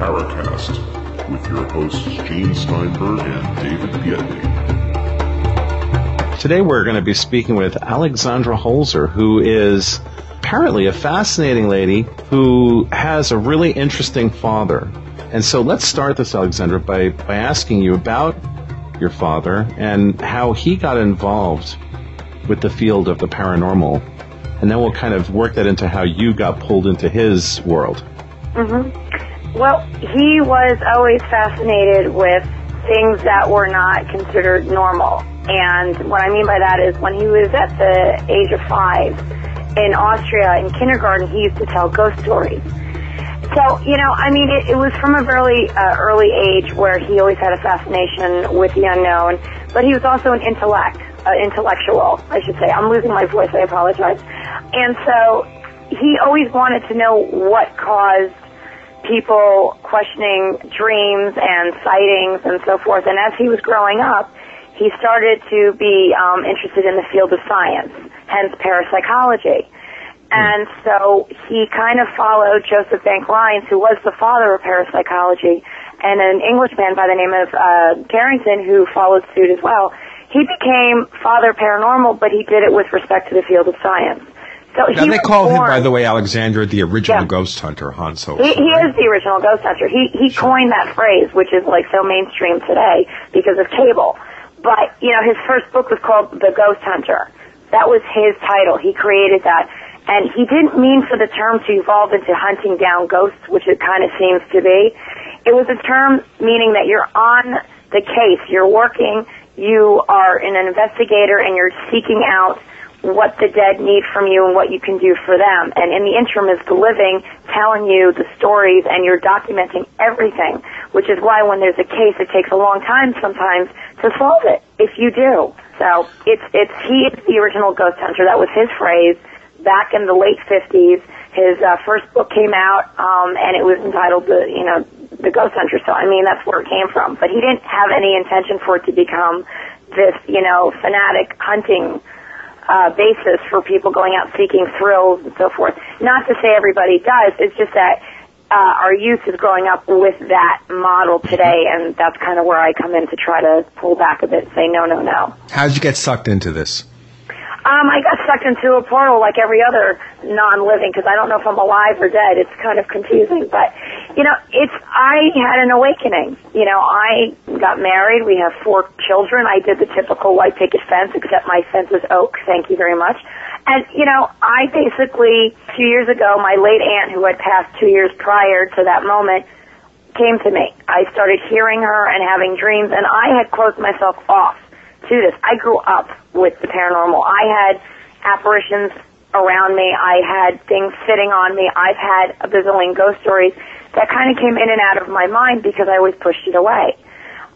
Paracast with your hosts Gene Steinberg and David Biedney. Today we're going to be speaking with Alexandra Holzer, who is apparently a fascinating lady who has a really interesting father. And so let's start this, Alexandra, by, by asking you about your father and how he got involved with the field of the paranormal. And then we'll kind of work that into how you got pulled into his world. Mm-hmm. Well, he was always fascinated with things that were not considered normal. And what I mean by that is when he was at the age of five in Austria in kindergarten, he used to tell ghost stories. So, you know, I mean, it, it was from a very uh, early age where he always had a fascination with the unknown, but he was also an intellect, uh, intellectual, I should say. I'm losing my voice, I apologize. And so he always wanted to know what caused people questioning dreams and sightings and so forth. And as he was growing up, he started to be um, interested in the field of science, hence parapsychology. And so he kind of followed Joseph Bank Rhines, who was the father of parapsychology, and an Englishman by the name of uh, Carrington, who followed suit as well. He became father paranormal, but he did it with respect to the field of science. So Now they call him, by the way, Alexander, the original Yeah. ghost hunter, Hans Holzer. He, he is the original ghost hunter. He he coined that phrase, which is like so mainstream today because of cable. But you know, his first book was called The Ghost Hunter. That was his title. He created that, and he didn't mean for the term to evolve into hunting down ghosts, which it kind of seems to be. It was a term meaning that you're on the case, you're working, you are an investigator, and you're seeking out what the dead need from you and what you can do for them. And in the interim is the living telling you the stories and you're documenting everything, which is why when there's a case it takes a long time sometimes to solve it, if you do. So it's, it's, he is the original ghost hunter. That was his phrase back in the late 50s. His uh, first book came out, um, and it was entitled the, you know, the Ghost Hunter. So I mean, that's where it came from. But he didn't have any intention for it to become this, you know, fanatic hunting uh, basis for people going out seeking thrills and so forth. Not to say everybody does. It's just that uh, our youth is growing up with that model today, and that's kind of where I come in to try to pull back a bit and say no, no, no. How did you get sucked into this? Um, I got sucked into a portal like every other non-living because I don't know if I'm alive or dead. It's kind of confusing, but you know, it's I had an awakening. You know, I got married. We have four children. I did the typical white picket fence, except my fence is oak. Thank you very much. And you know, I basically few years ago, my late aunt, who had passed two years prior to that moment, came to me. I started hearing her and having dreams, and I had closed myself off to this. I grew up with the paranormal. I had apparitions around me. I had things sitting on me. I've had a bazillion ghost stories that kind of came in and out of my mind because I always pushed it away.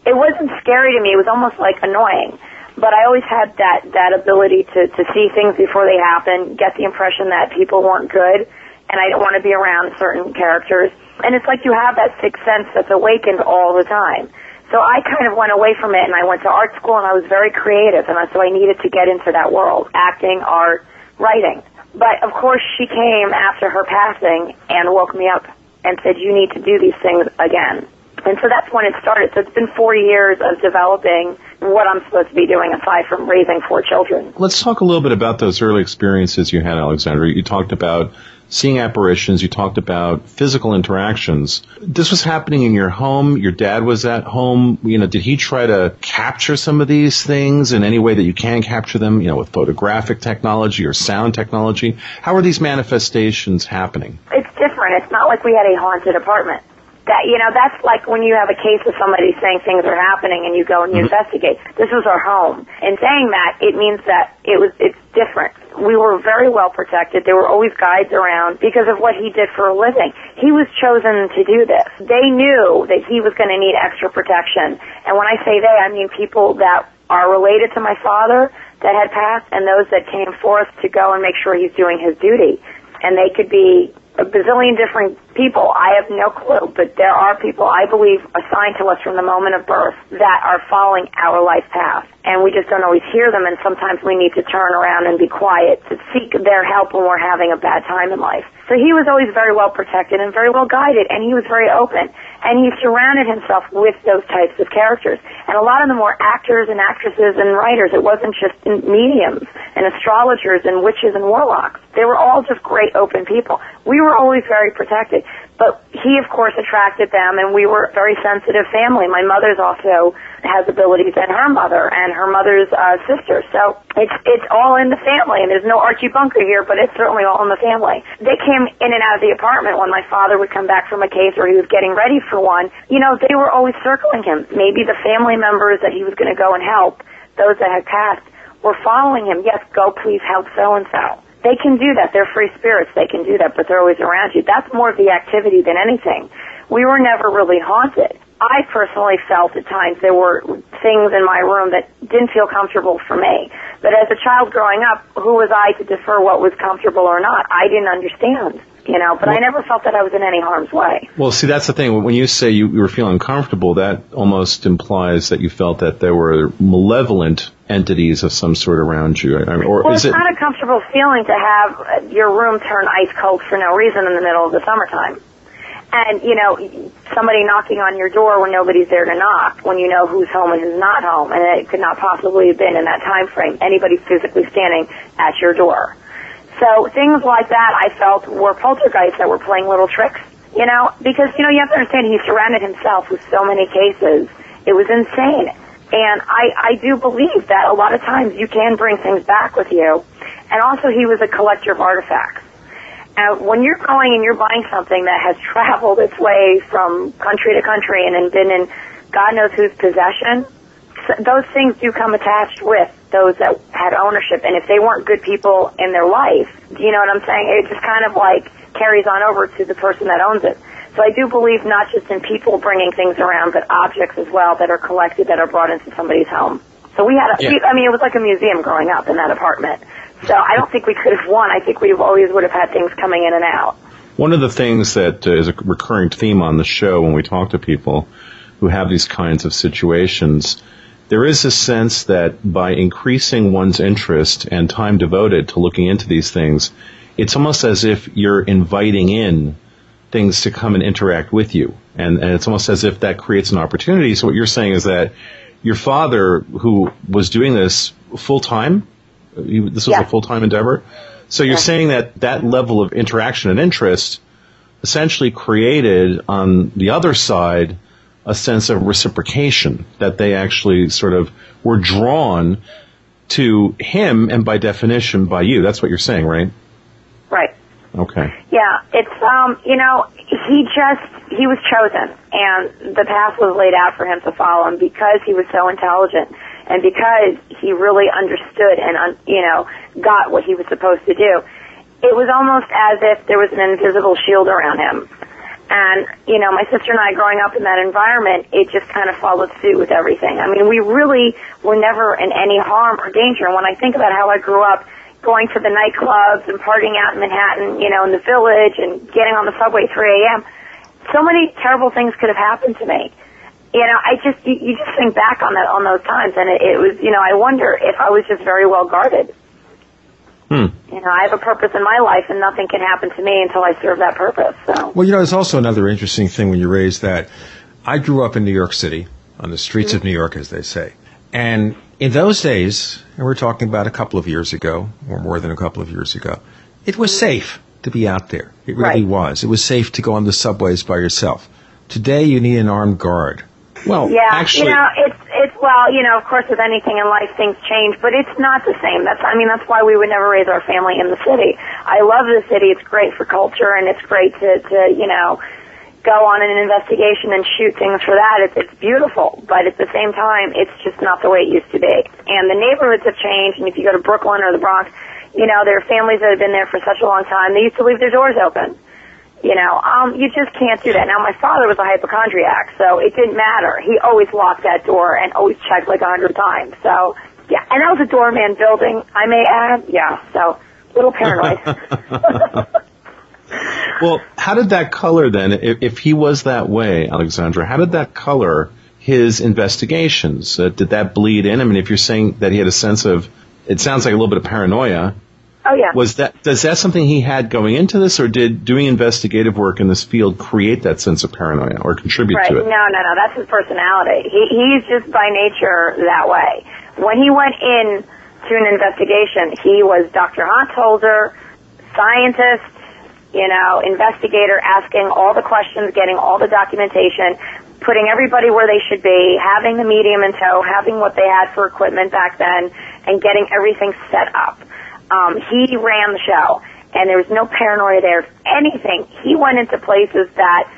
It wasn't scary to me. It was almost like annoying. But I always had that, that ability to, to see things before they happen, get the impression that people weren't good, and I didn't want to be around certain characters. And it's like you have that sixth sense that's awakened all the time. So I kind of went away from it and I went to art school and I was very creative and so I needed to get into that world, acting, art, writing. But of course she came after her passing and woke me up and said, you need to do these things again. And so that's when it started. So it's been four years of developing what I'm supposed to be doing aside from raising four children. Let's talk a little bit about those early experiences you had, Alexandra. You talked about seeing apparitions. You talked about physical interactions. This was happening in your home. Your dad was at home. You know, did he try to capture some of these things in any way that you can capture them? You know, with photographic technology or sound technology. How are these manifestations happening? it's different. It's not like we had a haunted apartment. That you know, that's like when you have a case of somebody saying things are happening and you go and you mm-hmm. investigate. This was our home. and saying that, it means that it was it's different. We were very well protected. There were always guides around because of what he did for a living. He was chosen to do this. They knew that he was going to need extra protection. And when I say they, I mean people that are related to my father that had passed and those that came forth to go and make sure he's doing his duty. And they could be a bazillion different people. I have no clue, but there are people I believe assigned to us from the moment of birth that are following our life path. And we just don't always hear them and sometimes we need to turn around and be quiet to seek their help when we're having a bad time in life. So he was always very well protected and very well guided, and he was very open. And he surrounded himself with those types of characters. And a lot of them were actors and actresses and writers. It wasn't just mediums and astrologers and witches and warlocks. They were all just great open people. We were always very protected. But he, of course, attracted them, and we were a very sensitive family. My mother's also has abilities, and her mother, and her mother's uh, sister. So it's it's all in the family, and there's no Archie Bunker here, but it's certainly all in the family. They came in and out of the apartment when my father would come back from a case or he was getting ready for one. You know, they were always circling him. Maybe the family members that he was going to go and help, those that had passed, were following him. Yes, go please help so and so they can do that. They're free spirits. They can do that, but they're always around you. That's more of the activity than anything. We were never really haunted. I personally felt at times there were things in my room that didn't feel comfortable for me. But as a child growing up, who was I to defer what was comfortable or not? I didn't understand you know, but well, I never felt that I was in any harm's way. Well, see, that's the thing. When you say you, you were feeling uncomfortable, that almost implies that you felt that there were malevolent entities of some sort around you. I mean, or well, is it's it... not a comfortable feeling to have your room turn ice cold for no reason in the middle of the summertime. And, you know, somebody knocking on your door when nobody's there to knock, when you know who's home and who's not home, and it could not possibly have been in that time frame, anybody physically standing at your door. So things like that I felt were poltergeists that were playing little tricks, you know, because, you know, you have to understand he surrounded himself with so many cases. It was insane. And I, I do believe that a lot of times you can bring things back with you. And also he was a collector of artifacts. And when you're going and you're buying something that has traveled its way from country to country and then been in God knows whose possession, those things do come attached with those that had ownership. And if they weren't good people in their life, do you know what I'm saying? It just kind of like carries on over to the person that owns it. So I do believe not just in people bringing things around, but objects as well that are collected that are brought into somebody's home. So we had, a, yeah. I mean, it was like a museum growing up in that apartment. So I don't think we could have won. I think we always would have had things coming in and out. One of the things that uh, a recurring theme on the show when we talk to people who have these kinds of situations there is a sense that by increasing one's interest and time devoted to looking into these things, it's almost as if you're inviting in things to come and interact with you. And, and it's almost as if that creates an opportunity. So what you're saying is that your father, who was doing this full time, this was yeah. a full time endeavor. So you're yeah. saying that that level of interaction and interest essentially created on the other side a sense of reciprocation that they actually sort of were drawn to him and by definition by you. That's what you're saying, right? Right. Okay. Yeah, it's um, you know, he just he was chosen and the path was laid out for him to follow and because he was so intelligent and because he really understood and you know, got what he was supposed to do. It was almost as if there was an invisible shield around him and, you know, my sister and I growing up in that environment, it just kind of followed suit with everything. I mean, we really were never in any harm or danger. And when I think about how I grew up going to the nightclubs and partying out in Manhattan, you know, in the village and getting on the subway at 3 a.m., so many terrible things could have happened to me. You know, I just, you, you just think back on that, on those times and it, it was, you know, I wonder if I was just very well guarded. Hmm. You know, I have a purpose in my life, and nothing can happen to me until I serve that purpose. So. Well, you know, there's also another interesting thing when you raise that. I grew up in New York City, on the streets mm-hmm. of New York, as they say, and in those days, and we're talking about a couple of years ago, or more than a couple of years ago, it was safe to be out there. It really right. was. It was safe to go on the subways by yourself. Today, you need an armed guard. Well, yeah, actually, you know, it's it's well, you know, of course, with anything in life, things change, but it's not the same. That's, I mean, that's why we would never raise our family in the city. I love the city; it's great for culture, and it's great to, to you know, go on an investigation and shoot things for that. It's it's beautiful, but at the same time, it's just not the way it used to be. And the neighborhoods have changed. And if you go to Brooklyn or the Bronx, you know, there are families that have been there for such a long time. They used to leave their doors open you know, um, you just can't do that. Now, my father was a hypochondriac, so it didn't matter. He always locked that door and always checked like a hundred times. So, yeah, and that was a doorman building, I may add. Yeah, so little paranoid. well, how did that color then? If, if, he was that way, Alexandra, how did that color his investigations? Uh, did that bleed in? I mean, if you're saying that he had a sense of, it sounds like a little bit of paranoia Oh yeah. Was that does that something he had going into this, or did doing investigative work in this field create that sense of paranoia or contribute right. to it? Right. No, no, no. That's his personality. He, he's just by nature that way. When he went in to an investigation, he was Dr. Hans scientist, you know, investigator, asking all the questions, getting all the documentation, putting everybody where they should be, having the medium in tow, having what they had for equipment back then, and getting everything set up. Um, he ran the show, and there was no paranoia there. Anything, he went into places that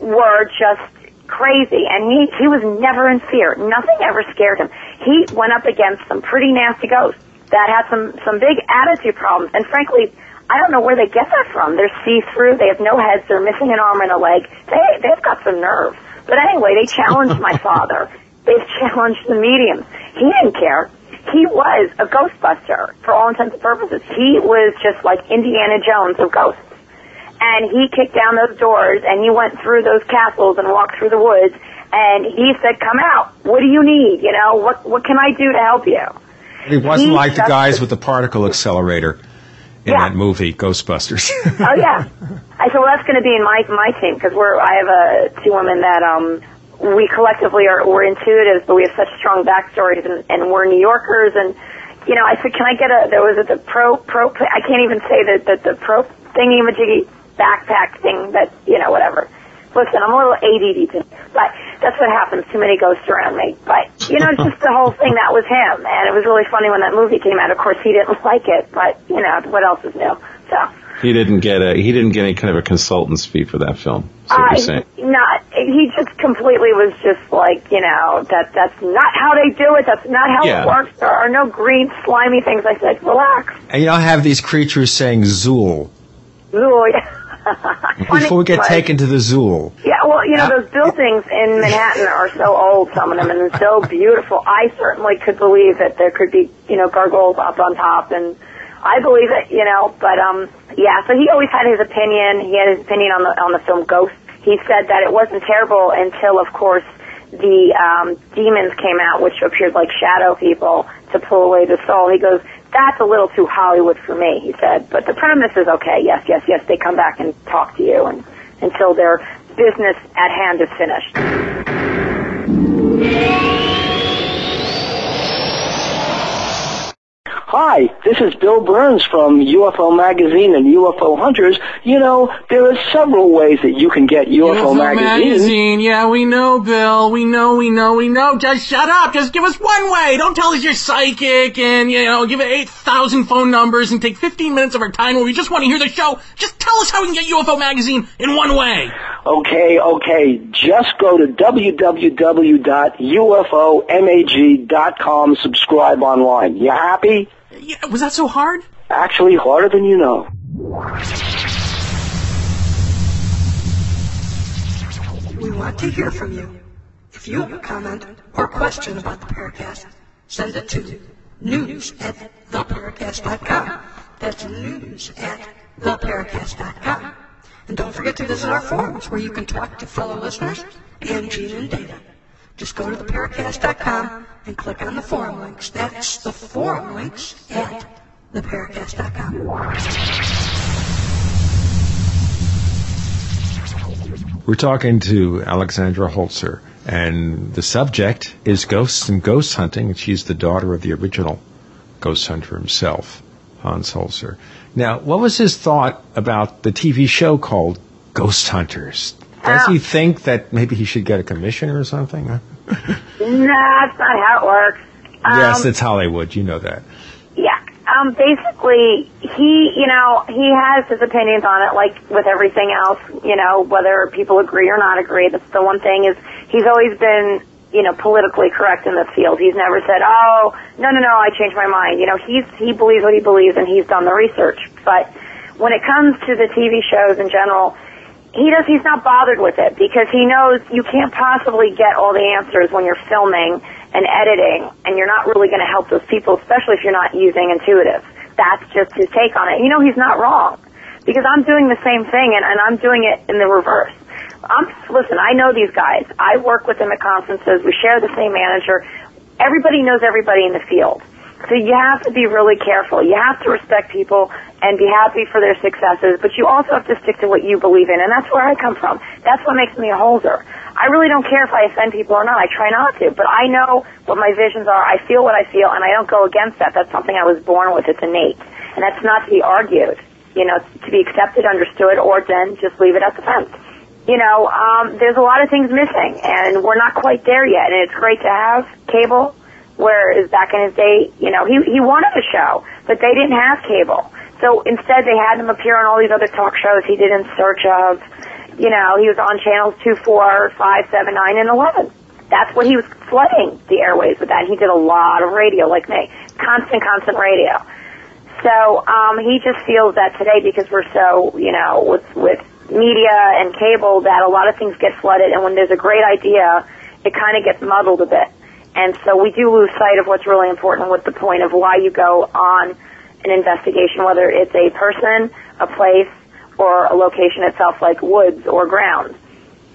were just crazy, and he he was never in fear. Nothing ever scared him. He went up against some pretty nasty ghosts that had some some big attitude problems, and frankly. I don't know where they get that from. They're see-through. They have no heads. They're missing an arm and a leg. They they've got some nerve. But anyway, they challenged my father. They've challenged the mediums. He didn't care he was a Ghostbuster for all intents and purposes. He was just like Indiana Jones of ghosts. And he kicked down those doors and he went through those castles and walked through the woods and he said, come out. What do you need? You know, what, what can I do to help you? He wasn't he like the guys with the particle accelerator in yeah. that movie, Ghostbusters. oh yeah. I said, well, that's going to be in my my team because we're I have a two women that um we collectively are we're intuitives, but we have such strong backstories, and, and we're New Yorkers. And you know, I said, can I get a? There was a the pro pro. I can't even say that that the pro thingy majiggy backpack thing that you know whatever. Listen, I'm a little ADD, too, but that's what happens. Too many ghosts around me. But you know, just the whole thing that was him, and it was really funny when that movie came out. Of course, he didn't like it, but you know, what else is new? So. He didn't get a he didn't get any kind of a consultant's fee for that film. Uh, not he just completely was just like you know that that's not how they do it. That's not how yeah. it works. There are no green slimy things. I said, relax. And you don't have these creatures saying Zuul. Zuul. Yeah. Before we get taken to the Zuul. Yeah, well, you know, those buildings in Manhattan are so old, some of them, and they're so beautiful. I certainly could believe that there could be, you know, gargoyles up on top and I believe it, you know, but um yeah, so he always had his opinion. He had his opinion on the on the film Ghost. He said that it wasn't terrible until of course the um demons came out which appeared like shadow people to pull away the soul. He goes, That's a little too Hollywood for me, he said. But the premise is okay, yes, yes, yes, they come back and talk to you and until their business at hand is finished. Hi, this is Bill Birnes from UFO Magazine and UFO Hunters. You know, there are several ways that you can get UFO, UFO Magazine. magazine. Yeah, we know, Bill. We know, we know, we know. Just shut up. Just give us one way. Don't tell us you're psychic and, you know, give it 8,000 phone numbers and take 15 minutes of our time where we just want to hear the show. Just tell us how we can get UFO Magazine in one way. Okay, okay. Just go to www.ufomag.com, subscribe online. You happy? Yeah, was that so hard? Actually, harder than you know. We want to hear from you. If you have a comment or question about the Paracast, send it to news at theparacast.com. That's news at theparacast.com. And don't forget to visit our forums where you can talk to fellow listeners and Gene and Data. Just go to theparacast.com and click on the forum links. That's the forum links at theparacast.com. We're talking to Alexandra Holzer, and the subject is ghosts and ghost hunting. She's the daughter of the original ghost hunter himself, Hans Holzer. Now, what was his thought about the TV show called Ghost Hunters? Does he think that maybe he should get a commission or something? nah, that's not how it works. yes, um, it's Hollywood. You know that. Yeah. Um, basically, he, you know, he has his opinions on it, like with everything else, you know, whether people agree or not agree. That's the one thing is he's always been, you know, politically correct in this field. He's never said, oh, no, no, no, I changed my mind. You know, he's, he believes what he believes and he's done the research. But when it comes to the TV shows in general, he does he's not bothered with it because he knows you can't possibly get all the answers when you're filming and editing and you're not really going to help those people especially if you're not using intuitive. That's just his take on it. You know he's not wrong because i'm doing the same thing and, and i'm doing it in the reverse. I'm listen i know these guys. I work with them at conferences. We share the same manager. Everybody knows everybody in the field So you have to be really careful. You have to respect people and be happy for their successes, but you also have to stick to what you believe in, and that's where I come from. That's what makes me a Holzer. I really don't care if I offend people or not. I try not to, but I know what my visions are. I feel what I feel, and I don't go against that. That's something I was born with. It's innate, and that's not to be argued. You know, to be accepted, understood, or then just leave it at the fence. You know, um, there's a lot of things missing, and we're not quite there yet. And it's great to have cable Whereas back in his day, you know, he he wanted a show, but they didn't have cable. So instead, they had him appear on all these other talk shows he did in search of. You know, he was on channels two, four, five, seven, nine, and eleven. That's what he was flooding the airways with. That he did a lot of radio, like me, constant, constant radio. So um, he just feels that today, because we're so, you know, with with media and cable, that a lot of things get flooded, and when there's a great idea, it kind of gets muddled a bit. And so we do lose sight of what's really important with the point of why you go on an investigation, whether it's a person, a place, or a location itself like woods or grounds.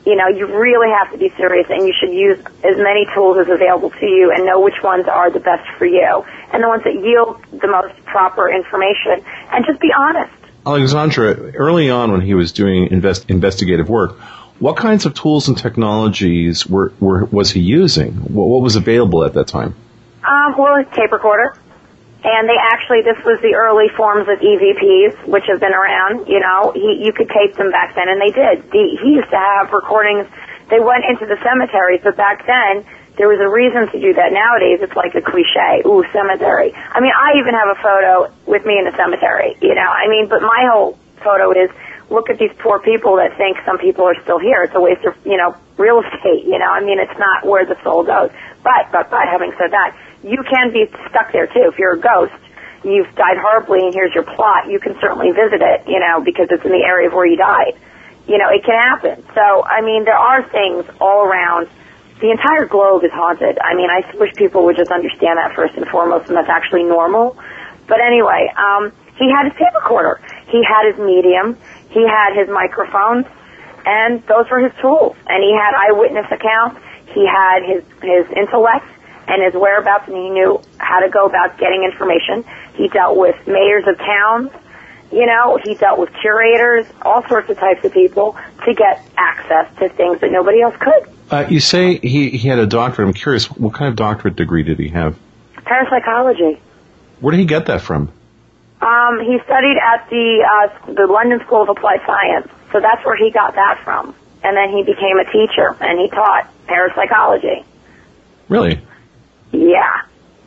You know, you really have to be serious and you should use as many tools as available to you and know which ones are the best for you and the ones that yield the most proper information and just be honest. Alexandra, early on when he was doing invest- investigative work, what kinds of tools and technologies were, were was he using? What, what was available at that time? Um, well, tape recorder. And they actually, this was the early forms of EVPs, which have been around. You know, he, you could tape them back then, and they did. The, he used to have recordings. They went into the cemeteries, but back then there was a reason to do that. Nowadays, it's like a cliche. Ooh, cemetery. I mean, I even have a photo with me in the cemetery. You know, I mean, but my whole photo is look at these poor people that think some people are still here. It's a waste of, you know, real estate, you know. I mean, it's not where the soul goes. But, but, but, having said that, you can be stuck there too. If you're a ghost, you've died horribly and here's your plot, you can certainly visit it, you know, because it's in the area of where you died. You know, it can happen. So, I mean, there are things all around. The entire globe is haunted. I mean, I wish people would just understand that first and foremost, and that's actually normal. But anyway, um, he had his tape recorder. He had his medium. He had his microphones, and those were his tools. And he had eyewitness accounts. He had his his intellect and his whereabouts, and he knew how to go about getting information. He dealt with mayors of towns. You know, he dealt with curators, all sorts of types of people to get access to things that nobody else could. Uh, you say he, he had a doctorate. I'm curious, what kind of doctorate degree did he have? Parapsychology. Where did he get that from? Um, he studied at the uh, the London School of Applied Science, so that's where he got that from. And then he became a teacher, and he taught parapsychology. Really? Yeah.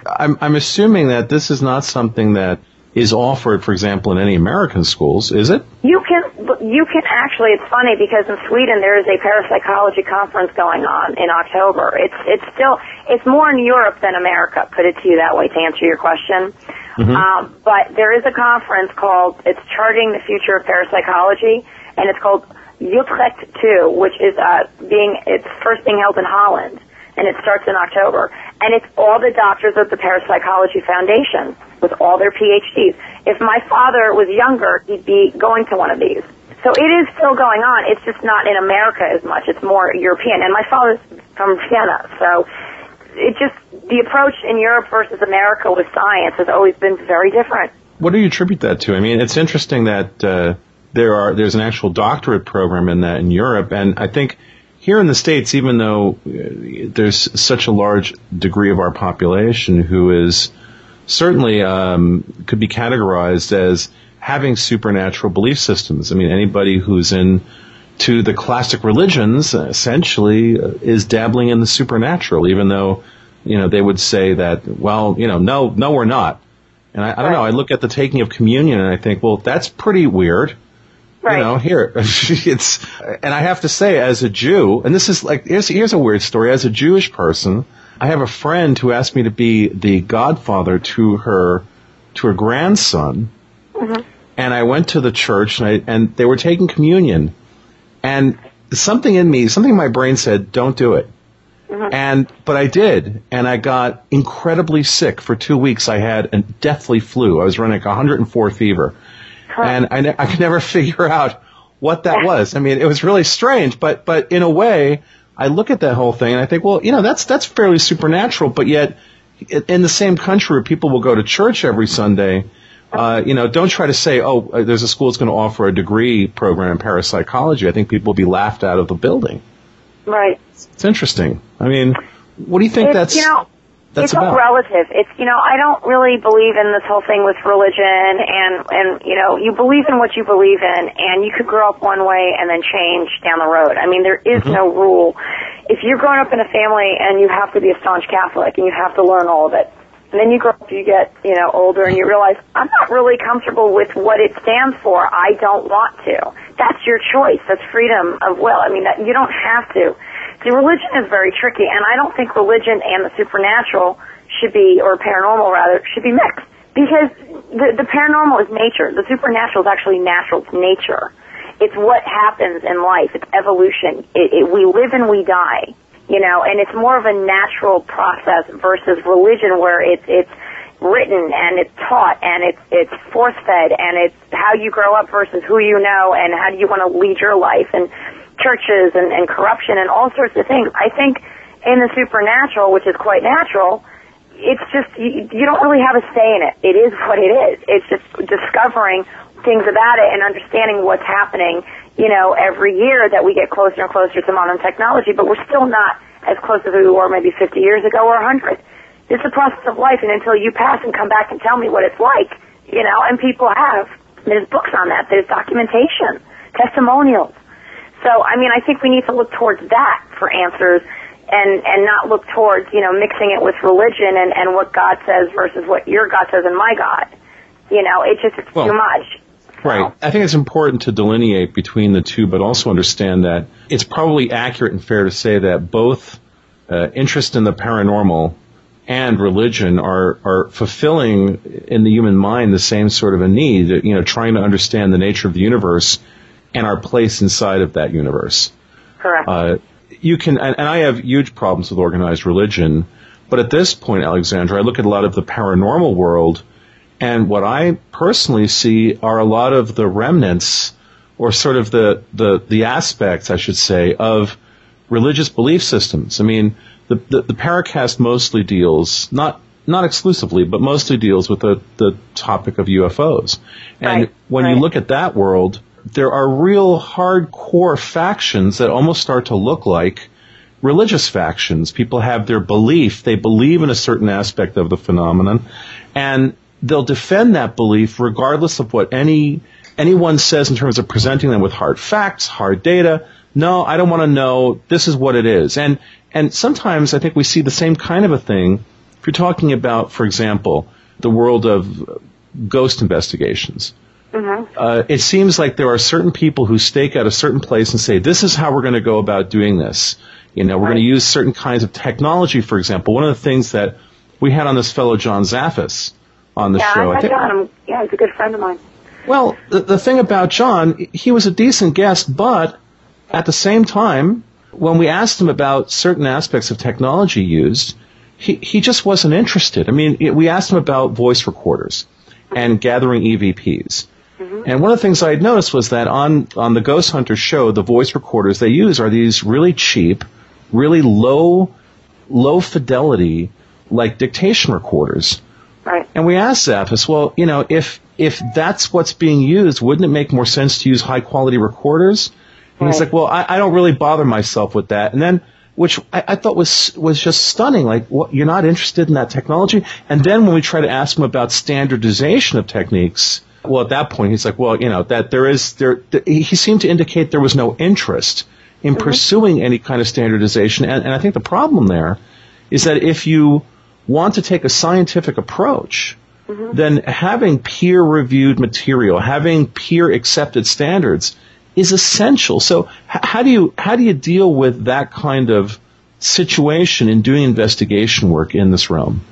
I'm, I'm assuming that this is not something that is offered, for example, in any American schools, is it? You can you can actually. It's funny because in Sweden there is a parapsychology conference going on in October. It's it's still it's more in Europe than America. Put it to you that way to answer your question. Mm-hmm. Um, but there is a conference called, it's Charting the Future of Parapsychology, and it's called Utrecht 2, which is uh, being, it's first being held in Holland, and it starts in October. And it's all the doctors of the Parapsychology Foundation with all their PhDs. If my father was younger, he'd be going to one of these. So it is still going on. It's just not in America as much. It's more European. And my father's from Vienna, so it just the approach in Europe versus America with science has always been very different. What do you attribute that to? I mean, it's interesting that uh, there are there's an actual doctorate program in that in Europe, and I think here in the states, even though uh, there's such a large degree of our population who is certainly um, could be categorized as having supernatural belief systems. I mean, anybody who's in to the classic religions essentially uh, is dabbling in the supernatural, even though you know, they would say that, well, you know, no, no, we're not. And I, I don't right. know. I look at the taking of communion and I think, well, that's pretty weird. Right. You know, here it's, and I have to say, as a Jew, and this is like here's here's a weird story. As a Jewish person, I have a friend who asked me to be the godfather to her to her grandson, mm-hmm. and I went to the church and I and they were taking communion, and something in me, something in my brain said, "Don't do it." Mm-hmm. And, but I did, and I got incredibly sick for two weeks. I had a deathly flu. I was running like 104 fever. Huh. And I, ne- I could never figure out what that was. I mean, it was really strange, but, but in a way, I look at that whole thing and I think, well, you know, that's, that's fairly supernatural, but yet in in the same country where people will go to church every Sunday, uh, you know, don't try to say, oh, uh, there's a school that's going to offer a degree program in parapsychology. I think people will be laughed out of the building. Right. It's interesting. I mean, what do you think It's, that's you know, that's it's all relative. It's you know, I don't really believe in this whole thing with religion and and you know, you believe in what you believe in and you could grow up one way and then change down the road. I mean, there is Mm-hmm. no rule. If you're growing up in a family and you have to be a staunch Catholic and you have to learn all of it, and then you grow up, you get, you know, older and you realize, I'm not really comfortable with what it stands for. I don't want to. That's your choice. That's freedom of will. I mean, that, you don't have to. See, religion is very tricky, and I don't think religion and the supernatural should be, or paranormal rather, should be mixed. Because the, the paranormal is nature. The supernatural is actually natural. It's nature. It's what happens in life. It's evolution. It, it, we live and we die you know, and it's more of a natural process versus religion where it's it's written and it's taught and it's it's force fed and it's how you grow up versus who you know and how do you want to lead your life and churches and, and corruption and all sorts of things. I think in the supernatural, which is quite natural, it's just you, you don't really have a say in it. It is what it is. It's just discovering things about it and understanding what's happening, you know, every year that we get closer and closer to modern technology, but we're still not as close as we were maybe 50 years ago or 100. It's a process of life, and until you pass and come back and tell me what it's like, you know, and people have. There's books on that. There's documentation, testimonials. So, I mean, I think we need to look towards that for answers and, and not look towards, you know, mixing it with religion and, and what God says versus what your God says and my God. You know, it just, it's Well, too much. Right. I think it's important to delineate between the two, but also understand that it's probably accurate and fair to say that both uh, interest in the paranormal and religion are are fulfilling in the human mind the same sort of a need. You know, trying to understand the nature of the universe and our place inside of that universe. Correct. Uh, you can, and, and I have huge problems with organized religion, but at this point, Alexandra, I look at a lot of the paranormal world, and what I personally see are a lot of the remnants, or sort of the, the, the aspects, I should say, of religious belief systems. I mean, the, the, the Paracast mostly deals, not, not exclusively, but mostly deals with the, the topic of UFOs. And Right, when you look at that world, there are real hardcore factions that almost start to look like religious factions. People have their belief. They believe in a certain aspect of the phenomenon and they'll defend that belief regardless of what any, anyone says in terms of presenting them with hard facts, hard data. No, I don't want to know. This is what it is. And, and sometimes I think we see the same kind of a thing if you're talking about, for example, the world of ghost investigations. Uh, it seems like there are certain people who stake out a certain place and say, this is how we're going to go about doing this. You know, we're going to use certain kinds of technology, for example. One of the things that we had on this fellow, John Zaffis, on the yeah, show. I think- John. I'm- Yeah, he's a good friend of mine. well, the, the thing about John, he was a decent guest, but at the same time, when we asked him about certain aspects of technology used, he, he just wasn't interested. I mean, we asked him about voice recorders and gathering EVPs. Mm-hmm. And one of the things I had noticed was that on, on the Ghost Hunter show, the voice recorders they use are these really cheap, really low, low fidelity, like dictation recorders. Right. And we asked Zaffis, well, you know, if if that's what's being used, wouldn't it make more sense to use high quality recorders? And he's like, well, I, I don't really bother myself with that. And then, which I, I thought was was just stunning. Like, what, you're not interested in that technology? And then when we try to ask him about standardization of techniques, well, at that point, he's like, well, you know, that there is there. th- he he seemed to indicate there was no interest in mm-hmm. pursuing any kind of standardization. And, and I think the problem there is that if you want to take a scientific approach, then having peer reviewed material, having peer accepted standards is essential. So how do you, how do you deal with that kind of situation in doing investigation work in this realm?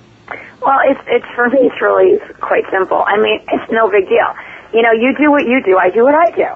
Well, it's it's for me. It's really quite simple. I mean, it's no big deal. You know, you do what you do. I do what I do.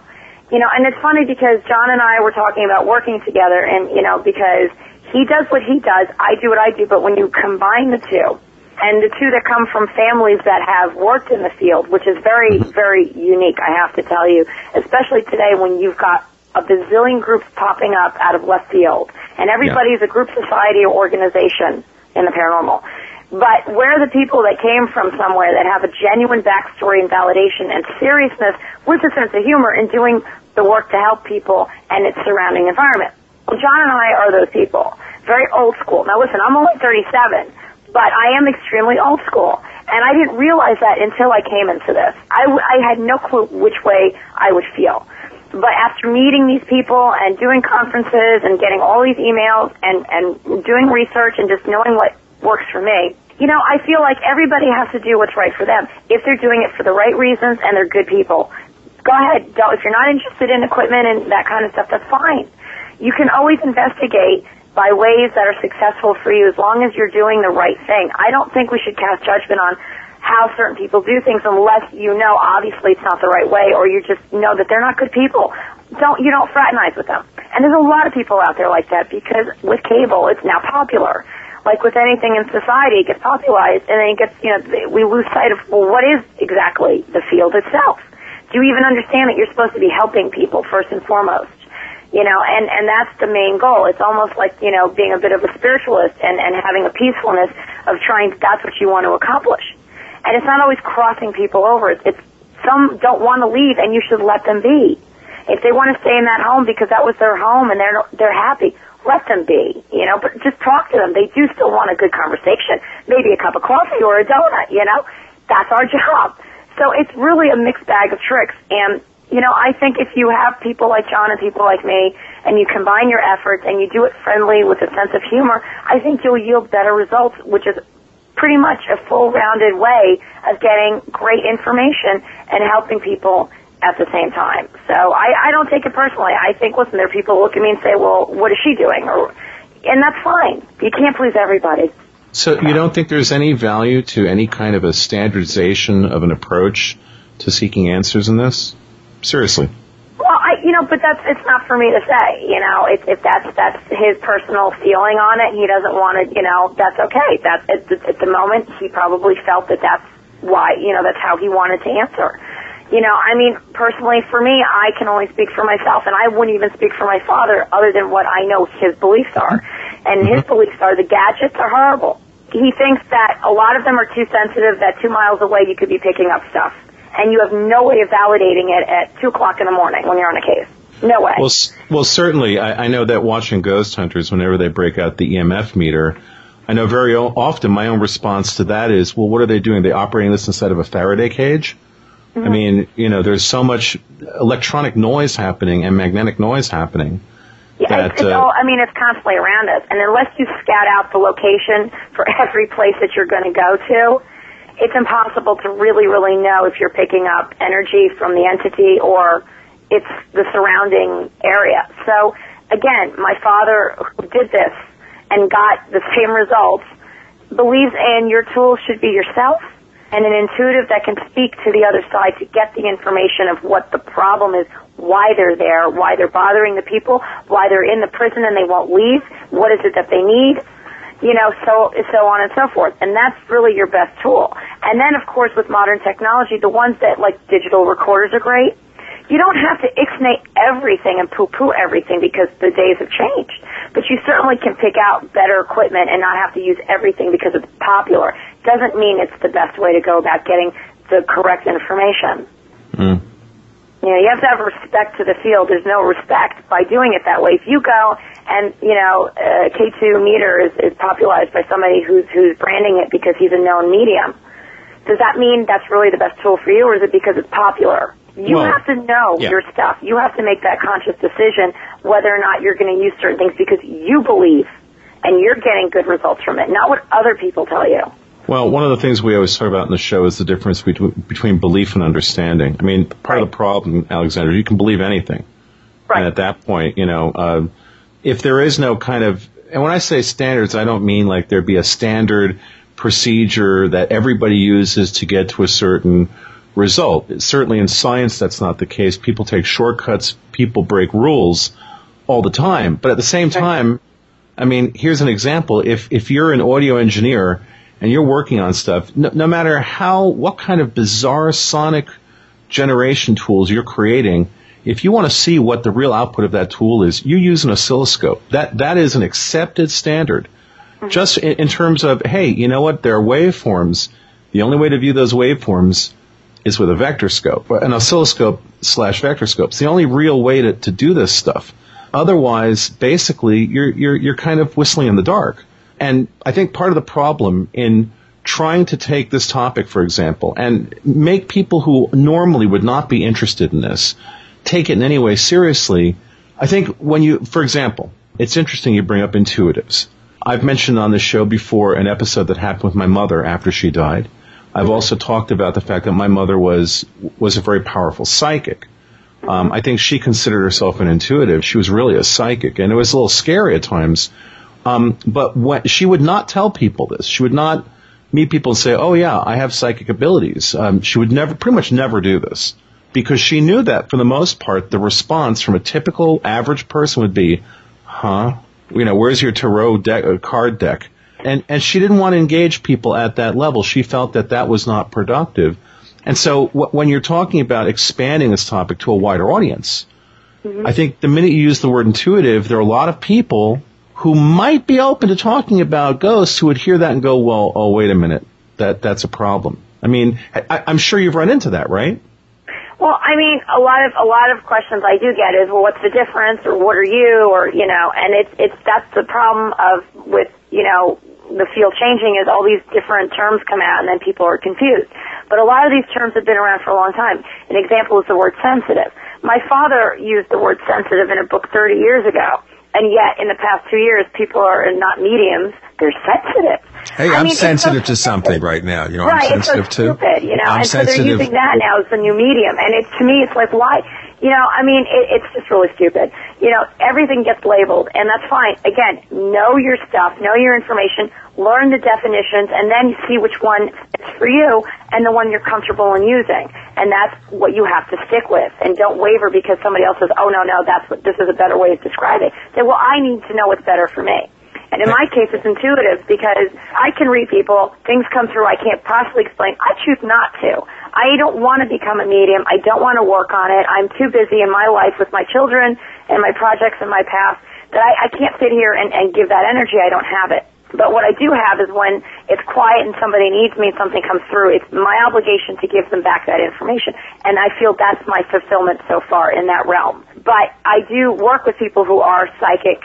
You know, and it's funny because John and I were talking about working together, and you know, because he does what he does, I do what I do. But when you combine the two, and the two that come from families that have worked in the field, which is very, very unique, I have to tell you, especially today when you've got a bazillion groups popping up out of left field, and everybody's a group society or organization in the paranormal. But where are the people that came from somewhere that have a genuine backstory and validation and seriousness with a sense of humor in doing the work to help people and its surrounding environment. Well, John and I are those people. Very old school. Now listen, I'm only 37, but I am extremely old school. And I didn't realize that until I came into this. I, w- I had no clue which way I would feel. But after meeting these people and doing conferences and getting all these emails and, and doing research and just knowing what works for me, you know, I feel like everybody has to do what's right for them. If they're doing it for the right reasons and they're good people, go ahead. If you're not interested in equipment and that kind of stuff, that's fine. You can always investigate by ways that are successful for you as long as you're doing the right thing. I don't think we should cast judgment on how certain people do things unless you know obviously it's not the right way or you just know that they're not good people. Don't you don't fraternize with them. And there's a lot of people out there like that because with cable it's now popular. Like with anything in society, it gets popularized and then it gets, you know, we lose sight of, well, what is exactly the field itself? Do you even understand that you're supposed to be helping people first and foremost? You know, and, and that's the main goal. It's almost like, you know, being a bit of a spiritualist and, and having a peacefulness of trying, that's what you want to accomplish. And it's not always crossing people over. It's, it's some don't want to leave and you should let them be. If they want to stay in that home because that was their home and they're, they're happy, let them be, you know, but just talk to them. They do still want a good conversation. Maybe a cup of coffee or a donut, you know? That's our job. So it's really a mixed bag of tricks. And you know, I think if you have people like John and people like me, and you combine your efforts and you do it friendly with a sense of humor, I think you'll yield better results, which is pretty much a full-rounded way of getting great information and helping people at the same time. So I, I don't take it personally. I think, listen, there are people look at me and say, well, what is she doing? Or, and that's fine. You can't please everybody. So you don't think there's any value to any kind of a standardization of an approach to seeking answers in this? Seriously. Well, I, you know, but that's it's not for me to say. You know, if, if that's that's his personal feeling on it, he doesn't want to. You know, that's okay. That's at the, at the moment he probably felt that that's why. You know, that's how he wanted to answer. You know, I mean, personally, for me, I can only speak for myself, and I wouldn't even speak for my father other than what I know his beliefs are. And his Mm-hmm. beliefs are the gadgets are horrible. He thinks that a lot of them are too sensitive, that two miles away you could be picking up stuff and you have no way of validating it at two o'clock in the morning when you're on a case. No way. Well, well, certainly, I, I know that watching Ghost Hunters, whenever they break out the EMF meter, I know very often my own response to that is, well, what are they doing? Are they operating this inside of a Faraday cage? I mean, you know, there's so much electronic noise happening and magnetic noise happening. yeah, that, it's, it's uh, all, I mean, it's constantly around us. And unless you scout out the location for every place that you're going to go to, it's impossible to really, really know if you're picking up energy from the entity or it's the surrounding area. So again, my father who did this and got the same results believes in your tools should be yourself and an intuitive that can speak to the other side to get the information of what the problem is, why they're there, why they're bothering the people, why they're in the prison and they won't leave, what is it that they need, you know, so so on and so forth. And that's really your best tool. And then of course with modern technology, the ones that like digital recorders are great. You don't have to ixnay everything and poo-poo everything because the days have changed. But you certainly can pick out better equipment and not have to use everything because it's popular. Doesn't mean it's the best way to go about getting the correct information. Mm. You know, you have to have respect to the field. There's no respect by doing it that way. If you go and, you know, uh, K2 meter is, is popularized by somebody who's, who's branding it because he's a known medium, does that mean that's really the best tool for you or is it because it's popular? You Well, have to know yeah. your stuff. You have to make that conscious decision whether or not you're going to use certain things because you believe and you're getting good results from it, not what other people tell you. Well, one of the things we always talk about in the show is the difference between, between belief and understanding. I mean, part of the problem, Alexander, you can believe anything. Right. And at that point, you know, uh, if there is no kind of, and when I say standards, I don't mean like there be a standard procedure that everybody uses to get to a certain result. Certainly in science, that's not the case. People take shortcuts, people break rules all the time. But at the same time, I mean, here's an example. If, if you're an audio engineer and you're working on stuff, no, no matter how, what kind of bizarre sonic generation tools you're creating, if you want to see what the real output of that tool is, you use an oscilloscope. That, that is an accepted standard. Mm-hmm. Just in, in terms of, hey, you know what? There are waveforms. The only way to view those waveforms is with a vector scope, an oscilloscope slash vector scope. It's the only real way to, to do this stuff. Otherwise, basically, you're, you're, you're kind of whistling in the dark. And I think part of the problem in trying to take this topic, for example, and make people who normally would not be interested in this take it in any way seriously, I think when you, for example, it's interesting you bring up intuitives. I've mentioned on this show before an episode that happened with my mother after she died. I've also talked about the fact that my mother was was a very powerful psychic. Um, I think she considered herself an intuitive. She was really a psychic, and it was a little scary at times. Um, but she would not tell people this. She would not meet people and say, "Oh yeah, I have psychic abilities." Um, she would never, pretty much never do this because she knew that for the most part, the response from a typical average person would be, "Huh? You know, where's your tarot deck, uh, card deck?" And and she didn't want to engage people at that level. She felt that that was not productive. And so w- when you're talking about expanding this topic to a wider audience, I think the minute you use the word intuitive, there are a lot of people who might be open to talking about ghosts who would hear that and go, well, oh, wait a minute. That, that's a problem. I mean, I, I'm sure you've run into that, right? Well, I mean, a lot of a lot of questions I do get is, well, what's the difference, or what are you, or you know, and it's it's that's the problem of with you know the field changing is all these different terms come out and then people are confused. But a lot of these terms have been around for a long time. An example is the word sensitive. My father used the word sensitive in a book 30 years ago, and yet in the past two years, people are not mediums; they're sensitive. Hey, I I'm mean, it's so sensitive to something right now. You know, right, I'm sensitive so too. stupid, you know, I'm and so they're using that now as the new medium, and it to me, it's like why, you know, I mean, it, it's just really stupid. You know, everything gets labeled, and that's fine. Again, know your stuff, know your information, learn the definitions, and then see which one is for you and the one you're comfortable in using, and that's what you have to stick with, and don't waver because somebody else says, oh no, no, that's what this is a better way of describing. it. Say, well, I need to know what's better for me. And in my case, it's intuitive because I can read people, things come through I can't possibly explain. I choose not to. I don't want to become a medium. I don't want to work on it. I'm too busy in my life with my children and my projects and my past that I, I can't sit here and, and give that energy. I don't have it. But what I do have is when it's quiet and somebody needs me and something comes through, it's my obligation to give them back that information. And I feel that's my fulfillment so far in that realm. But I do work with people who are psychic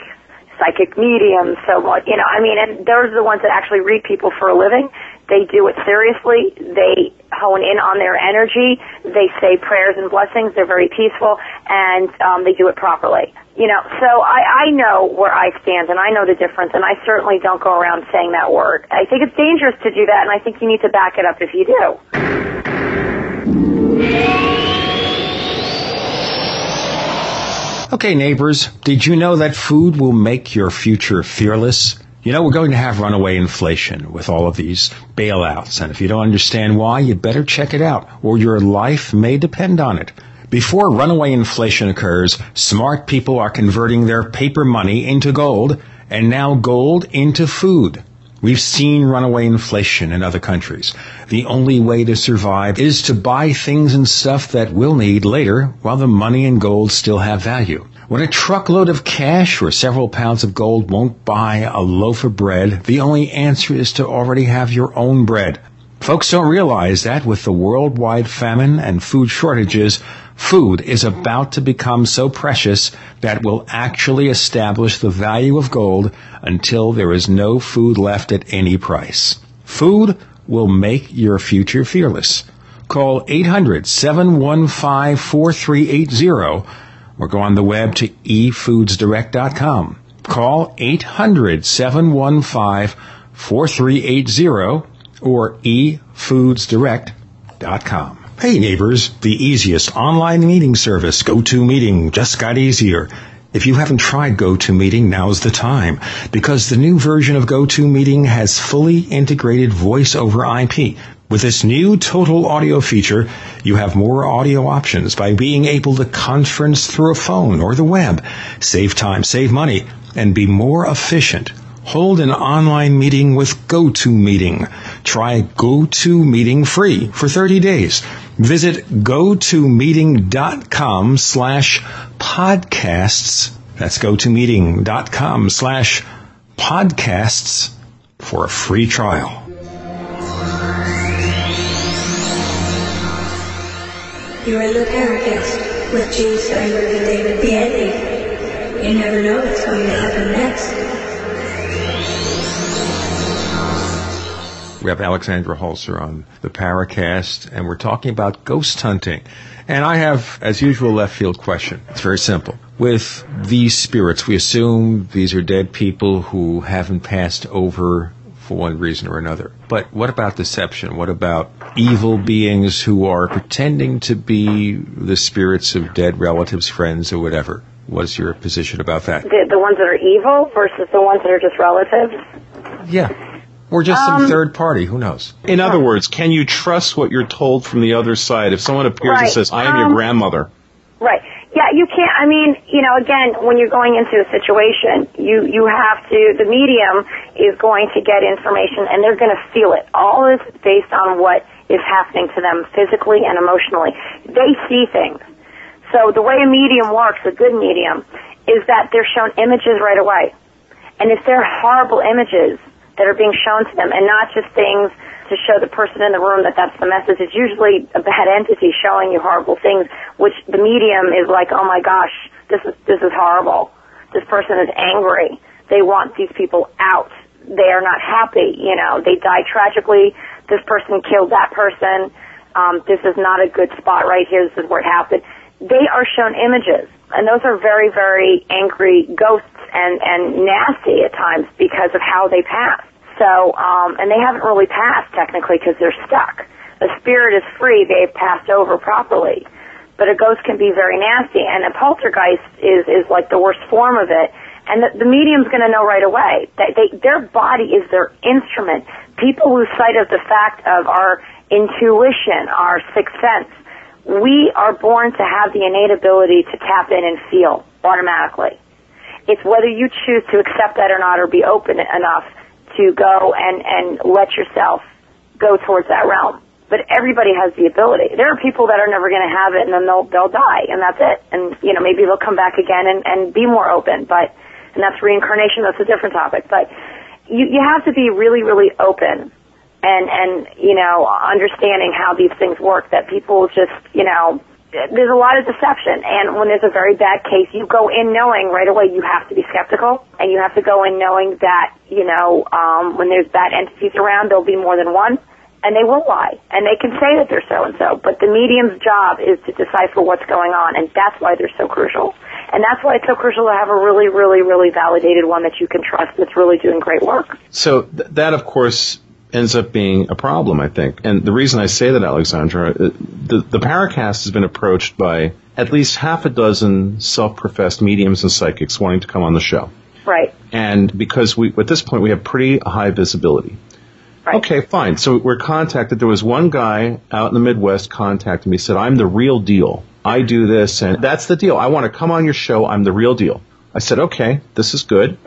psychic mediums. So, what you know, I mean, and those are the ones that actually read people for a living. They do it seriously. They hone in on their energy. They say prayers and blessings. They're very peaceful, and um, they do it properly. You know, so I, I know where I stand, and I know the difference, and I certainly don't go around saying that word. I think it's dangerous to do that, and I think you need to back it up if you do. Okay, neighbors, did you know that food will make your future fearless? You know, we're going to have runaway inflation with all of these bailouts, and if you don't understand why, you better check it out, or your life may depend on it. Before runaway inflation occurs, smart people are converting their paper money into gold, and now gold into food. We've seen runaway inflation in other countries. The only way to survive is to buy things and stuff that we'll need later while the money and gold still have value. When a truckload of cash or several pounds of gold won't buy a loaf of bread, the only answer is to already have your own bread. Folks don't realize that with the worldwide famine and food shortages, food is about to become so precious that will actually establish the value of gold until there is no food left at any price. Food will make your future fearless. Call 800-715-4380 or go on the web to efoodsdirect.com. Call 800-715-4380 or efoodsdirect.com. Hey neighbors, the easiest online meeting service, GoToMeeting, just got easier. If you haven't tried GoToMeeting, now's the time because the new version of GoToMeeting has fully integrated voice over IP. With this new total audio feature, you have more audio options by being able to conference through a phone or the web, save time, save money, and be more efficient. Hold an online meeting with GoToMeeting. Try GoToMeeting free for 30 days. Visit gotomeeting.com slash podcasts. That's gotomeeting.com slash podcasts for a free trial. You're in the Paracast with Gene Steinberg and David Biedney. You never know what's going to happen next. We have Alexandra Holzer on the Paracast, and we're talking about ghost hunting. And I have, as usual, left field question. It's very simple. With these spirits, we assume these are dead people who haven't passed over for one reason or another. But what about deception? What about evil beings who are pretending to be the spirits of dead relatives, friends, or whatever? What's your position about that? The, the ones that are evil versus the ones that are just relatives. Yeah. Or just some third party, who knows? In other words, can you trust what you're told from the other side? If someone appears and says, I am Um, your grandmother, Right. Yeah, you can't. I mean, you know, again, when you're going into a situation, you you have to. The medium is going to get information, and they're going to feel it. All is based on what is happening to them physically and emotionally. They see things. So the way a medium works, a good medium, is that they're shown images right away. And if they're horrible images that are being shown to them and not just things to show the person in the room that that's the message, it's usually a bad entity showing you horrible things, which the medium is like, oh my gosh, this is, this is horrible. This person is angry. They want these people out. They are not happy, you know, they die tragically. This person killed that person. Um, this is not a good spot right here. This is where it happened. They are shown images, and those are very, very angry ghosts and and nasty at times because of how they passed. So, um, and they haven't really passed technically because they're stuck. A spirit is free; they've passed over properly, but a ghost can be very nasty, and a poltergeist is is like the worst form of it. And the, the medium's going to know right away that they, their body is their instrument. People lose sight of the fact of our intuition, our sixth sense. We are born to have the innate ability to tap in and feel automatically. It's whether you choose to accept that or not or be open enough to go and, and let yourself go towards that realm. But everybody has the ability. There are people that are never going to have it and then they'll, they'll die and that's it. And, you know, maybe they'll come back again and, and be more open, but, and that's reincarnation, that's a different topic. But you, you have to be really, really open and, and, you know, understanding how these things work that people just, you know, there's a lot of deception. And when there's a very bad case you go in knowing right away you have to be skeptical. And you have to go in knowing that you know um when there's bad entities around there'll be more than one. And they will lie. And they can say that they're so and so but the medium's job is to decipher what's going on. And that's why they're so crucial. And that's why it's so crucial to have a really really really validated one that you can trust that's really doing great work. So th- that, of course, ends up being a problem, I think. And the reason I say that, Alexandra, uh, the, the Paracast has been approached by at least half a dozen self-professed mediums and psychics wanting to come on the show. right And because we, at this point, we have pretty high visibility. Right. Okay, fine. So we're contacted. There was one guy out in the Midwest contacted me, said, I'm the real deal. I do this, and that's the deal. I want to come on your show. I'm the real deal. I said, okay, this is good.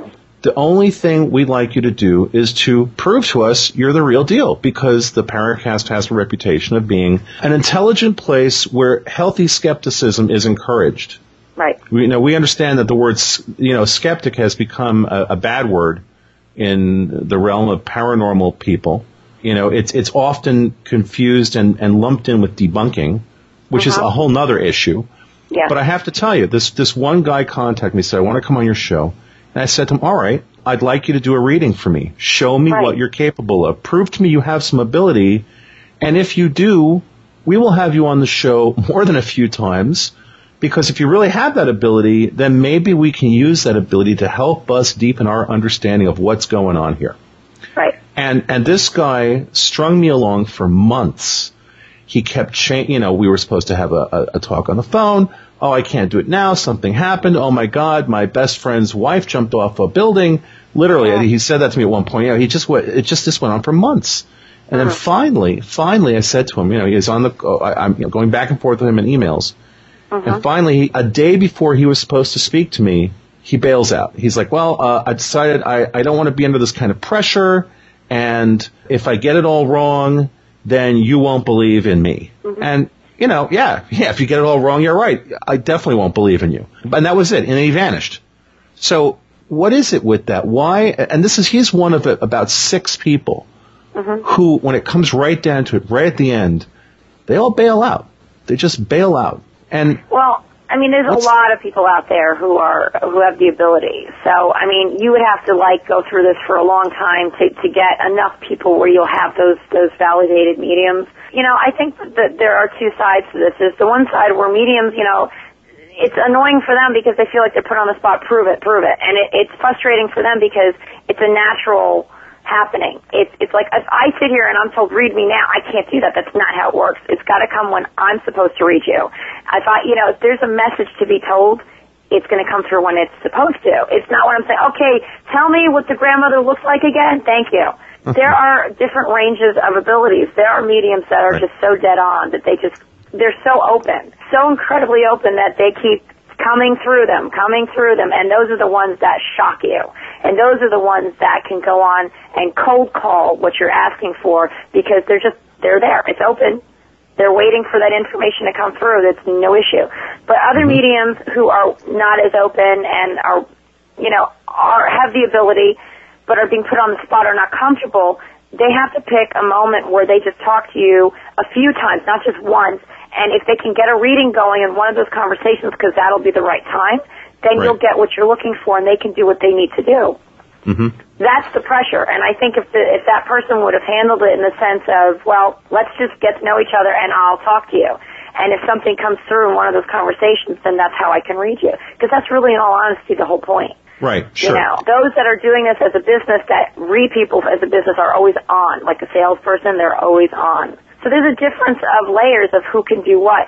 The only thing we'd like you to do is to prove to us you're the real deal because the Paracast has a reputation of being an intelligent place where healthy skepticism is encouraged. right We, you know, we understand that the word, you know, skeptic has become a, a bad word in the realm of paranormal people. You know, it's it's often confused and, and lumped in with debunking, which is uh-huh. a whole nother issue. yeah But I have to tell you, this this one guy contacted me, said, I want to come on your show. And I said to him, all right, I'd like you to do a reading for me. Show me Right. what you're capable of. Prove to me you have some ability. And if you do, we will have you on the show more than a few times. Because if you really have that ability, then maybe we can use that ability to help us deepen our understanding of what's going on here. right And and this guy strung me along for months. He kept cha- you know, we were supposed to have a, a, a talk on the phone. Oh, I can't do it now. Something happened. Oh my God, my best friend's wife jumped off a building. Literally, he said that to me at one point. You know, he just went, it just this went on for months. And then uh-huh. finally, finally, I said to him, you know, he was on the, I, I'm you know, going back and forth with him in emails. Uh-huh. And finally, a day before he was supposed to speak to me, he bails out. He's like, well, uh, I decided I, I don't want to be under this kind of pressure. And if I get it all wrong, then you won't believe in me. Mm-hmm. And, you know, yeah, yeah, if you get it all wrong, you're right. I definitely won't believe in you. And that was it. And he vanished. So what is it with that? Why? And this is he's one of about six people mm-hmm. who, when it comes right down to it, right at the end, they all bail out. They just bail out. And Well, I mean, there's What's- a lot of people out there who are who have the ability. So, I mean, you would have to like go through this for a long time to to get enough people where you'll have those those validated mediums. You know, I think that there are two sides to this. Is the one side where mediums, you know, it's annoying for them because they feel like they're put on the spot. Prove it, prove it, and it, it's frustrating for them because it's a natural happening. It's it's like if I sit here and I'm told read me now, I can't do that. That's not how it works. It's got to come when I'm supposed to read you. I thought you know if there's a message to be told, it's going to come through when it's supposed to. It's not when I'm saying okay, tell me what the grandmother looks like again. Thank you. There are different ranges of abilities. There are mediums that are Right. just so dead on that they just they're so open, so incredibly open that they keep coming through them, coming through them, and those are the ones that shock you. And those are the ones that can go on and cold call what you're asking for because they're just, they're there. It's open. They're waiting for that information to come through. That's no issue. But other mm-hmm. mediums who are not as open and are, you know, are, have the ability, but are being put on the spot or not comfortable, they have to pick a moment where they just talk to you a few times, not just once. And if they can get a reading going in one of those conversations, because that'll be the right time, then Right. you'll get what you're looking for, and they can do what they need to do. Mm-hmm. That's the pressure, and I think if the, if that person would have handled it in the sense of, well, let's just get to know each other, and I'll talk to you. And if something comes through in one of those conversations, then that's how I can read you. Because that's really, in all honesty, the whole point. right, sure. You know, those that are doing this as a business, that read people as a business, are always on. Like a salesperson, they're always on. So there's a difference of layers of who can do what,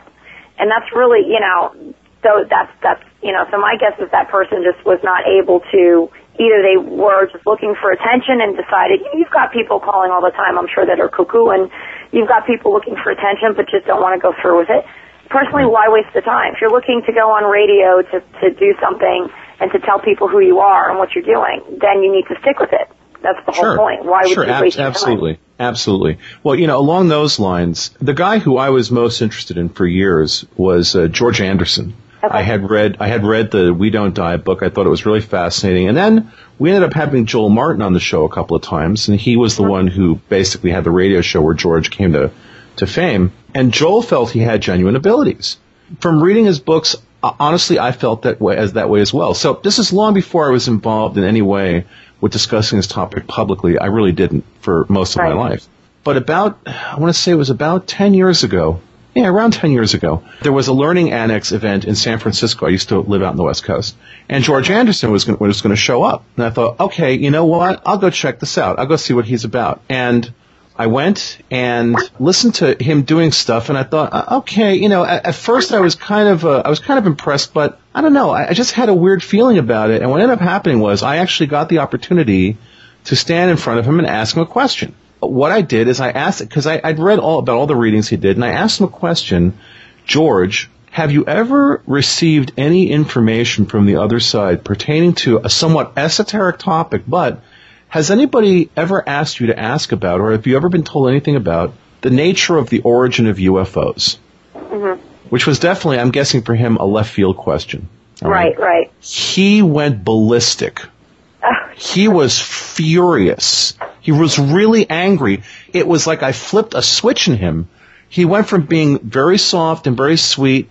and that's really, you know, so that's that's you know. So my guess is that person just was not able to. Either they were just looking for attention and decided you've got people calling all the time. I'm sure that are cuckoo, and you've got people looking for attention, but just don't want to go through with it. Personally, why waste the time? If you're looking to go on radio to to do something and to tell people who you are and what you're doing, then you need to stick with it. That's the Sure. whole point. Why would sure, you ab- waste your time? absolutely, absolutely. Well, you know, along those lines, the guy who I was most interested in for years was uh, George Anderson. Okay. I had read, I had read the We Don't Die book. I thought it was really fascinating, and then we ended up having Joel Martin on the show a couple of times, and he was the one who basically had the radio show where George came to to fame. And Joel felt he had genuine abilities. From reading his books, uh, honestly, I felt that way as that way as well. So this is long before I was involved in any way with discussing this topic publicly. I really didn't for most of my life. But about, I want to say it was about 10 years ago. Yeah, around 10 years ago. There was a Learning Annex event in San Francisco. I used to live out in the West Coast. And George Anderson was going, was going to show up. And I thought, okay, you know what? I'll go check this out. I'll go see what he's about. And I went and listened to him doing stuff, and I thought, uh, okay, you know, at, at first I was kind of, uh, I was kind of impressed, but I don't know, I, I just had a weird feeling about it. And what ended up happening was I actually got the opportunity to stand in front of him and ask him a question. What I did is I asked, because I'd read all about all the readings he did, and I asked him a question, George, have you ever received any information from the other side pertaining to a somewhat esoteric topic, but has anybody ever asked you to ask about, or have you ever been told anything about the nature of the origin of UFOs? Mm-hmm. Which was definitely, I'm guessing for him, a left field question. All Right, right. He went ballistic. Oh. He was furious. He was really angry. It was like I flipped a switch in him. He went from being very soft and very sweet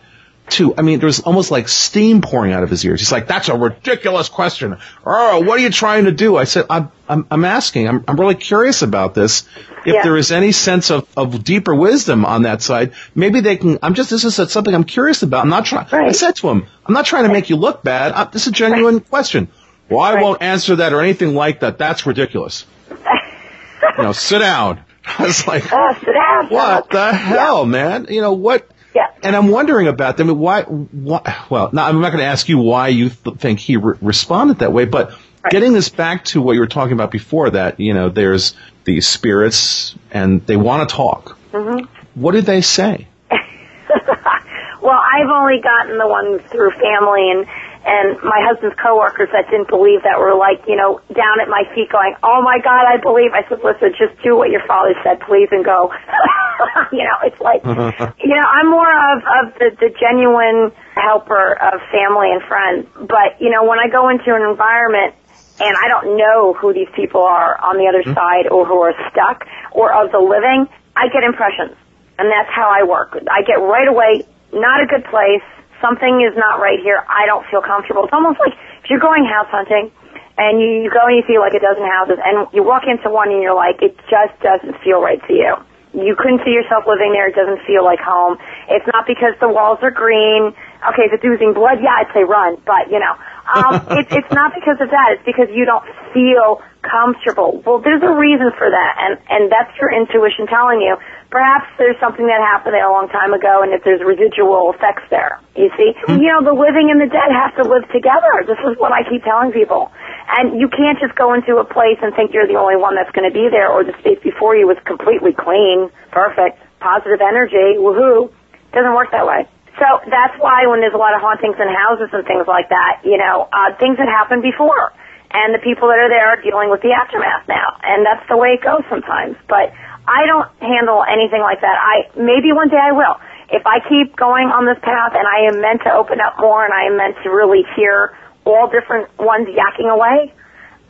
to, I mean, there was almost like steam pouring out of his ears. He's like, that's a ridiculous question. Oh, what are you trying to do? I said, I'm, I'm, I'm asking. I'm, I'm really curious about this. If Yeah. there is any sense of, of deeper wisdom on that side, maybe they can, I'm just, this is something I'm curious about. I'm not trying, I said to him, I'm not trying to make you look bad. I, this is a genuine question. Well, I Right. won't answer that or anything like that. That's ridiculous. you know, sit down. I was like, Oh, sit down. what the hell, man? You know, what? Yeah. And I'm wondering about them. Why, why? Well, now I'm not going to ask you why you th- think he re- responded that way, but getting this back to what you were talking about before, that you know, there's these spirits and they want to talk. Mm-hmm. What did they say? well, I've only gotten the ones through family and and my husband's coworkers that didn't believe that were like, you know, down at my feet going, "Oh my God, I believe." I said, "Listen, just do what your father said, please, and go." you know, it's like, you know, I'm more of of the the genuine helper of family and friends. But you know, when I go into an environment and I don't know who these people are on the other hmm. side or who are stuck or of the living, I get impressions, and that's how I work. I get right away, not a good place something is not right here. I don't feel comfortable. It's almost like if you're going house hunting and you, you go and you see like a dozen houses and you walk into one and you're like, it just doesn't feel right to you. You couldn't see yourself living there. It doesn't feel like home. It's not because the walls are green. Okay, if it's oozing blood, yeah, I'd say run. But, you know, um, it, it's not because of that. It's because you don't feel comfortable. Well, there's a reason for that. And, and that's your intuition telling you perhaps there's something that happened there a long time ago and if there's residual effects there. You see? Mm-hmm. You know, the living and the dead have to live together. This is what I keep telling people. And you can't just go into a place and think you're the only one that's going to be there or the space before you was completely clean, perfect, positive energy, woohoo. Doesn't work that way. So that's why when there's a lot of hauntings in houses and things like that, you know, uh, things that happened before. And the people that are there are dealing with the aftermath now. And that's the way it goes sometimes. But I don't handle anything like that. I maybe one day I will. If I keep going on this path and I am meant to open up more and I am meant to really hear all different ones yakking away,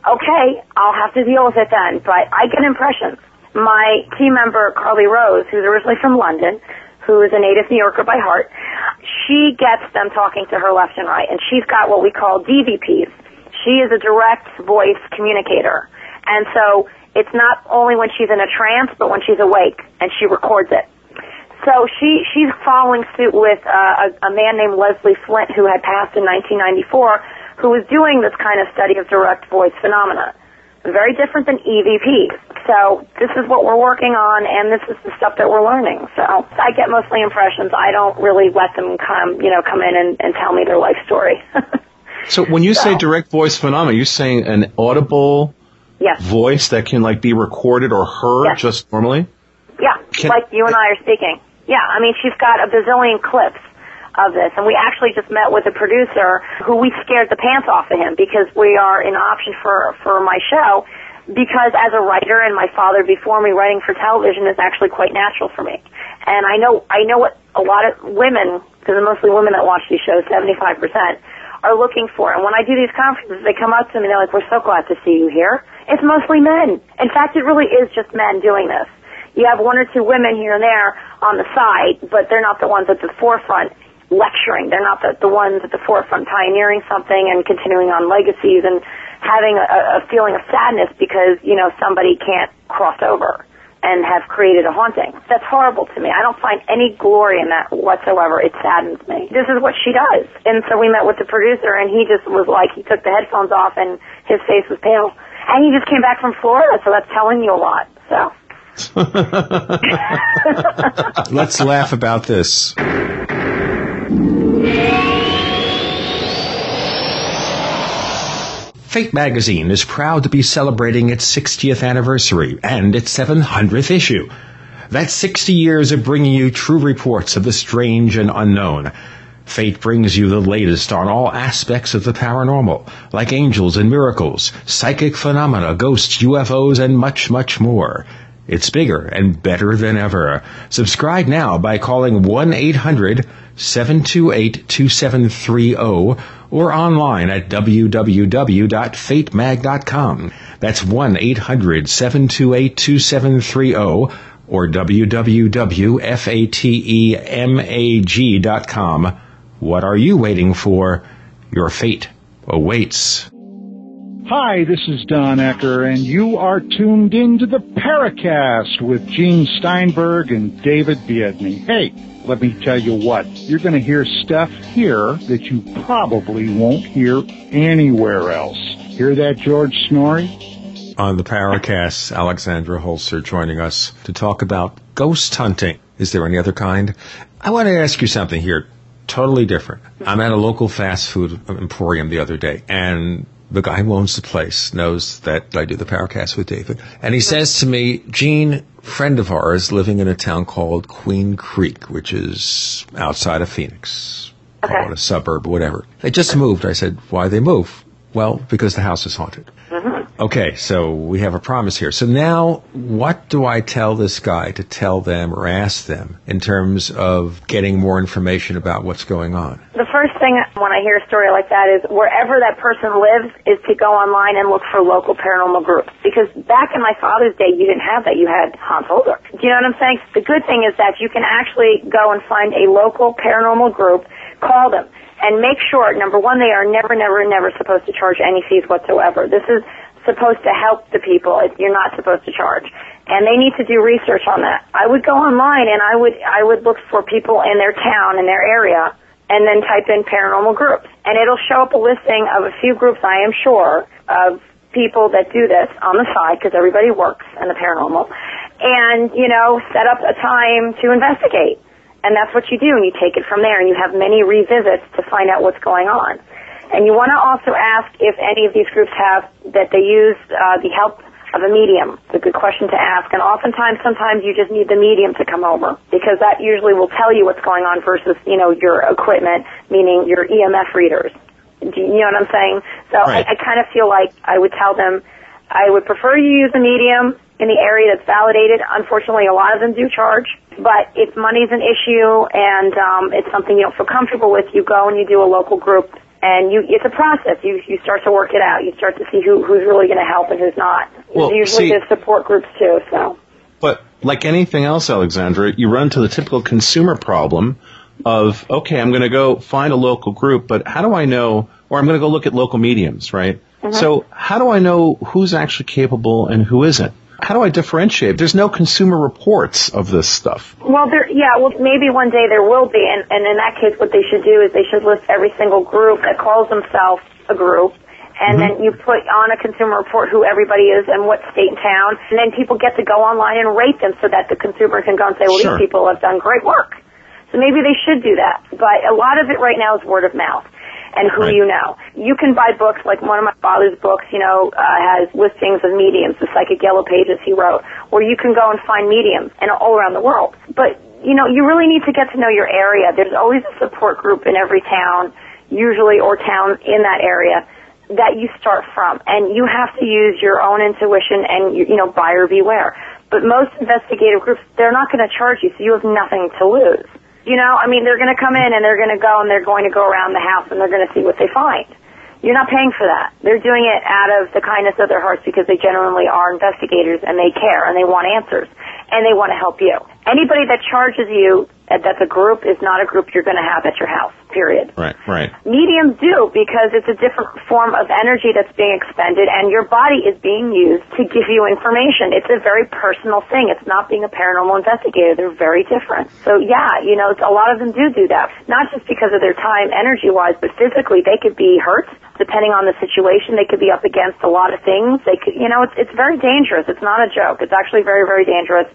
okay, I'll have to deal with it then. But I get impressions. My team member, Carly Rose, who's originally from London, who is a native New Yorker by heart, she gets them talking to her left and right, and she's got what we call DVPs. She is a direct voice communicator. And so it's not only when she's in a trance, but when she's awake, and she records it. So she she's following suit with uh, a, a man named Leslie Flint, who had passed in 1994, who was doing this kind of study of direct voice phenomena. Very different than EVP. So this is what we're working on, and this is the stuff that we're learning. So I get mostly impressions. I don't really let them come, you know, come in and, and tell me their life story. so when you so, say direct voice phenomena, you're saying an audible yes. voice that can like be recorded or heard yes. just normally? Yeah, can, like you and I are speaking. Yeah, I mean she's got a bazillion clips of this, and we actually just met with a producer who we scared the pants off of him because we are an option for for my show. Because as a writer and my father before me, writing for television is actually quite natural for me. And I know I know what a lot of women, because mostly women that watch these shows, seventy five percent, are looking for. And when I do these conferences, they come up to me and they're like, "We're so glad to see you here." It's mostly men. In fact, it really is just men doing this. You have one or two women here and there on the side, but they're not the ones at the forefront lecturing. They're not the, the ones at the forefront pioneering something and continuing on legacies and having a, a feeling of sadness because, you know, somebody can't cross over and have created a haunting. That's horrible to me. I don't find any glory in that whatsoever. It saddens me. This is what she does. And so we met with the producer and he just was like, he took the headphones off and his face was pale. And he just came back from Florida, so that's telling you a lot. So. Let's laugh about this. Fate magazine is proud to be celebrating its 60th anniversary and its 700th issue. That's 60 years of bringing you true reports of the strange and unknown. Fate brings you the latest on all aspects of the paranormal, like angels and miracles, psychic phenomena, ghosts, UFOs, and much, much more. It's bigger and better than ever. Subscribe now by calling 1-800-728-2730 or online at www.fatemag.com. That's 1-800-728-2730 or www.fatemag.com. What are you waiting for? Your fate awaits. Hi, this is Don Ecker, and you are tuned in to the Paracast with Gene Steinberg and David Biedney. Hey, let me tell you what, you're going to hear stuff here that you probably won't hear anywhere else. Hear that, George Noory? On the Paracast, Alexandra Holzer joining us to talk about ghost hunting. Is there any other kind? I want to ask you something here totally different. I'm at a local fast food emporium the other day, and the guy who owns the place knows that I do the Paracast with David. And he says to me, Gene, friend of ours living in a town called Queen Creek, which is outside of Phoenix. call Okay. it a suburb, whatever. They just moved. I said, why they move? Well, because the house is haunted. Okay, so we have a promise here. So now, what do I tell this guy to tell them or ask them in terms of getting more information about what's going on? The first thing when I hear a story like that is wherever that person lives is to go online and look for local paranormal groups. Because back in my father's day, you didn't have that. You had Hans Holzer. Do you know what I'm saying? The good thing is that you can actually go and find a local paranormal group, call them, and make sure, number one, they are never, never, never supposed to charge any fees whatsoever. This is supposed to help the people. You're not supposed to charge. And they need to do research on that. I would go online and I would, I would look for people in their town, in their area, and then type in paranormal groups. And it'll show up a listing of a few groups, I am sure, of people that do this on the side, because everybody works in the paranormal. And, you know, set up a time to investigate. And that's what you do, and you take it from there, and you have many revisits to find out what's going on. And you want to also ask if any of these groups have, that they use uh, the help of a medium. It's a good question to ask. And oftentimes, sometimes you just need the medium to come over because that usually will tell you what's going on versus, you know, your equipment, meaning your EMF readers. Do you know what I'm saying? So Right. I, I kind of feel like I would tell them, I would prefer you use a medium in the area that's validated. Unfortunately, a lot of them do charge, but if money's an issue and um, it's something you don't feel comfortable with, you go and you do a local group, and you it's a process. You you start to work it out. You start to see who who's really going to help and who's not. Well, Usually, see- there's support groups too. So. But like anything else, Alexandra, you run into the typical consumer problem of, okay, I'm going to go find a local group, but how do I know, or I'm going to go look at local mediums, right? Mm-hmm. So how do I know who's actually capable and who isn't? How do I differentiate? There's no consumer reports of this stuff. Well, there, yeah, well, maybe one day there will be, and, and in that case, what they should do is they should list every single group that calls themselves a group, and then mm-hmm. you put on a consumer report who everybody is and what state and town, and then people get to go online and rate them so that the consumer can go and say, well, Sure. these people have done great work. So maybe they should do that. But a lot of it right now is word of mouth and who Right. you know. You can buy books, like one of my father's books, you know, uh, has listings of mediums, the psychic yellow pages he wrote, where you can go and find mediums and all around the world. But, you know, you really need to get to know your area. There's always a support group in every town, usually, or town in that area that you start from. And you have to use your own intuition and, you know, buyer beware. But most investigative groups, they're not going to charge you, so you have nothing to lose. You know, I mean, they're going to come in and they're going to go and they're going to go around the house and they're going to see what they find. You're not paying for that. They're doing it out of the kindness of their hearts because they genuinely are investigators and they care and they want answers and they want to help you. Anybody that charges you that a group is not a group you're going to have at your house, period. Right, right. Mediums do because it's a different form of energy that's being expended and your body is being used to give you information. It's a very personal thing. It's not being a paranormal investigator. They're very different. So yeah, you know, a lot of them do do that. Not just because of their time energy wise, but physically they could be hurt depending on the situation. They could be up against a lot of things. They could, you know, it's, it's very dangerous. It's not a joke. It's actually very, very dangerous.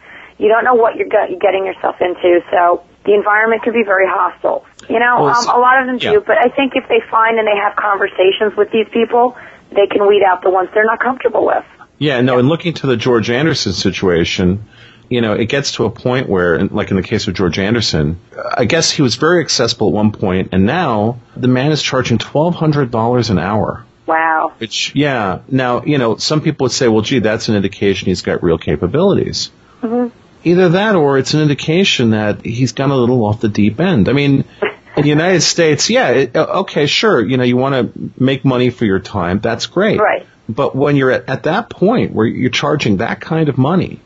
You don't know what you're, getting yourself into, so the environment can be very hostile. You know, Well, um, a lot of them yeah. do, but I think if they find and they have conversations with these people, they can weed out the ones they're not comfortable with. Yeah, no, and looking to the George Anderson situation, you know, it gets to a point where, like in the case of George Anderson, I guess he was very accessible at one point, and now the man is charging $1,200 an hour. Wow. Which, yeah, now, you know, some people would say, well, gee, that's an indication he's got real capabilities. Either that or it's an indication that he's gone a little off the deep end. I mean, in the United States, yeah, it, okay, sure, you know, you want to make money for your time, that's great. Right. But when you're at, at that point where you're charging that kind of money,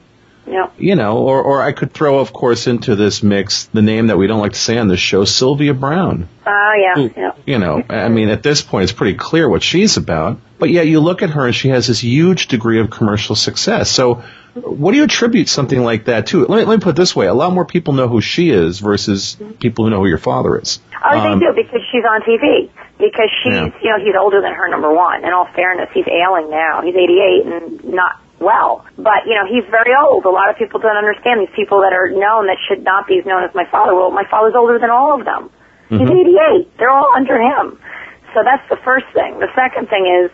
Yeah. you know, or, or I could throw, of course, into this mix the name that we don't like to say on this show, Sylvia Browne. Oh, yeah. who, Yeah. You know, I mean, at this point, it's pretty clear what she's about. But yet, you look at her and she has this huge degree of commercial success. So, what do you attribute something like that to? Let me, let me put it this way: a lot more people know who she is versus people who know who your father is. Oh, Um, they do because she's on TV. Because she's, Yeah. you know, he's older than her. Number one. In all fairness, he's ailing now. He's 88 and not well. But you know, he's very old. A lot of people don't understand these people that are known that should not be known as my father. Well, my father's older than all of them. He's 88. They're all under him. So that's the first thing. The second thing is,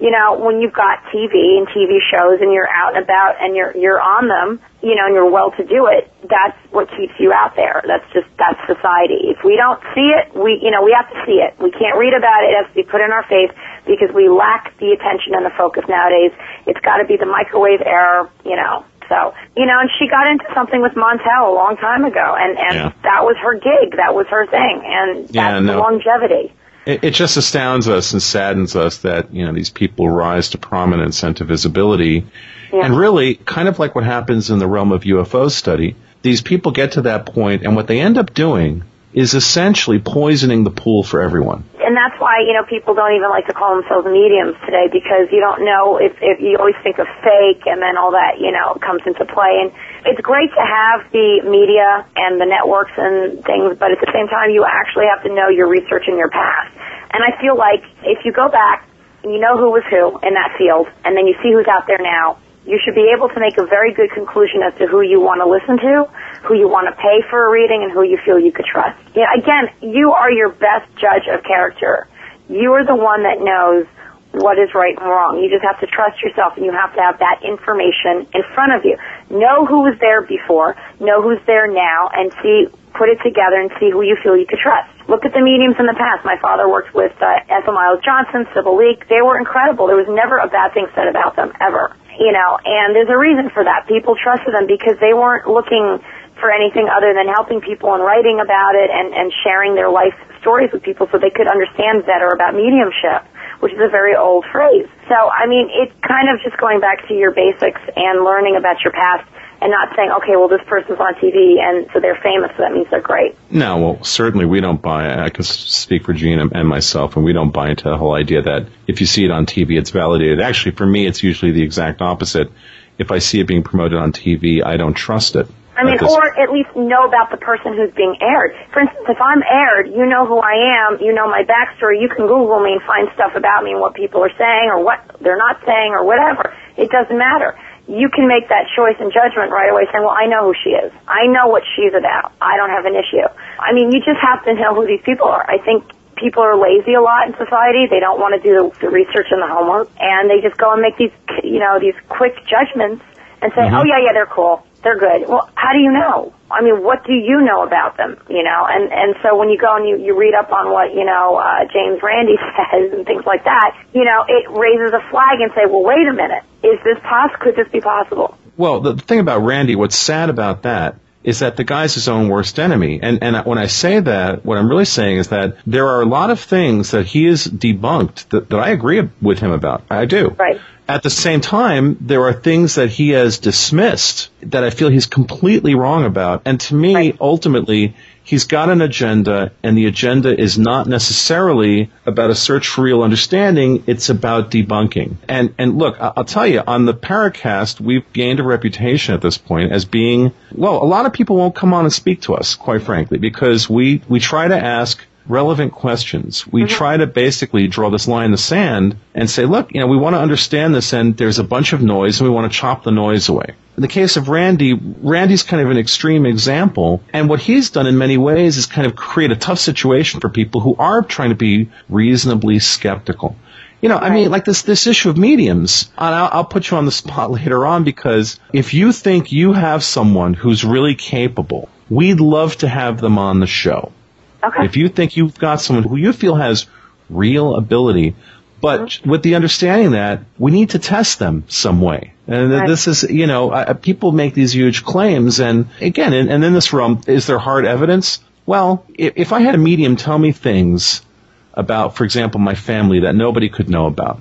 you know, when you've got TV and TV shows and you're out and about and you're you're on them, you know, and you're well to do it, that's what keeps you out there. That's just that's society. If we don't see it, we you know, we have to see it. We can't read about it, it has to be put in our face because we lack the attention and the focus nowadays. It's got to be the microwave era, you know. So, you know, and she got into something with Montel a long time ago and and Yeah. that was her gig, that was her thing and that's Yeah, the no. longevity. It, it just astounds us and saddens us that you know these people rise to prominence and to visibility, Yeah. and really, kind of like what happens in the realm of UFO study, these people get to that point, and what they end up doing is essentially poisoning the pool for everyone. and that's why you know people don't even like to call themselves mediums today because you don't know if if you always think of fake and then all that you know comes into play and it's great to have the media and the networks and things but at the same time you actually have to know your research and your past and I feel like if you go back and you know who was who in that field and then you see who's out there now you should be able to make a very good conclusion as to who you want to listen to, who you want to pay for a reading, and who you feel you could trust. Yeah, again, you are your best judge of character. You are the one that knows what is right and wrong. You just have to trust yourself, and you have to have that information in front of you. Know who was there before, know who's there now, and see, put it together and see who you feel you could trust. Look at the mediums in the past. My father worked with uh, Ethel Miles Johnson, Sybil Leek. They were incredible. There was never a bad thing said about them, ever you know, and there's a reason for that. People trusted them because they weren't looking for anything other than helping people and writing about it and, and sharing their life stories with people so they could understand better about mediumship, which is a very old phrase. So, I mean, it's kind of just going back to your basics and learning about your past and not saying, okay, well, this person's on TV and so they're famous, so that means they're great. No, well, certainly we don't buy. I can speak for Gene and, myself, and we don't buy into the whole idea that if you see it on TV, it's validated. Actually, for me, it's usually the exact opposite. If I see it being promoted on TV, I don't trust it. I mean, or at least know about the person who's being aired. For instance, if I'm aired, you know who I am, you know my backstory, you can Google me and find stuff about me and what people are saying or what they're not saying or whatever. It doesn't matter. You can make that choice and judgment right away saying, well, I know who she is. I know what she's about. I don't have an issue. I mean, you just have to know who these people are. I think people are lazy a lot in society. They don't want to do the, the research and the homework, and they just go and make these, you know, these quick judgments and say, mm-hmm. oh yeah, yeah, they're cool, they're good. Well, how do you know? I mean, what do you know about them? You know, and and so when you go and you you read up on what you know uh, James Randi says and things like that, you know, it raises a flag and say, well, wait a minute, is this poss? Could this be possible? Well, the, the thing about Randi, what's sad about that is that the guy's his own worst enemy. And, and when I say that, what I'm really saying is that there are a lot of things that he has debunked that, that I agree with him about. I do. Right. At the same time, there are things that he has dismissed that I feel he's completely wrong about. And to me, Right. ultimately, he's got an agenda, and the agenda is not necessarily about a search for real understanding. It's about debunking. And and look, I'll tell you, on the Paracast, we've gained a reputation at this point as being well. A lot of people won't come on and speak to us, quite frankly, because we we try to ask relevant questions. We mm-hmm. try to basically draw this line in the sand and say, look, you know, we want to understand this and there's a bunch of noise and we want to chop the noise away. In the case of Randi, Randi's kind of an extreme example. And what he's done in many ways is kind of create a tough situation for people who are trying to be reasonably skeptical. You know, I mean, like this, this issue of mediums, and I'll, I'll put you on the spot later on because if you think you have someone who's really capable, we'd love to have them on the show. Okay. If you think you've got someone who you feel has real ability, but with the understanding that we need to test them some way. And Right. this is, you know, uh, people make these huge claims. And again, and, and in this realm, is there hard evidence? Well, if, if I had a medium tell me things about, for example, my family that nobody could know about,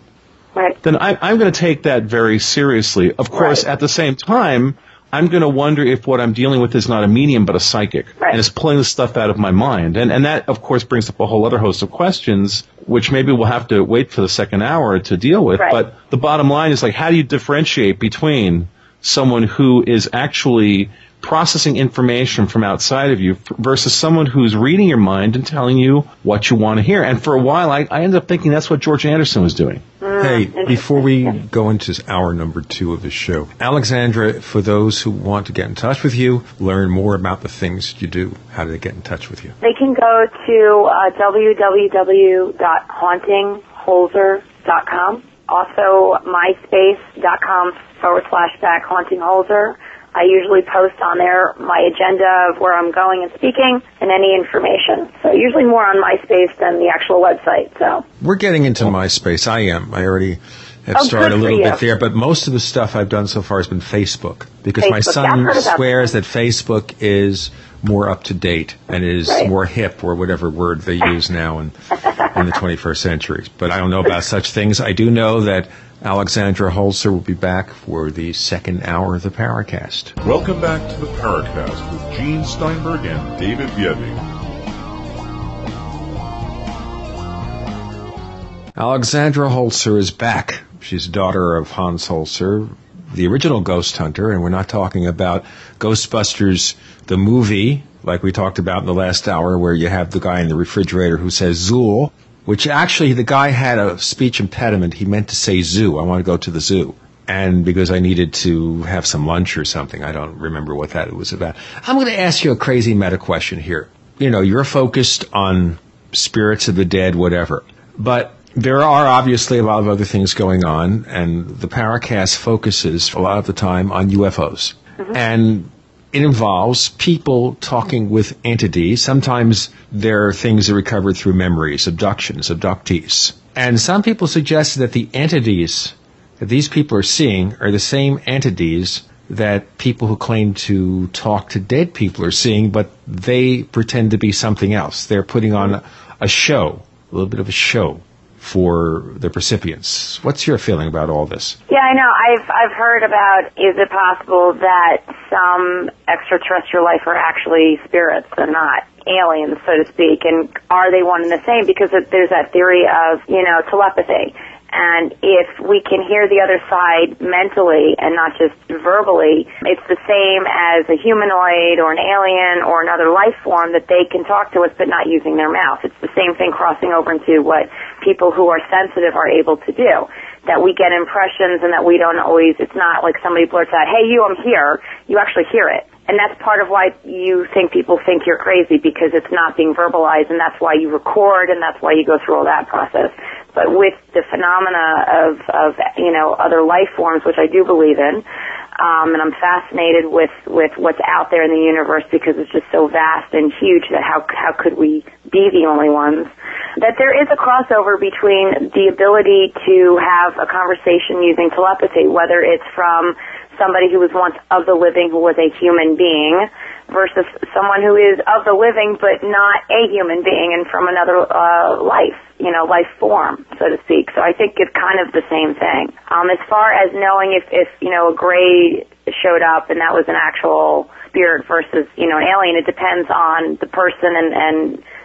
Right. then I, I'm going to take that very seriously. Of course, Right. at the same time, I'm going to wonder if what I'm dealing with is not a medium but a psychic, Right. and it's pulling the stuff out of my mind, and and that of course brings up a whole other host of questions, which maybe we'll have to wait for the second hour to deal with. Right. But the bottom line is like, how do you differentiate between someone who is actually processing information from outside of you versus someone who's reading your mind and telling you what you want to hear? And for a while, I, I ended up thinking that's what George Anderson was doing. Hey, before we go into hour number two of the show, Alexandra, for those who want to get in touch with you, learn more about the things you do, how do they get in touch with you? They can go to uh, www.hauntingholzer.com Also, myspace.com forward slash back haunting Holzer. I usually post on there my agenda of where I'm going and speaking and any information. So usually more on MySpace than the actual website. So We're getting into MySpace. I am. I already have Oh, started a little bit there, but most of the stuff I've done so far has been Facebook because my Facebook, yeah, I've son about swears that Facebook is more up to date and is Right. more hip or whatever word they use now in, in the 21st century. But I don't know about such things. I do know that Alexandra Holzer will be back for the second hour of the Paracast. Welcome back to the Paracast with Gene Steinberg and David Biedney. Alexandra Holzer is back. She's daughter of Hans Holzer, the original ghost hunter, and we're not talking about Ghostbusters, the movie, like we talked about in the last hour, where you have the guy in the refrigerator who says Zuul, which actually the guy had a speech impediment. He meant to say zoo. I want to go to the zoo. And because I needed to have some lunch or something, I don't remember what that was about. I'm going to ask you a crazy meta question here. You know, you're focused on spirits of the dead, whatever. But there are obviously a lot of other things going on, and the Paracast focuses a lot of the time on UFOs. Mm-hmm. And it involves people talking with entities. Sometimes there are things that are recovered through memories, abductions, abductees. And some people suggest that the entities that these people are seeing are the same entities that people who claim to talk to dead people are seeing, but they pretend to be something else. They're putting on a, show, a little bit of a show for the recipients. What's your feeling about all this? Yeah, I know. I've I've heard about is it possible that some extraterrestrial life are actually spirits and not aliens, so to speak, and are they one and the same? Because there's that theory of you know telepathy, and if we can hear the other side mentally and not just verbally, it's the same as a humanoid or an alien or another life form that they can talk to us but not using their mouth. It's the same thing crossing over into what people who are sensitive are able to do that we get impressions and that we don't always, it's not like somebody blurts out, hey you, I'm here. You actually hear it. And that's part of why you think people think you're crazy because it's not being verbalized and that's why you record and that's why you go through all that process. But with the phenomena of, of, you know, other life forms, which I do believe in, um, and I'm fascinated with, with what's out there in the universe because it's just so vast and huge that how, how could we be the only ones? That there is a crossover between the ability to have a conversation using telepathy, whether it's from somebody who was once of the living who was a human being versus someone who is of the living but not a human being and from another uh, life, you know, life form, so to speak. So I think it's kind of the same thing. Um, as far as knowing if, if you know, a gray showed up and that was an actual spirit versus, you know, an alien, it depends on the person and, and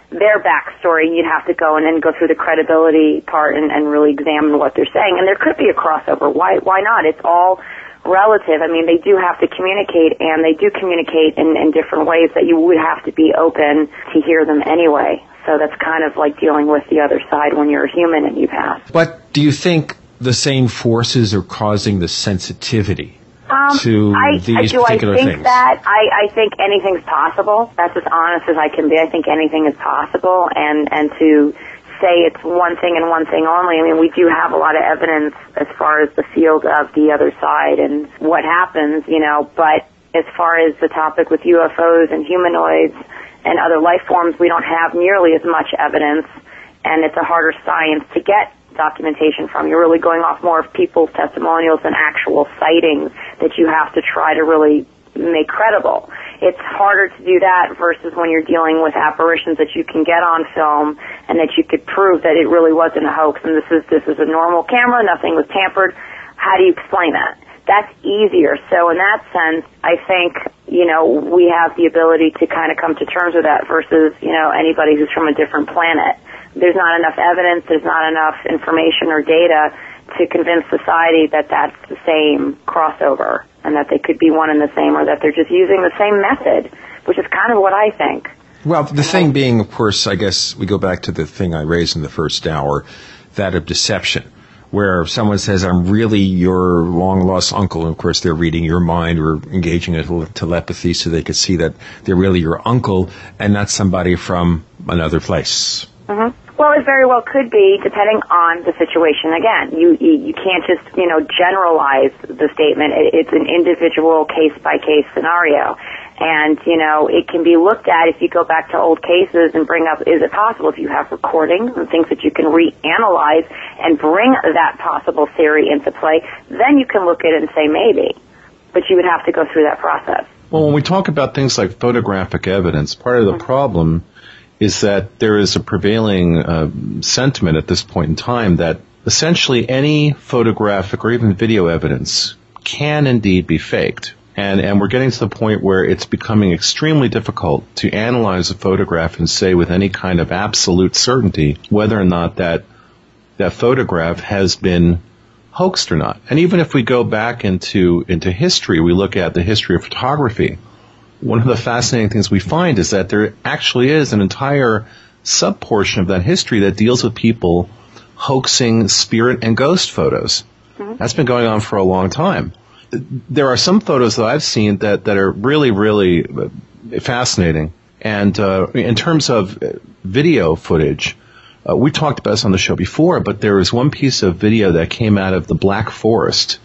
their backstory. You'd have to go and then go through the credibility part and, and really examine what they're saying. And there could be a crossover. Why, why not? It's all relative. I mean, they do have to communicate, and they do communicate in, in different ways that you would have to be open to hear them anyway. So that's kind of like dealing with the other side when you're a human and you pass. But do you think the same forces are causing the sensitivity Um, to I, these I, do I think things? that? I, I think anything's possible. That's as honest as I can be. I think anything is possible, and and to say it's one thing and one thing only. I mean, we do have a lot of evidence as far as the field of the other side and what happens, you know. But as far as the topic with UFOs and humanoids and other life forms, we don't have nearly as much evidence, and it's a harder science to get documentation from. You're really going off more of people's testimonials and actual sightings that you have to try to really make credible. It's harder to do that versus when you're dealing with apparitions that you can get on film and that you could prove that it really wasn't a hoax and this is this is a normal camera, nothing was tampered. How do you explain that? That's easier. So in that sense, I think, you know, we have the ability to kind of come to terms with that versus, you know, anybody who's from a different planet. There's not enough evidence, there's not enough information or data to convince society that that's the same crossover and that they could be one and the same or that they're just using the same method, which is kind of what I think. Well, the thing being, of course, I guess we go back to the thing I raised in the first hour, that of deception, where someone says, I'm really your long lost uncle, and of course they're reading your mind or engaging in a little telepathy so they could see that they're really your uncle and not somebody from another place. hmm Well, it very well could be, depending on the situation. Again, you you, can't just you know generalize the statement. It's an individual case by case scenario, and you know it can be looked at if you go back to old cases and bring up is it possible if you have recordings and things that you can reanalyze and bring that possible theory into play. Then you can look at it and say maybe, but you would have to go through that process. Well, when we talk about things like photographic evidence, part of the mm-hmm. problem is that there is a prevailing uh, sentiment at this point in time that essentially any photographic or even video evidence can indeed be faked. And, and we're getting to the point where it's becoming extremely difficult to analyze a photograph and say with any kind of absolute certainty whether or not that that photograph has been hoaxed or not. And even if we go back into into history, we look at the history of photography one of the fascinating things we find is that there actually is an entire subportion of that history that deals with people hoaxing spirit and ghost photos. Mm-hmm. That's been going on for a long time. There are some photos that I've seen that, that are really, really fascinating. And uh, in terms of video footage, uh, we talked about this on the show before, but there was one piece of video that came out of the Black Forest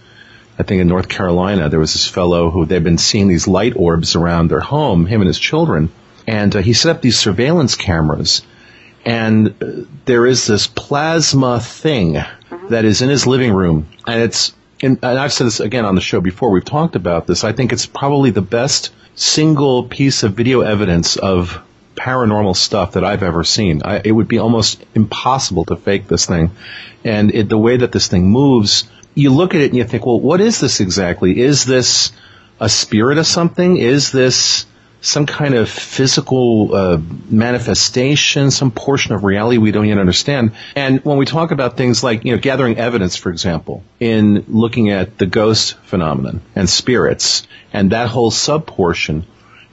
I think in North Carolina, there was this fellow who they'd been seeing these light orbs around their home, him and his children, and uh, he set up these surveillance cameras. And uh, there is this plasma thing mm-hmm. that is in his living room, and it's. and I've said this again on the show before. We've talked about this. I think it's probably the best single piece of video evidence of paranormal stuff that I've ever seen. I, it would be almost impossible to fake this thing, and it, the way that this thing moves you look at it and you think, well, what is this exactly? Is this a spirit of something? Is this some kind of physical uh, manifestation, some portion of reality we don't yet understand? And when we talk about things like, you know, gathering evidence, for example, in looking at the ghost phenomenon and spirits and that whole subportion,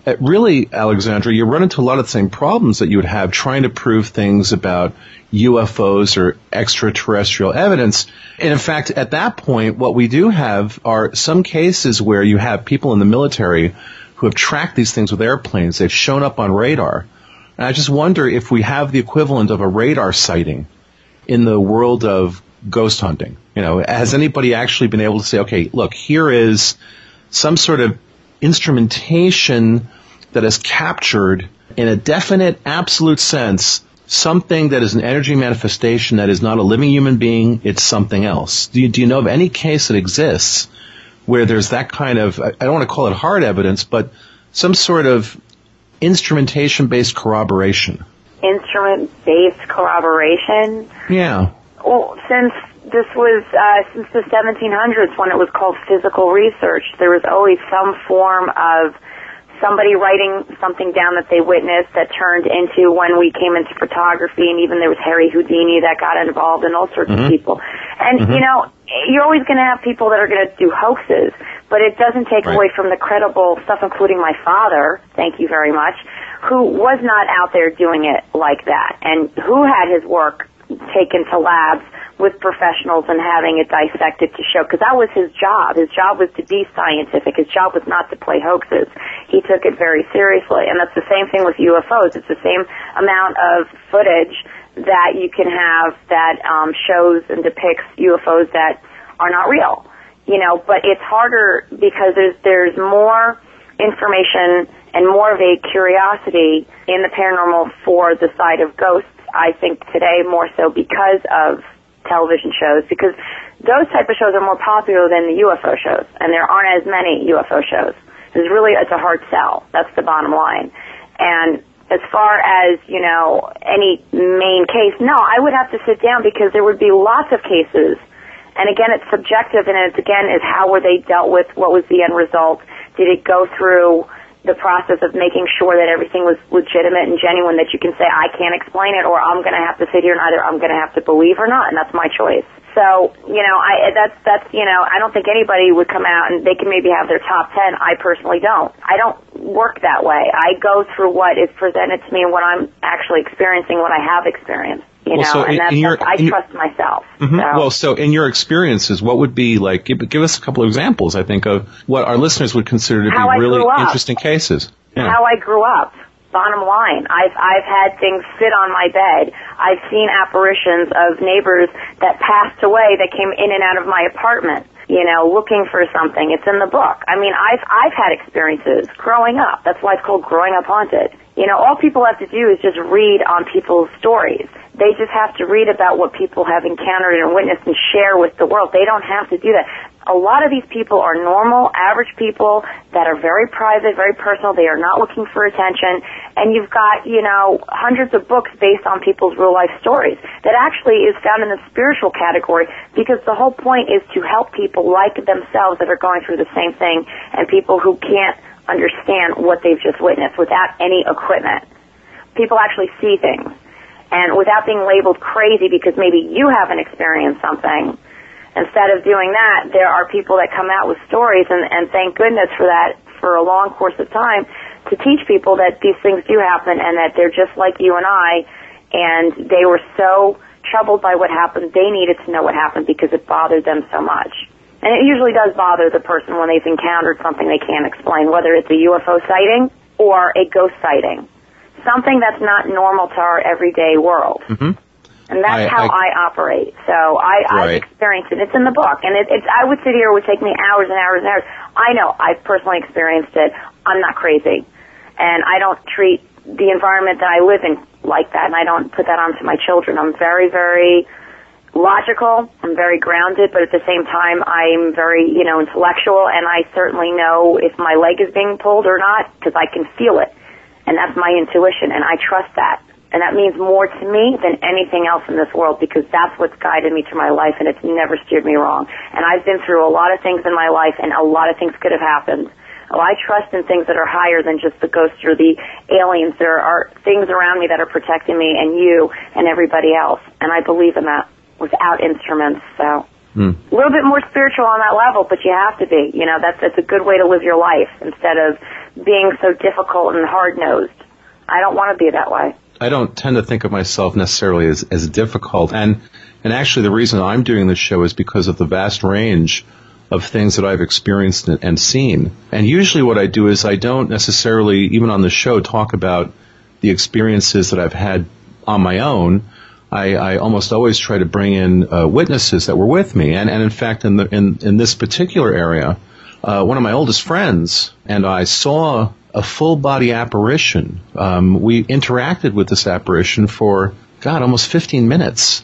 Uh, really, Alexandra, you run into a lot of the same problems that you would have trying to prove things about UFOs or extraterrestrial evidence. And in fact, at that point, what we do have are some cases where you have people in the military who have tracked these things with airplanes. They've shown up on radar. And I just wonder if we have the equivalent of a radar sighting in the world of ghost hunting. You know, has anybody actually been able to say, okay, look, here is some sort of instrumentation that has captured in a definite, absolute sense something that is an energy manifestation that is not a living human being, it's something else. Do you, do you know of any case that exists where there's that kind of, I don't want to call it hard evidence, but some sort of instrumentation based corroboration? Instrument based corroboration? Yeah. Well, since this was uh, since the 1700s when it was called psychical research, there was always some form of somebody writing something down that they witnessed that turned into when we came into photography and even there was Harry Houdini that got involved and all sorts mm-hmm. of people. And mm-hmm. you know, you're always going to have people that are going to do hoaxes, but it doesn't take right. away from the credible stuff, including my father, thank you very much, who was not out there doing it like that and who had his work taken to labs with professionals and having it dissected to show, because that was his job. His job was to be scientific. His job was not to play hoaxes. He took it very seriously. And that's the same thing with UFOs. It's the same amount of footage that you can have that um, shows and depicts UFOs that are not real. You know, but it's harder because there's there's more information and more of a curiosity in the paranormal for the side of ghosts. I think today more so because of television shows because those type of shows are more popular than the UFO shows, and there aren't as many UFO shows. It's really it's a hard sell. That's the bottom line. And as far as you know, any main case, no, I would have to sit down because there would be lots of cases. And again, it's subjective, and it's again is how were they dealt with? What was the end result? Did it go through? The process of making sure that everything was legitimate and genuine that you can say I can't explain it or I'm going to have to sit here and either I'm going to have to believe or not and that's my choice. So, you know, I that's that's, you know, I don't think anybody would come out and they can maybe have their top 10. I personally don't. I don't work that way. I go through what is presented to me and what I'm actually experiencing, what I have experienced. You well, know, so and that's, your, that's, I trust myself. Mm-hmm. So. Well, so in your experiences, what would be like? Give, give, us a couple of examples. I think of what our listeners would consider to be really interesting cases. Yeah. How I grew up. Bottom line, I've I've had things sit on my bed. I've seen apparitions of neighbors that passed away that came in and out of my apartment. You know, looking for something. It's in the book. I mean, I've I've had experiences growing up. That's why it's called Growing Up Haunted. You know, all people have to do is just read on people's stories. They just have to read about what people have encountered and witnessed and share with the world. They don't have to do that. A lot of these people are normal, average people that are very private, very personal. They are not looking for attention. And you've got, you know, hundreds of books based on people's real life stories that actually is found in the spiritual category because the whole point is to help people like themselves that are going through the same thing and people who can't understand what they've just witnessed without any equipment. People actually see things. And without being labeled crazy because maybe you haven't experienced something, instead of doing that, there are people that come out with stories and, and thank goodness for that for a long course of time to teach people that these things do happen and that they're just like you and I and they were so troubled by what happened, they needed to know what happened because it bothered them so much. And it usually does bother the person when they've encountered something they can't explain, whether it's a UFO sighting or a ghost sighting. Something that's not normal to our everyday world. Mm-hmm. And that's I- how I- I, operate. So I, I've experienced it. It's in the book. And it, it's, I would sit here, it would take me hours and hours and hours. I know, I've personally experienced it. I'm not crazy. And I don't treat the environment that I live in like that. And I don't put that onto my children. I'm very, very logical. I'm very grounded, but at the same time, I'm very, you know, intellectual. And I certainly know if my leg is being pulled or not because I can feel it. And that's my intuition. And I trust that. And that means more to me than anything else in this world because that's what's guided me through my life and it's never steered me wrong. And I've been through a lot of things in my life and a lot of things could have happened. Well, I trust in things that are higher than just the ghosts or the aliens. There are things around me that are protecting me and you and everybody else. And I believe in that without instruments. So Hmm. a little bit more spiritual on that level, but you have to be. You know, that's that's a good way to live your life instead of being so difficult and hard nosed. I don't want to be that way. I don't tend to think of myself necessarily as, as difficult. And, and actually the reason I'm doing this show is because of the vast range of things that I've experienced and seen. And usually what I do is I don't necessarily, even on the show, talk about the experiences that I've had on my own. I, I almost always try to bring in uh, witnesses that were with me. And, and in fact, in, the, in, in this particular area, uh, one of my oldest friends and I saw a full body apparition. Um, we interacted with this apparition for, God, almost 15 minutes.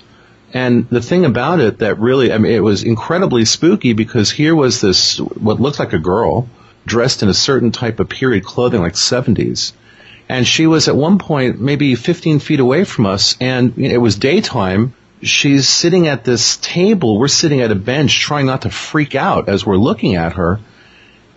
And the thing about it that really, I mean, it was incredibly spooky because here was this, what looked like a girl dressed in a certain type of period clothing, like 70s. And she was at one point maybe 15 feet away from us and it was daytime. She's sitting at this table. We're sitting at a bench trying not to freak out as we're looking at her.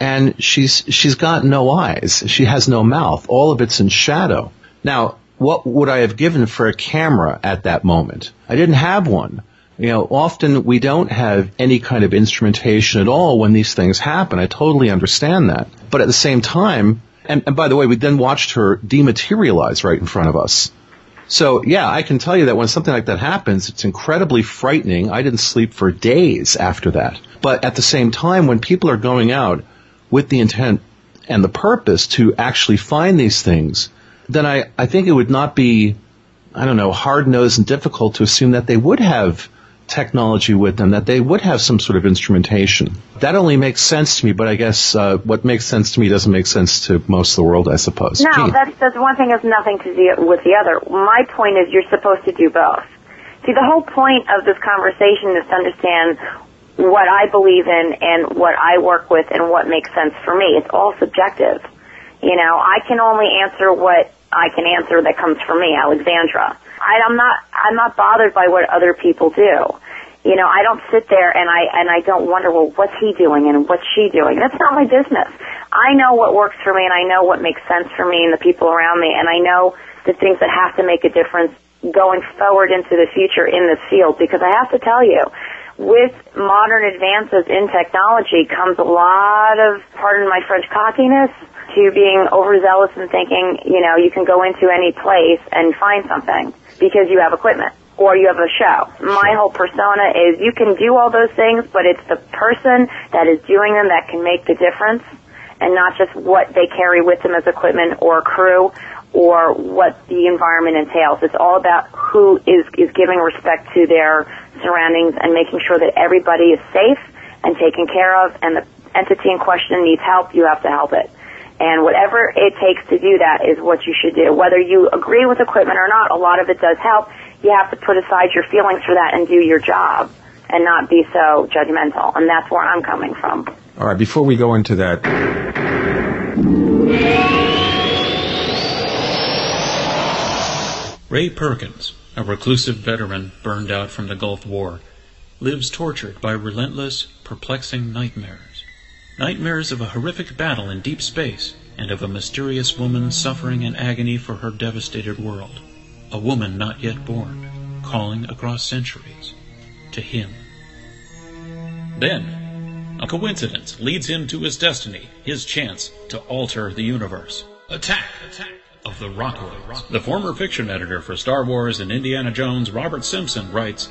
And she's, she's got no eyes. She has no mouth. All of it's in shadow. Now, what would I have given for a camera at that moment? I didn't have one. You know, often we don't have any kind of instrumentation at all when these things happen. I totally understand that. But at the same time, and, and by the way, we then watched her dematerialize right in front of us. So yeah, I can tell you that when something like that happens, it's incredibly frightening. I didn't sleep for days after that. But at the same time, when people are going out with the intent and the purpose to actually find these things, then I, I think it would not be, I don't know, hard nosed and difficult to assume that they would have technology with them, that they would have some sort of instrumentation. That only makes sense to me, but I guess uh, what makes sense to me doesn't make sense to most of the world, I suppose. No, Gee. that's that's one thing has nothing to do with the other. My point is you're supposed to do both. See, the whole point of this conversation is to understand what I believe in and what I work with and what makes sense for me. It's all subjective. You know, I can only answer what I can answer that comes from me, Alexandra. I, I'm not I'm not bothered by what other people do. You know, I don't sit there and I and I don't wonder, well, what's he doing and what's she doing? That's not my business. I know what works for me and I know what makes sense for me and the people around me and I know the things that have to make a difference going forward into the future in this field because I have to tell you, with modern advances in technology comes a lot of, pardon my French cockiness, to being overzealous and thinking, you know, you can go into any place and find something because you have equipment or you have a show. My whole persona is you can do all those things, but it's the person that is doing them that can make the difference and not just what they carry with them as equipment or crew or what the environment entails. It's all about who is, is giving respect to their surroundings and making sure that everybody is safe and taken care of and the entity in question needs help, you have to help it. And whatever it takes to do that is what you should do. Whether you agree with equipment or not, a lot of it does help. You have to put aside your feelings for that and do your job and not be so judgmental. And that's where I'm coming from. All right, before we go into that. Ray Perkins, a reclusive veteran burned out from the Gulf War, lives tortured by relentless, perplexing nightmares. Nightmares of a horrific battle in deep space and of a mysterious woman suffering in agony for her devastated world. A woman not yet born, calling across centuries to him. Then, a coincidence leads him to his destiny, his chance to alter the universe. Attack! Attack! Of the Rockoids. The former fiction editor for Star Wars and Indiana Jones, Robert Simpson, writes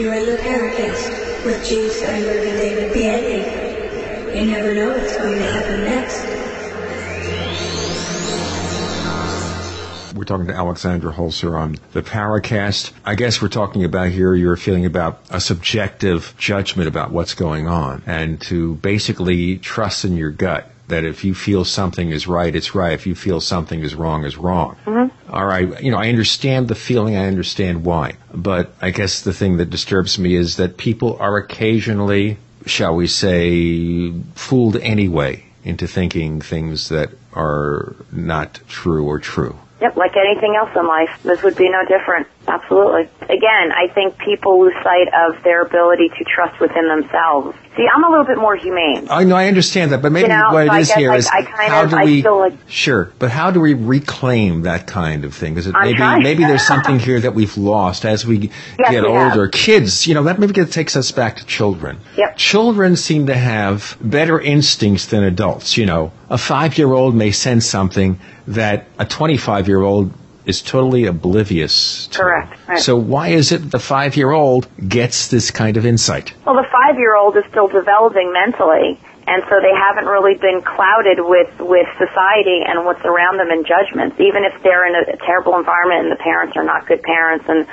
You're in the Paracast with Gene Steinberg and David Biedney. You never know what's going to happen next. We're talking to Alexandra Holzer on the Paracast. I guess we're talking about here your feeling about a subjective judgment about what's going on and to basically trust in your gut that if you feel something is right, it's right. If you feel something is wrong, is wrong. Mm-hmm. All right. You know, I understand the feeling. I understand why. But I guess the thing that disturbs me is that people are occasionally, shall we say, fooled anyway into thinking things that are not true or true. Yep, like anything else in life, this would be no different. Absolutely. Again, I think people lose sight of their ability to trust within themselves. See, I'm a little bit more humane. I know, I understand that, but maybe You know, what so it is here I- is how of- do we? feel like- sure, but how do we reclaim that kind of thing? Is it I'm maybe trying. maybe there's something here that we've lost as we Yes, get we have. older? Kids, you know, that maybe takes us back to children. Yep. Children seem to have better instincts than adults. You know, a five-year-old may sense something that a 25-year-old is totally oblivious to. Correct, right. So why is it the five-year-old gets this kind of insight? Well, the five-year-old is still developing mentally, and so they haven't really been clouded with with society and what's around them in judgments. Even if they're in a, a terrible environment and the parents are not good parents and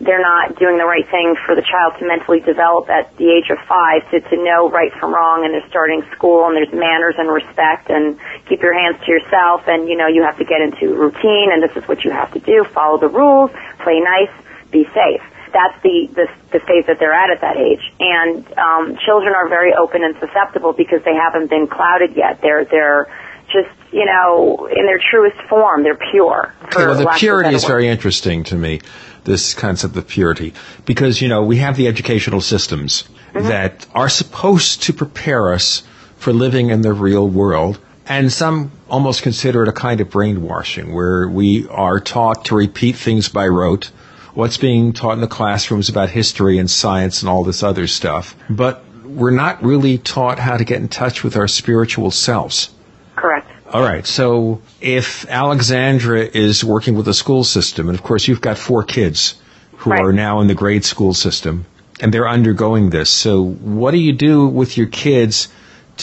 they're not doing the right thing for the child to mentally develop at the age of five to, to know right from wrong and they're starting school and there's manners and respect and keep your hands to yourself and you know you have to get into routine and this is what you have to do. Follow the rules play nice be safe. That's the, the the phase that they're at at that age. And um, children are very open and susceptible because they haven't been clouded yet. They're they're just you know in their truest form. They're pure. Okay, well, the lack of a purity is very interesting to me, this concept of purity, because, you know, we have the educational systems Mm-hmm. that are supposed to prepare us for living in the real world, and some almost consider it a kind of brainwashing, where we are taught to repeat things by rote, what's being taught in the classrooms about history and science and all this other stuff, but we're not really taught how to get in touch with our spiritual selves. correct All right. So if Alexandra is working with a school system, and of course you've got four kids who Right. are now in the grade school system, and they're undergoing this. So what do you do with your kids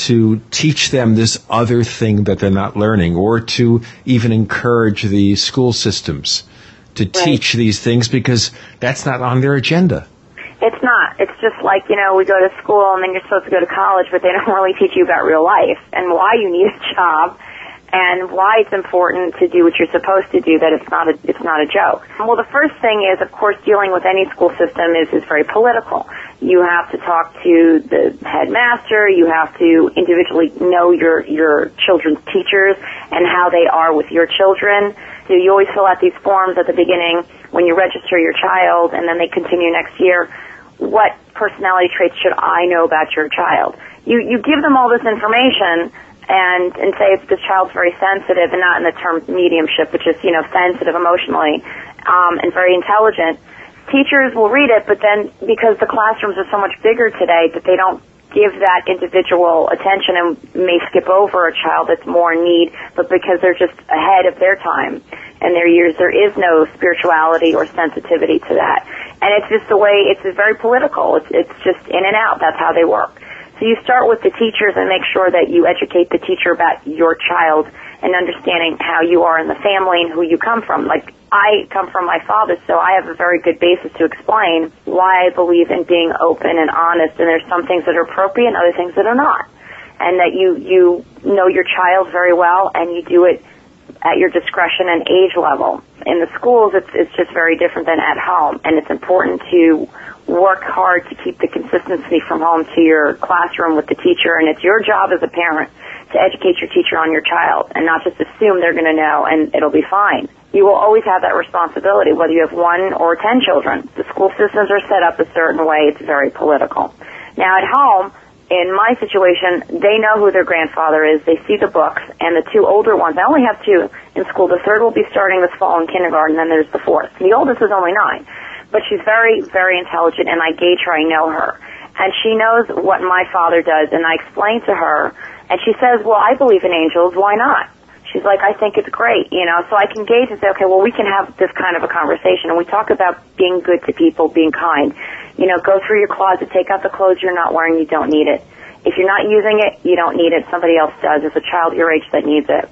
to teach them this other thing that they're not learning, or to even encourage the school systems to teach these things because that's not on their agenda? It's not. It's just like, you know, we go to school and then you're supposed to go to college, but they don't really teach you about real life and why you need a job and why it's important to do what you're supposed to do, that it's not a, it's not a joke. Well, the first thing is, of course, dealing with any school system is, is very political. You have to talk to the headmaster, you have to individually know your, your children's teachers and how they are with your children. So you always fill out these forms at the beginning when you register your child and then they continue next year what personality traits should I know about your child? You you give them all this information and and say if the child's very sensitive and not in the term mediumship, which is you know sensitive emotionally um, and very intelligent. Teachers will read it, but then because the classrooms are so much bigger today, that they don't give that individual attention and may skip over a child that's more in need, but because they're just ahead of their time and their years, there is no spirituality or sensitivity to that. And it's just the way, it's very political. It's, it's just in and out. That's how they work. So you start with the teachers and make sure that you educate the teacher about your child and understanding how you are in the family and who you come from. Like I come from my father, so I have a very good basis to explain why I believe in being open and honest. And there's some things that are appropriate and other things that are not. And that you, you know your child very well and you do it at your discretion and age level. In the schools, it's, it's just very different than at home. And it's important to work hard to keep the consistency from home to your classroom with the teacher. And it's your job as a parent to educate your teacher on your child and not just assume they're going to know and it'll be fine. You will always have that responsibility, whether you have one or ten children. The school systems are set up a certain way. It's very political. Now at home, in my situation, they know who their grandfather is. They see the books, and the two older ones, I only have two in school. The third will be starting this fall in kindergarten, and then there's the fourth. The oldest is only nine. But she's very, very intelligent, and I gauge her, I know her. And she knows what my father does, and I explain to her and she says, well, I believe in angels. Why not? She's like, I think it's great, you know, so I can gauge and say, okay, well, we can have this kind of a conversation. And we talk about being good to people, being kind. You know, go through your closet, take out the clothes you're not wearing, you don't need it. If you're not using it, you don't need it. Somebody else does. There's a child your age that needs it.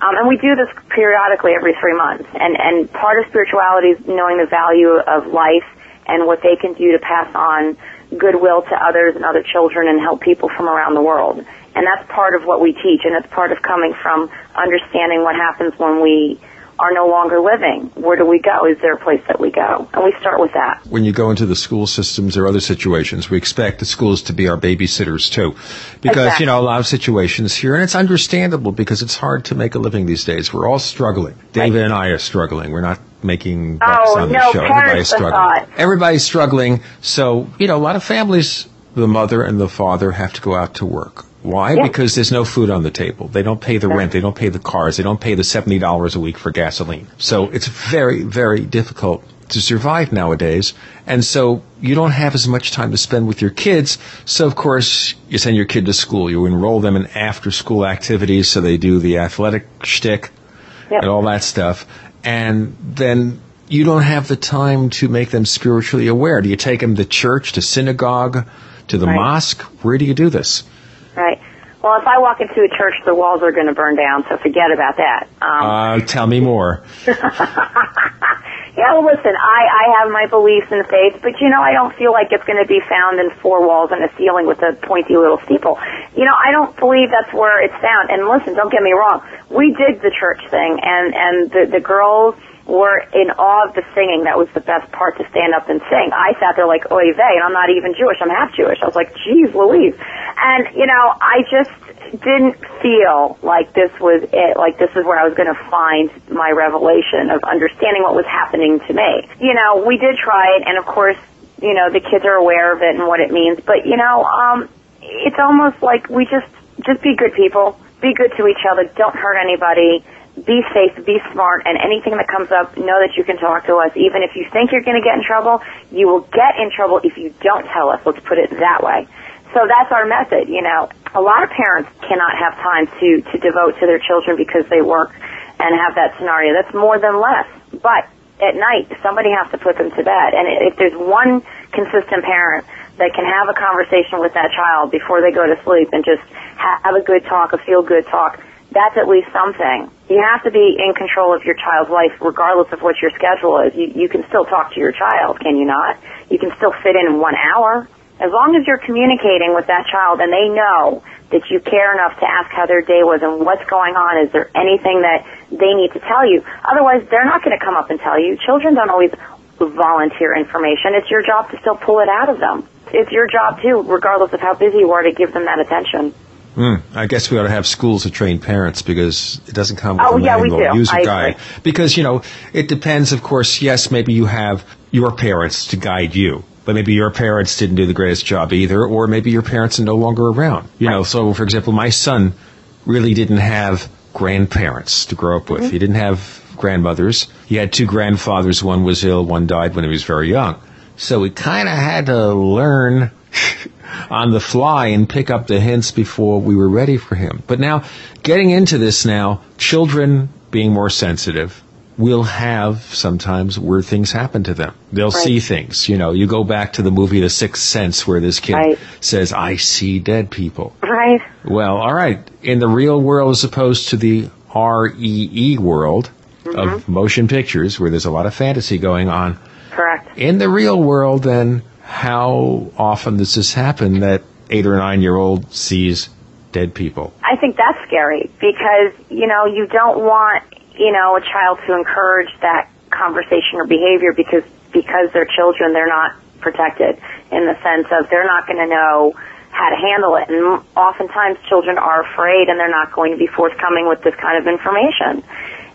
Um, and we do this periodically every three months. And, and part of spirituality is knowing the value of life and what they can do to pass on goodwill to others and other children and help people from around the world. And that's part of what we teach, and it's part of coming from understanding what happens when we are no longer living. Where do we go? Is there a place that we go? And we start with that. When you go into the school systems or other situations, we expect the schools to be our babysitters too. Because, Exactly. you know, a lot of situations here, and it's understandable because it's hard to make a living these days. We're all struggling. David and I are struggling. We're not making oh, bucks Oh, on no, the show. Everybody's struggling. Everybody's struggling. So, you know, a lot of families, the mother and the father have to go out to work. Why? Yeah. Because there's no food on the table. They don't pay the rent. They don't pay the cars. They don't pay the $70 a week for gasoline. So it's very, very difficult to survive nowadays. And so you don't have as much time to spend with your kids. So of course you send your kid to school. You enroll them in after school activities so they do the athletic shtick Yep. and all that stuff. And then you don't have the time to make them spiritually aware. Do you take them to church, to synagogue, to the Right. mosque? Where do you do this? Right. Well, if I walk into a church, the walls are going to burn down, so forget about that. Um, Uh, tell me more. yeah, well, listen, I, I have my beliefs and faith, but you know, I don't feel like it's going to be found in four walls and a ceiling with a pointy little steeple. You know, I don't believe that's where it's found. And listen, don't get me wrong, we did the church thing, and and the the girls were in awe of the singing. That was the best part to stand up and sing. I sat there like oy vey, and I'm not even Jewish. I'm half Jewish. I was like, geez, Louise. And you know, I just didn't feel like this was it. Like this is where I was going to find my revelation of understanding what was happening to me. You know, we did try it, and of course, you know, the kids are aware of it and what it means. But you know, um, it's almost like we just just be good people, be good to each other, don't hurt anybody be safe, be smart, and anything that comes up, know that you can talk to us. Even if you think you're going to get in trouble, you will get in trouble if you don't tell us. Let's put it that way. So that's our method, you know. A lot of parents cannot have time to, to devote to their children because they work and have that scenario. That's more than less. But at night, somebody has to put them to bed. And if there's one consistent parent that can have a conversation with that child before they go to sleep and just ha- have a good talk, a feel good talk, that's at least something. You have to be in control of your child's life regardless of what your schedule is. You, you can still talk to your child, can you not? You can still fit in one hour. As long as you're communicating with that child and they know that you care enough to ask how their day was and what's going on, is there anything that they need to tell you? Otherwise, they're not going to come up and tell you. Children don't always volunteer information. It's your job to still pull it out of them. It's your job too, regardless of how busy you are, to give them that attention. Hmm. I guess we ought to have schools to train parents because it doesn't come with Oh, a yeah, we do. user I guide. agree. Because you know it depends. Of course, yes, maybe you have your parents to guide you, but maybe your parents didn't do the greatest job either, or maybe your parents are no longer around. You know, so for example, my son really didn't have grandparents to grow up with. He didn't have grandmothers. He had two grandfathers. One was ill, one died when he was very young. So we kind of had to learn on the fly and pick up the hints before we were ready for him. But now, getting into this now, children being more sensitive will have sometimes where things happen to them. They'll Right. see things. You know, you go back to the movie The Sixth Sense where this kid Right. says, I see dead people. Right. Well, all right. In the real world, as opposed to the REE world mm-hmm. of motion pictures, where there's a lot of fantasy going on, Correct. in the real world, then how often does this happen that eight or nine year old sees dead people? I think that's scary because, you know, you don't want, you know, a child to encourage that conversation or behavior because because they're children, they're not protected in the sense of they're not going to know how to handle it. And oftentimes children are afraid and they're not going to be forthcoming with this kind of information.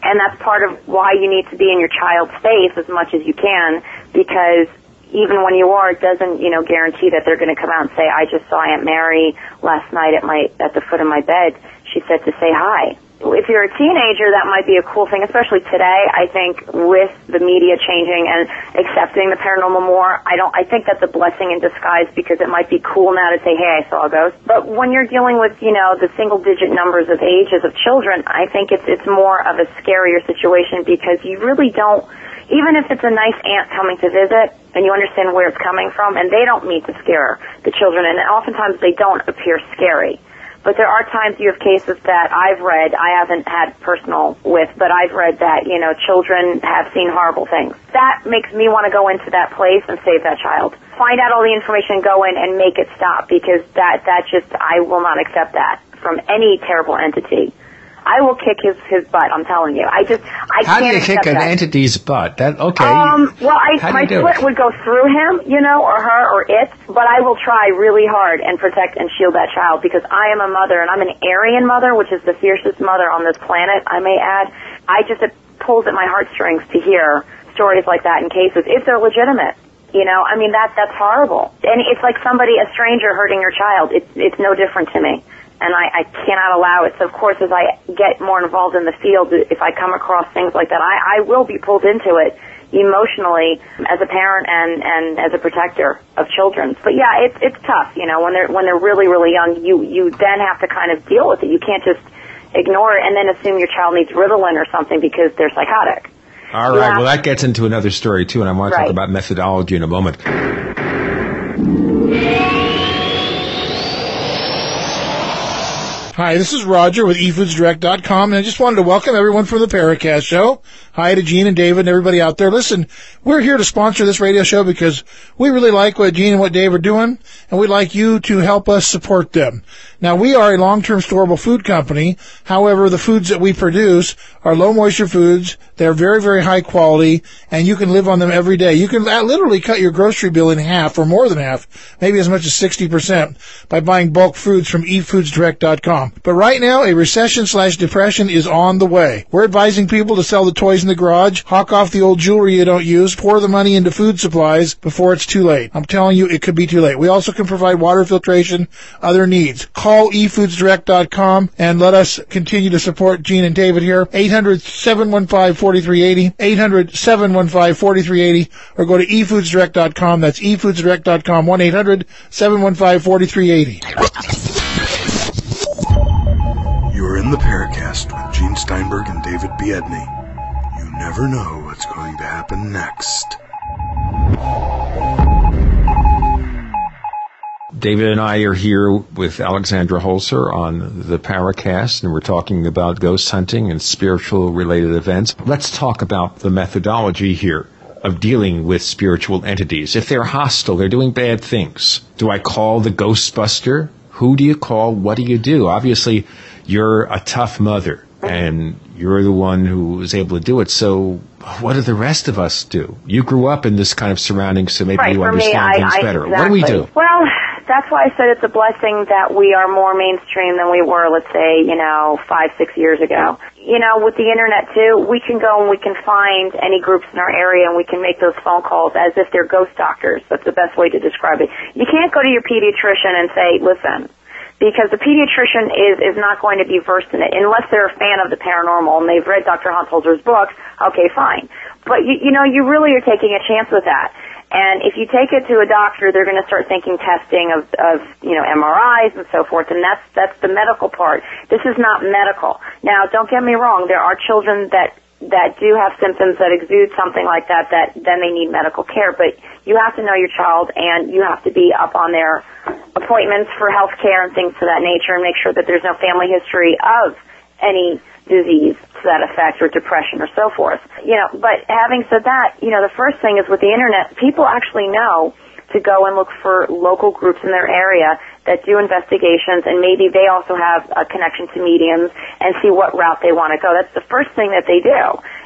And that's part of why you need to be in your child's face as much as you can because even when you are, it doesn't, you know, guarantee that they're going to come out and say, I just saw Aunt Mary last night at my, at the foot of my bed. She said to say hi. If you're a teenager, that might be a cool thing, especially today. I think with the media changing and accepting the paranormal more, I don't, I think that's a blessing in disguise because it might be cool now to say, hey, I saw a ghost. But when you're dealing with, you know, the single digit numbers of ages of children, I think it's, it's more of a scarier situation because you really don't, even if it's a nice aunt coming to visit and you understand where it's coming from and they don't mean to scare the children and oftentimes they don't appear scary. But there are times you have cases that I've read, I haven't had personal with, but I've read that, you know, children have seen horrible things. That makes me want to go into that place and save that child. Find out all the information, go in and make it stop because that, that just, I will not accept that from any terrible entity. I will kick his, his butt, I'm telling you. I just, I How do can't you kick an that. entity's butt? That okay? Um, well, I, How my foot it? would go through him, you know, or her or it, but I will try really hard and protect and shield that child because I am a mother and I'm an Arian mother, which is the fiercest mother on this planet, I may add. I just, it pulls at my heartstrings to hear stories like that in cases, if they're legitimate. You know, I mean, that, that's horrible. And it's like somebody, a stranger hurting your child. It's, it's no different to me and I, I cannot allow it. So of course, as I get more involved in the field, if I come across things like that, I, I will be pulled into it emotionally as a parent and and as a protector of children. But yeah, it's it's tough, you know, when they're when they're really really young, you you then have to kind of deal with it. You can't just ignore it and then assume your child needs Ritalin or something because they're psychotic. All right. Yeah. Well, that gets into another story too, and I want to Right. talk about methodology in a moment. Hi, this is Roger with eFoodsDirect.com, and I just wanted to welcome everyone from the Paracast Show. Hi to Gene and David and everybody out there. Listen, we're here to sponsor this radio show because we really like what Gene and what Dave are doing, and we'd like you to help us support them. Now, we are a long-term storable food company. However, the foods that we produce are low moisture foods. They're very, very high quality, and you can live on them every day. You can literally cut your grocery bill in half or more than half, maybe as much as 60% by buying bulk foods from eFoodsDirect.com. But right now, a recession slash depression is on the way. We're advising people to sell the toys in the garage, hawk off the old jewelry you don't use, pour the money into food supplies before it's too late. I'm telling you, it could be too late. We also can provide water filtration, other needs. Call eFoodsDirect.com and let us continue to support Gene and David here. 800-715-4380, 800-715-4380, or go to eFoodsDirect.com. That's eFoodsDirect.com, 1-800-715-4380. In the Paracast with Gene Steinberg and David Biedney. You never know what's going to happen next. David and I are here with Alexandra Holzer on the Paracast, and we're talking about ghost hunting and spiritual related events. Let's talk about the methodology here of dealing with spiritual entities. If they're hostile, they're doing bad things. Do I call the Ghostbuster? Who do you call? What do you do? Obviously, you're a tough mother, and you're the one who was able to do it. So, what do the rest of us do? You grew up in this kind of surrounding, so maybe right, you me, understand I, things I better. Exactly. What do we do? Well, that's why I said it's a blessing that we are more mainstream than we were, let's say, you know, five, six years ago. You know, with the internet too, we can go and we can find any groups in our area and we can make those phone calls as if they're ghost doctors. That's the best way to describe it. You can't go to your pediatrician and say, listen, because the pediatrician is is not going to be versed in it unless they're a fan of the paranormal and they've read Dr. Hans Holzer's books. Okay, fine. But you, you know, you really are taking a chance with that. And if you take it to a doctor, they're going to start thinking testing of, of, you know, MRIs and so forth, and that's, that's the medical part. This is not medical. Now, don't get me wrong, there are children that, that do have symptoms that exude something like that, that then they need medical care, but you have to know your child and you have to be up on their appointments for health care and things to that nature and make sure that there's no family history of any disease to that effect or depression or so forth. You know, but having said that, you know, the first thing is with the internet, people actually know to go and look for local groups in their area that do investigations and maybe they also have a connection to mediums and see what route they want to go. That's the first thing that they do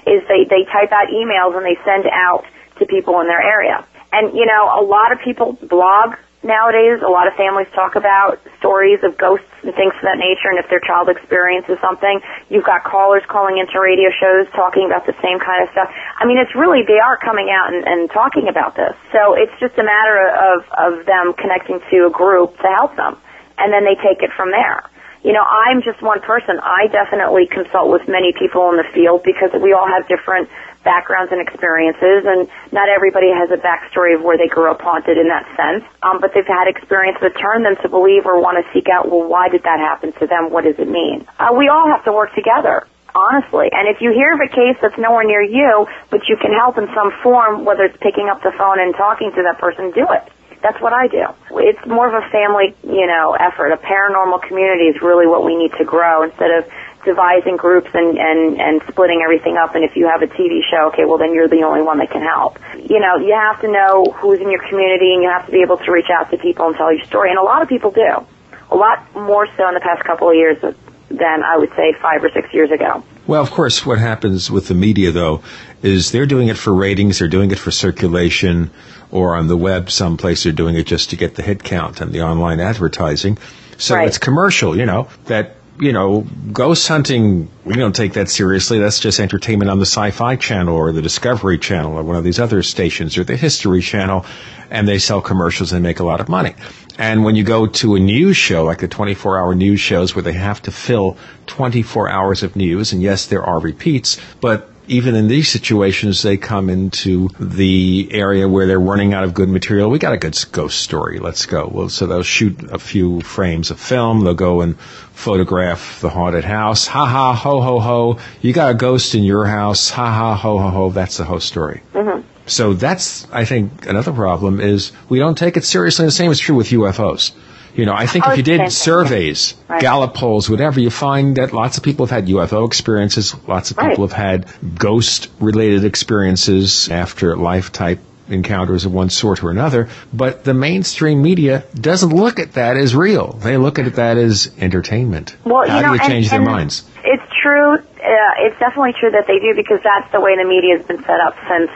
is they, they type out emails and they send out to people in their area. And, you know, a lot of people blog nowadays. A lot of families talk about stories of ghosts and things of that nature, and if their child experiences something, you've got callers calling into radio shows talking about the same kind of stuff. I mean, it's really, they are coming out and, and talking about this. So it's just a matter of, of them connecting to a group to help them, and then they take it from there. You know, I'm just one person. I definitely consult with many people in the field because we all have different backgrounds and experiences, and not everybody has a backstory of where they grew up haunted in that sense. Um, but they've had experience that turn them to believe or want to seek out, well, why did that happen to them? What does it mean? Uh, we all have to work together honestly. And if you hear of a case that's nowhere near you, but you can help in some form, whether it's picking up the phone and talking to that person, do it. That's what I do. It's more of a family, you know, effort. A paranormal community is really what we need to grow instead of devising groups and, and, and splitting everything up. And if you have a TV show, okay, well then you're the only one that can help. You know, you have to know who's in your community and you have to be able to reach out to people and tell your story. And a lot of people do. A lot more so in the past couple of years than I would say five or six years ago. Well, of course, what happens with the media, though, is they're doing it for ratings, they're doing it for circulation, or on the web, someplace they're doing it just to get the hit count and the online advertising. So Right. it's commercial, you know, that, you know, ghost hunting, we don't take that seriously. That's just entertainment on the Sci-Fi Channel or the Discovery Channel or one of these other stations or the History Channel, and they sell commercials and make a lot of money. And when you go to a news show, like the 24 hour news shows where they have to fill 24 hours of news, and yes, there are repeats, but even in these situations, they come into the area where they're running out of good material. We got a good ghost story. Let's go. Well, so they'll shoot a few frames of film. They'll go and photograph the haunted house. Ha ha, ho ho ho. You got a ghost in your house. Ha ha, ho ho ho. That's the whole story. Mm-hmm. So that's, I think, another problem is we don't take it seriously. The same is true with UFOs. You know, I think if you it's the same did surveys, Right. Gallup polls, whatever, you find that lots of people have had UFO experiences, lots of people Right. have had ghost related experiences after life type encounters of one sort or another, but the mainstream media doesn't look at that as real. They look at that as entertainment. Well, How you know, do you and- change their and minds? It's true. Uh, it's definitely true that they do because that's the way the media has been set up since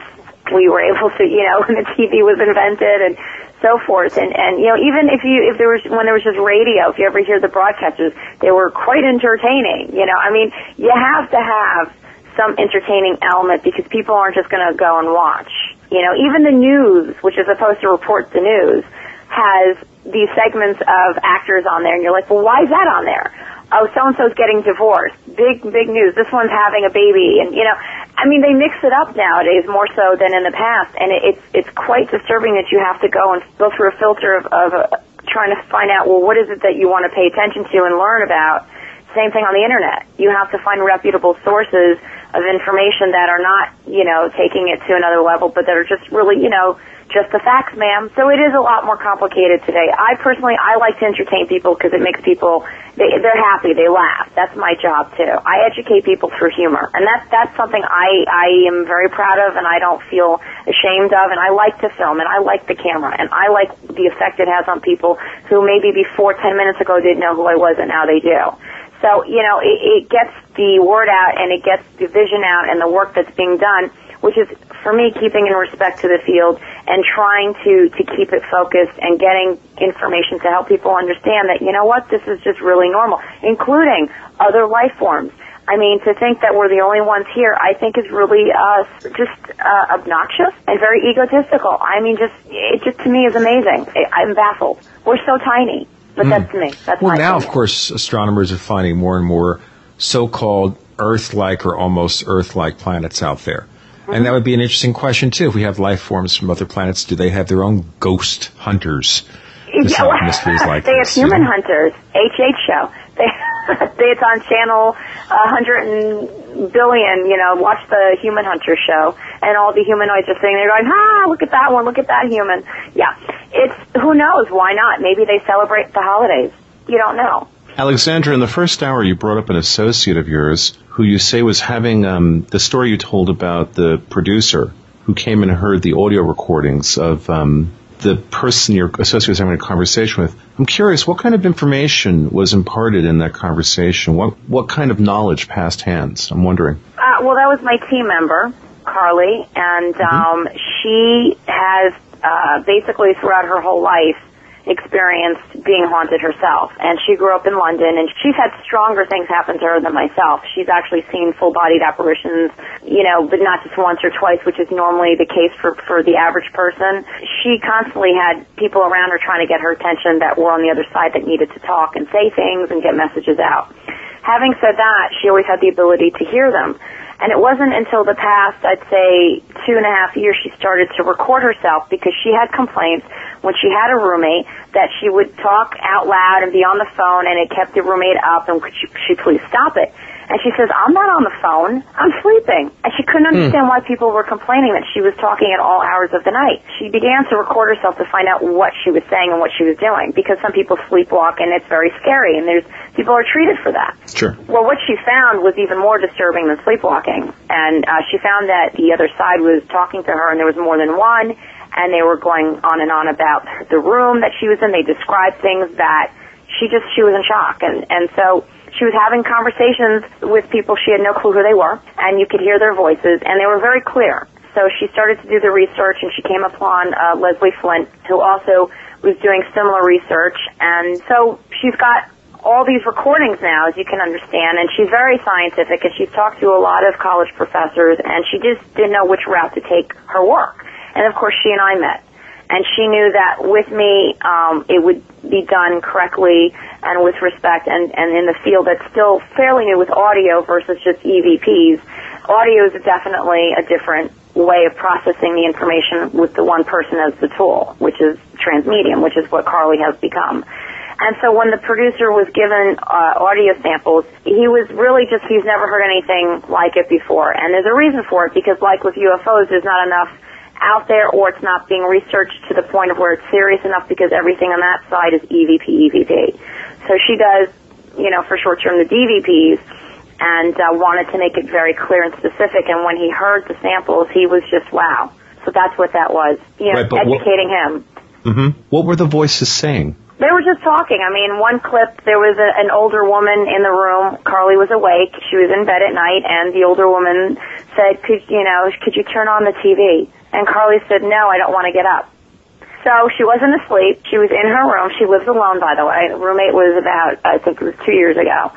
we were able to, you know, when the TV was invented and so forth. And and you know, even if you if there was when there was just radio, if you ever hear the broadcasters, they were quite entertaining. You know, I mean, you have to have some entertaining element because people aren't just going to go and watch. You know, even the news, which is supposed to report the news, has these segments of actors on there, and you're like, well, why is that on there? Oh, so and so's getting divorced. Big, big news. This one's having a baby, and you know, I mean, they mix it up nowadays more so than in the past, and it, it's it's quite disturbing that you have to go and go through a filter of, of uh, trying to find out, well, what is it that you want to pay attention to and learn about. Same thing on the internet. You have to find reputable sources of information that are not, you know, taking it to another level, but that are just really, you know, just the facts, ma'am. So it is a lot more complicated today. I personally, I like to entertain people because it makes people, they, they're happy, they laugh. That's my job too. I educate people through humor, and that's that's something I I am very proud of, and I don't feel ashamed of, and I like to film, and I like the camera, and I like the effect it has on people who maybe before ten minutes ago didn't know who I was, and now they do. So, you know, it, it gets the word out and it gets the vision out and the work that's being done, which is, for me, keeping in respect to the field and trying to, to keep it focused and getting information to help people understand that, you know what, this is just really normal, including other life forms. I mean, to think that we're the only ones here, I think is really uh, just uh, obnoxious and very egotistical. I mean, just it just to me is amazing. I'm baffled. We're so tiny. But that's me. That's Well, now, of course, astronomers are finding more and more so-called Earth-like or almost Earth-like planets out there. Mm-hmm. And that would be an interesting question too. If we have life forms from other planets, do they have their own ghost hunters? Yeah, well, mysteries like they have this, you Human know? Hunters, HH show. It's on channel 100 and billion. You know, watch the Human Hunter show, and all the humanoids are sitting there going, "Ah, look at that one! Look at that human." Yeah, it's who knows? Why not? Maybe they celebrate the holidays. You don't know. Alexandra, in the first hour, you brought up an associate of yours who you say was having um, the story you told about the producer who came and heard the audio recordings of um, the person your associate was having a conversation with. I'm curious, what kind of information was imparted in that conversation? What what kind of knowledge passed hands? I'm wondering. Uh, well, that was my team member, Carly, and um, she has uh, basically throughout her whole life experienced being haunted herself. And she grew up in London, and she's had stronger things happen to her than myself. She's actually seen full-bodied apparitions, you know, but not just once or twice, which is normally the case for for the average person. She constantly had people around her trying to get her attention that were on the other side that needed to talk and say things and get messages out. Having said that, she always had the ability to hear them. And it wasn't until the past, I'd say, two and a half years, she started to record herself because she had complaints when she had a roommate that she would talk out loud and be on the phone and it kept the roommate up and could she, she please stop it? And she says, I'm not on the phone. I'm sleeping. And she couldn't understand why people were complaining that she was talking at all hours of the night. She began to record herself to find out what she was saying and what she was doing because some people sleepwalk and it's very scary and there's people are treated for that. Sure. Well, what she found was even more disturbing than sleepwalking. And uh, she found that the other side was talking to her, and there was more than one, and they were going on and on about the room that she was in. They described things that she just she was in shock, and and so she was having conversations with people she had no clue who they were, and you could hear their voices, and they were very clear. So she started to do the research, and she came upon uh, Leslie Flint, who also was doing similar research, and so she's got all these recordings now, as you can understand, and she's very scientific, and she's talked to a lot of college professors, and she just didn't know which route to take her work. And of course, she and I met, and she knew that with me, um, it would be done correctly and with respect, and, and in the field that's still fairly new with audio versus just EVPs. Audio is definitely a different way of processing the information with the one person as the tool, which is trance medium, which is what Carly has become. And so when the producer was given uh, audio samples, he was really just, he's never heard anything like it before. And there's a reason for it because like with UFOs, there's not enough out there or it's not being researched to the point of where it's serious enough because everything on that side is EVP, EVP. So she does, you know, for short term the DVPs and uh, wanted to make it very clear and specific. And when he heard the samples, he was just wow. So that's what that was, you know, Right, what- educating him. hmm What were the voices saying? They were just talking. I mean, one clip, there was a, an older woman in the room. Carly was awake. She was in bed at night, and the older woman said, "Could you know? Could you turn on the TV?" And Carly said, "No, I don't want to get up." So she wasn't asleep. She was in her room. She lives alone, by the way. The roommate was about, I think it was two years ago.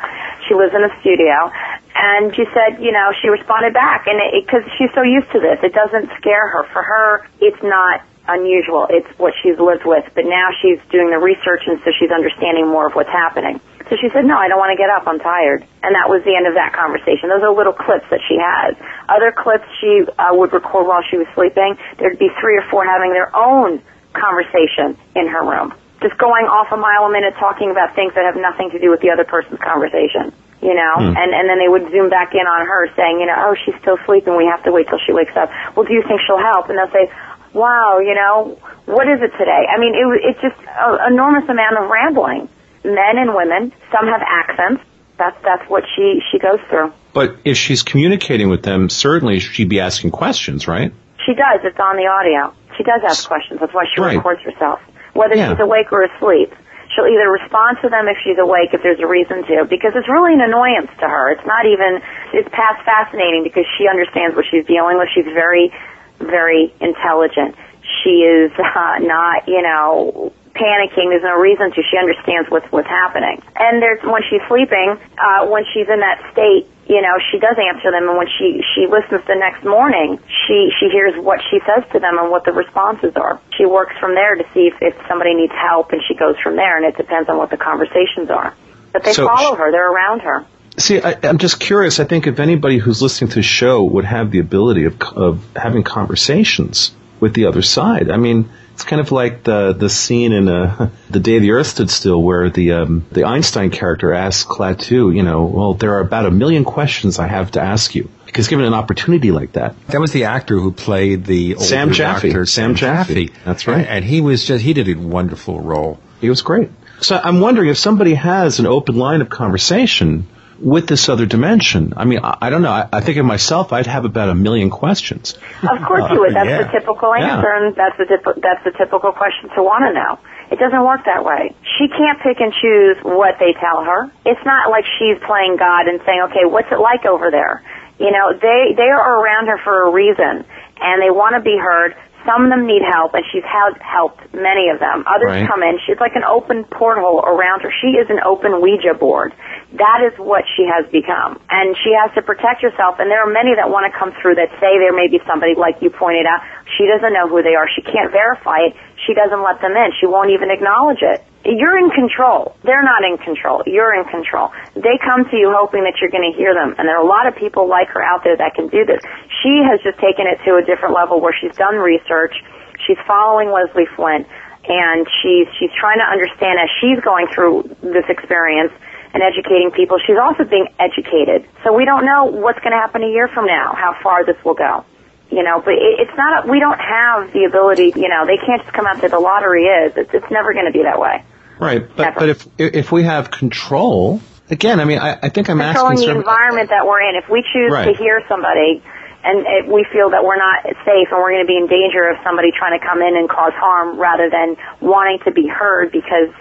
She lives in a studio. And she said, you know, she responded back. And because she's so used to this, it doesn't scare her. For her, it's not unusual. It's what she's lived with. But now she's doing the research and so she's understanding more of what's happening. So she said, no, I don't want to get up. I'm tired. And that was the end of that conversation. Those are little clips that she has. Other clips she uh, would record while she was sleeping. There'd be three or four having their own conversation in her room. Just going off a mile a minute talking about things that have nothing to do with the other person's conversation. You know, Hmm. and and then they would zoom back in on her, saying, you know, oh, she's still sleeping. We have to wait till she wakes up. Well, do you think she'll help? And they'll say, wow, you know, what is it today? I mean, it, was- it's just an enormous amount of rambling. Men and women. Some have accents. That's that's what she she goes through. But if she's communicating with them, certainly she'd be asking questions, right? She does. It's on the audio. She does ask questions. That's why she Right. records herself. Whether Yeah. she's awake or asleep. She'll either respond to them if she's awake, if there's a reason to, because it's really an annoyance to her. It's not even, it's past fascinating because she understands what she's dealing with. She's very, very intelligent. She is uh, not, you know, panicking. There's no reason to. She understands what's what's happening. And there's when she's sleeping, uh, when she's in that state, you know, she does answer them. And when she she listens the next morning, she she hears what she says to them and what the responses are. She works from there to see if, if somebody needs help, and she goes from there. And it depends on what the conversations are. But they So follow sh- her; they're around her. See, I, I'm just curious. I think if anybody who's listening to the show would have the ability of, of having conversations with the other side, I mean, it's kind of like the the scene in uh, the Day the Earth Stood Still, where the um, the Einstein character asks Klaatu, you know, well, there are about a million questions I have to ask you. Because given an opportunity like that, That was the actor who played the Sam Jaffe. doctor, Sam Jaffe. That's right. And, and he was just he did a wonderful role. He was great. So I'm wondering if somebody has an open line of conversation with this other dimension. I mean, I, I don't know. I, I think of myself, I'd have about a million questions. Of course you would. Uh, that's yeah. the typical Yeah. answer, and that's the that's the typical question to want to know. It doesn't work that way. She can't pick and choose what they tell her. It's not like she's playing God and saying, "Okay, what's it like over there?" You know, they they are around her for a reason, and they want to be heard. Some of them need help, and she's had helped many of them. Others Right. come in. She's like an open porthole around her. She is an open Ouija board. That is what she has become. And she has to protect herself. And there are many that want to come through that say there may be somebody, like you pointed out. She doesn't know who they are. She can't verify it. She doesn't let them in. She won't even acknowledge it. You're in control. They're not in control. You're in control. They come to you hoping that you're going to hear them. And there are a lot of people like her out there that can do this. She has just taken it to a different level where she's done research. She's following Leslie Flint and she's, she's trying to understand as she's going through this experience and educating people. She's also being educated. So we don't know what's going to happen a year from now, how far this will go. You know, but it, it's not, a, we don't have the ability, you know, they can't just come out to the lottery is. It's, it's never going to be that way. Right. But, but if, if we have control, again, I mean, I, I think I'm controlling asking the environment that we're in. If we choose to hear somebody and if we feel that we're not safe and we're going to be in danger of somebody trying to come in and cause harm rather than wanting to be heard because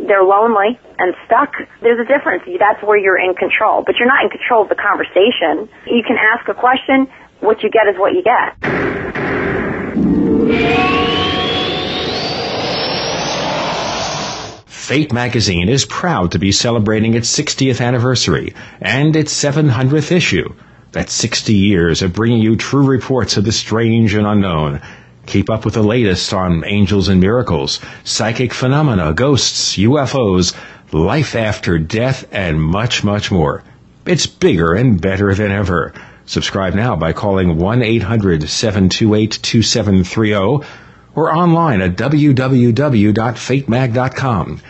they're lonely and stuck, there's a difference. That's where you're in control. But you're not in control of the conversation. You can ask a question. What you get is what you get. Fate magazine is proud to be celebrating its 60th anniversary and its 700th issue. That's 60 years of bringing you true reports of the strange and unknown. Keep up with the latest on angels and miracles, psychic phenomena, ghosts, UFOs, life after death, and much, much more. It's bigger and better than ever. Subscribe now by calling 1-800-728-2730 or online at www.fatemag.com.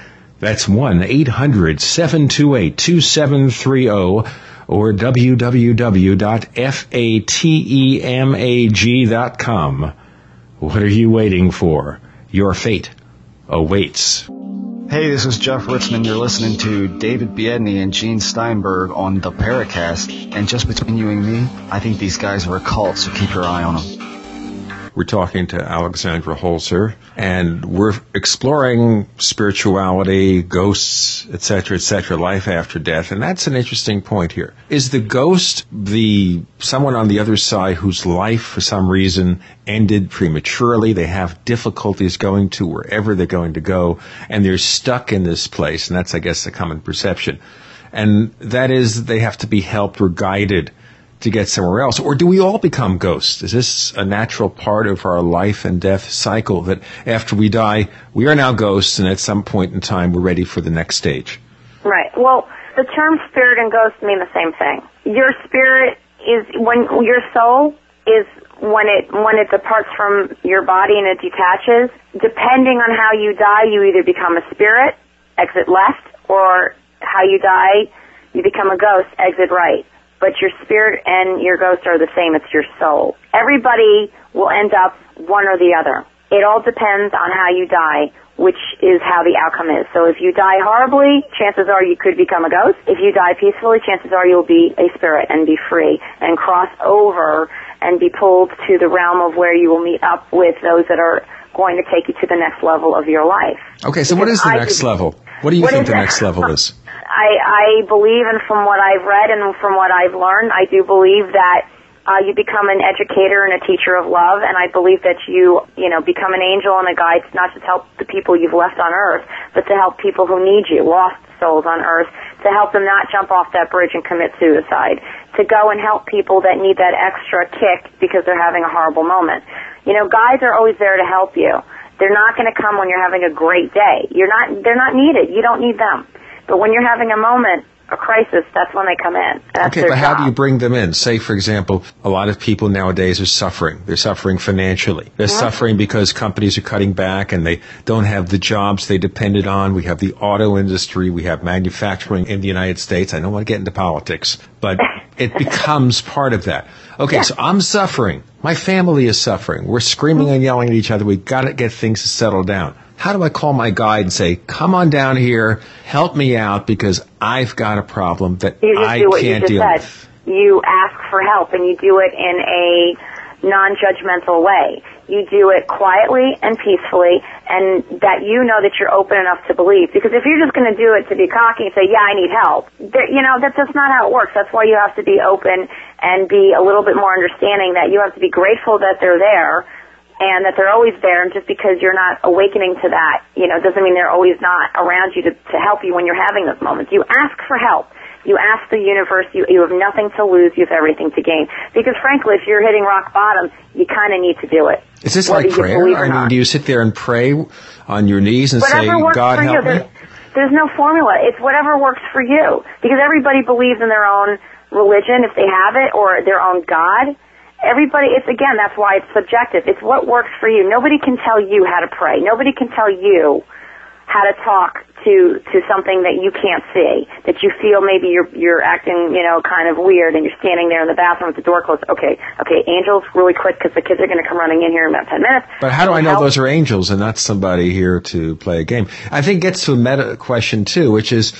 That's 1-800-728-2730 or www.fatemag.com. What are you waiting for? Your fate awaits. Hey, this is Jeff Ritzmann. You're listening to David Biedney and Gene Steinberg on the Paracast. And just between you and me, I think these guys are a cult, so keep your eye on them. We're talking to Alexandra Holzer, and we're exploring spirituality, ghosts, etc., etc., life after death, and that's an interesting point here. Is the ghost the someone on the other side whose life, for some reason, ended prematurely? They have difficulties going to wherever they're going to go, and they're stuck in this place, and that's, I guess, the common perception. And that is, they have to be helped or guided to get somewhere else? Or do we all become ghosts? Is this a natural part of our life and death cycle that after we die, we are now ghosts and at some point in time we're ready for the next stage? Right. Well, the term spirit and ghost mean the same thing. Your spirit is when your soul is when it when it departs from your body and it detaches. Depending on how you die, you either become a spirit, exit left, or how you die, you become a ghost, exit right. But your spirit and your ghost are the same. It's your soul. Everybody will end up one or the other. It all depends on how you die which is how the outcome is. So if you die horribly, chances are you could become a ghost. If you die peacefully, chances are you'll be a spirit and be free and cross over and be pulled to the realm of where you will meet up with those that are going to take you to the next level of your life. Okay, so what is the I next level? What do you What think the next level is? I, I believe, and from what I've read and from what I've learned, I do believe that uh, you become an educator and a teacher of love, and I believe that you, you know, become an angel and a guide not just help the people you've left on earth, but to help people who need you, lost souls on earth to help them not jump off that bridge and commit suicide, to go and help people that need that extra kick because they're having a horrible moment. You know, guides are always there to help you. They're not going to come when you're having a great day. You're not, they're not needed. You don't need them. But when you're having a moment, a crisis, that's when they come in. That's okay, but how do you bring them in? Say, for example, a lot of people nowadays are suffering. They're suffering financially. They're Yeah. suffering because companies are cutting back and they don't have the jobs they depended on. We have the auto industry. We have manufacturing in the United States. I don't want to get into politics, but it becomes part of that. Okay, so I'm suffering. My family is suffering. We're screaming mm-hmm. and yelling at each other. We've got to get things to settle down. How do I call my guide and say, come on down here, help me out because I've got a problem that You just I do what can't just deal said. with? You ask for help and you do it in a non-judgmental way. You do it quietly and peacefully and that you know that you're open enough to believe. Because if you're just going to do it to be cocky and say, yeah, I need help, you know, that's just not how it works. That's why you have to be open and be a little bit more understanding that you have to be grateful that they're there and that they're always there and just because you're not awakening to that, you know, doesn't mean they're always not around you to, to help you when you're having those moments. You ask for help. You ask the universe, you, you have nothing to lose, you have everything to gain. Because frankly, if you're hitting rock bottom, you kind of need to do it. Is this like prayer? I mean, do you sit there and pray on your knees and say, Whatever works God help me? There's, there's no formula. It's whatever works for you. Because everybody believes in their own religion, if they have it, or their own God. Everybody, it's again, that's why it's subjective. It's what works for you. Nobody can tell you how to pray. Nobody can tell you how to talk to to something that you can't see, that you feel maybe you're you're acting, you know, kind of weird, and you're standing there in the bathroom with the door closed. Okay, okay, angels, really quick, because the kids are going to come running in here in about ten minutes. But how do I know Help. those are angels and not somebody here to play a game? I think it gets to a meta question too, which is,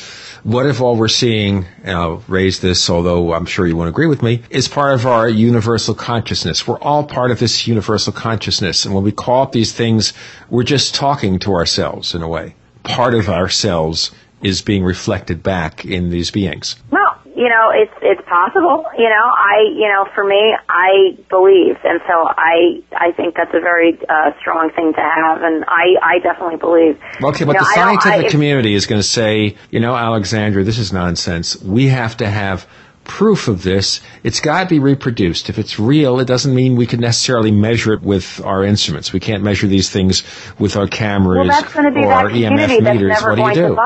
what if all we're seeing, and I'll raise this, although I'm sure you won't agree with me, is part of our universal consciousness. We're all part of this universal consciousness. And when we call up these things, we're just talking to ourselves in a way. Part of ourselves is being reflected back in these beings. Well, you know, it's it's possible. You know, I you know, for me, I believe, and so I I think that's a very uh, strong thing to have, and I I definitely believe. Okay, but You know, the scientific I- community is going to say, you know, Alexandra, this is nonsense. We have to have proof of this. It's got to be reproduced. If it's real, it doesn't mean we can necessarily measure it with our instruments. We can't measure these things with our cameras Well, that's going to be or that our EMF that's meters. never What do you do?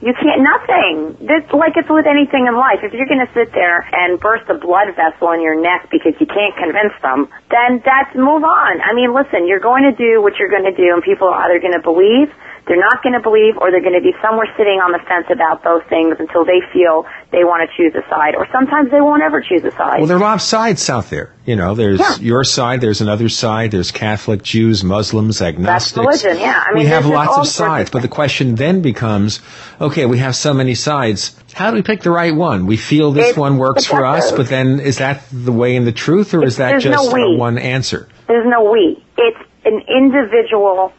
You can't, nothing. This, like it's with anything in life. If you're going to sit there and burst a blood vessel in your neck because you can't convince them, then that's move on. I mean, listen, you're going to do what you're going to do and people are either going to believe, they're not going to believe, or they're going to be somewhere sitting on the fence about those things until they feel they want to choose a side. Or sometimes they won't ever choose a side. Well, there are a lot of sides out there. You know, there's Yeah. your side, there's another side, there's Catholic, Jews, Muslims, agnostics. religion, yeah. I mean, we have lots of sides, but the question then becomes, okay, we have so many sides. How do we pick the right one? We feel this It's one works for us, but then is that the way and the truth, or is that no just a one answer? There's no we. It's an individual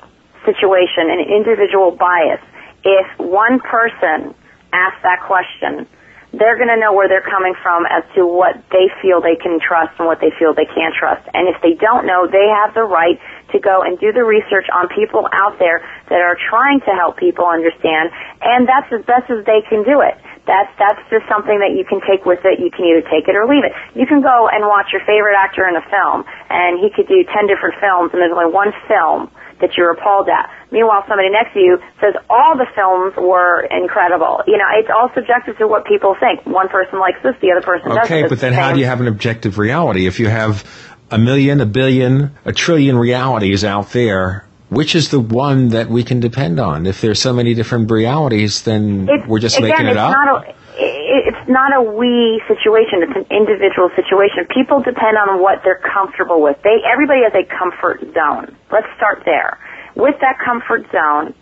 situation, an individual bias. If one person asks that question, they're going to know where they're coming from as to what they feel they can trust and what they feel they can't trust. And if they don't know, they have the right to go and do the research on people out there that are trying to help people understand, and that's as best as they can do it. That's that's just something that you can take with it. You can either take it or leave it. You can go and watch your favorite actor in a film, and he could do ten different films, and there's only one film that you're appalled at. Meanwhile, somebody next to you says all the films were incredible. You know, it's all subjective to what people think. One person likes this, the other person doesn't. Okay, but the then how do you have an objective reality? If you have a million, a billion, a trillion realities out there, which is the one that we can depend on? If there's so many different realities, then It's- we're just again, making it up? It's not a we situation. It's an individual situation. People depend on what they're comfortable with. They everybody has a comfort zone. Let's start there. With that comfort zone,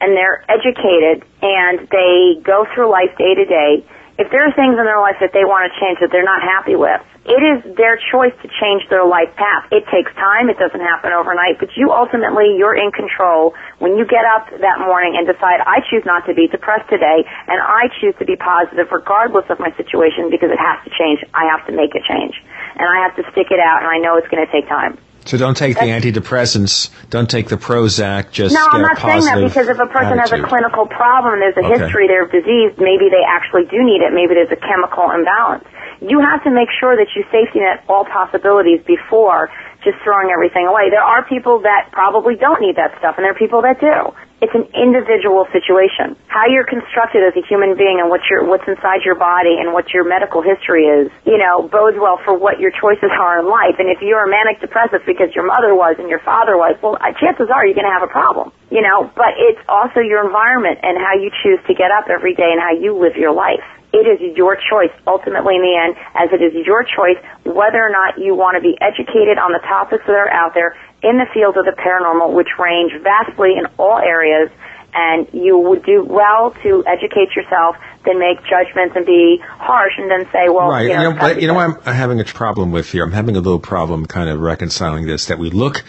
and they're educated and they go through life day to day. If there are things in their life that they want to change that they're not happy with, it is their choice to change their life path. It takes time. It doesn't happen overnight, but you ultimately, you're in control when you get up that morning and decide, I choose not to be depressed today and I choose to be positive regardless of my situation because it has to change. I have to make it change and I have to stick it out and I know it's going to take time. So don't take the antidepressants. Don't take the Prozac. Just no, I'm not saying that because if a person has a clinical problem, there's a Okay. history there of disease, maybe they actually do need it. Maybe there's a chemical imbalance. You have to make sure that you safety net all possibilities before just throwing everything away. There are people that probably don't need that stuff, and there are people that do. It's an individual situation. How you're constructed as a human being and what your what's inside your body and what your medical history is, you know, bodes well for what your choices are in life. And if you're a manic depressive because your mother was and your father was, well, uh, chances are you're going to have a problem, you know. But it's also your environment and how you choose to get up every day and how you live your life. It is your choice, ultimately in the end, as it is your choice whether or not you want to be educated on the topics that are out there in the field of the paranormal, which range vastly in all areas, and you would do well to educate yourself than make judgments and be harsh and then say, well, right. you know, You know, you know what I'm having a problem with here? I'm having a little problem kind of reconciling this, that we look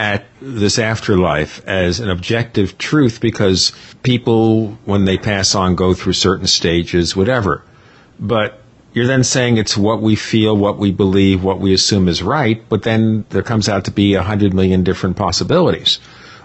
at this afterlife as an objective truth because people, when they pass on, go through certain stages, whatever. But you're then saying it's what we feel, what we believe, what we assume is right, but then there comes out to be a hundred million different possibilities.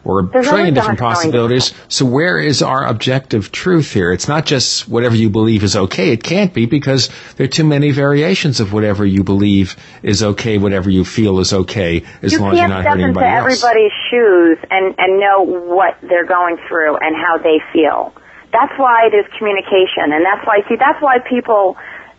Or a There's trillion different possibilities. So where is our objective truth here? It's not just whatever you believe is okay. It can't be because there are too many variations of whatever you believe is okay, whatever you feel is okay, as you long as you're not hurting anybody else. You can't step into everybody's shoes and, and know what they're going through and how they feel. That's why it is communication, and that's why, see, that's why people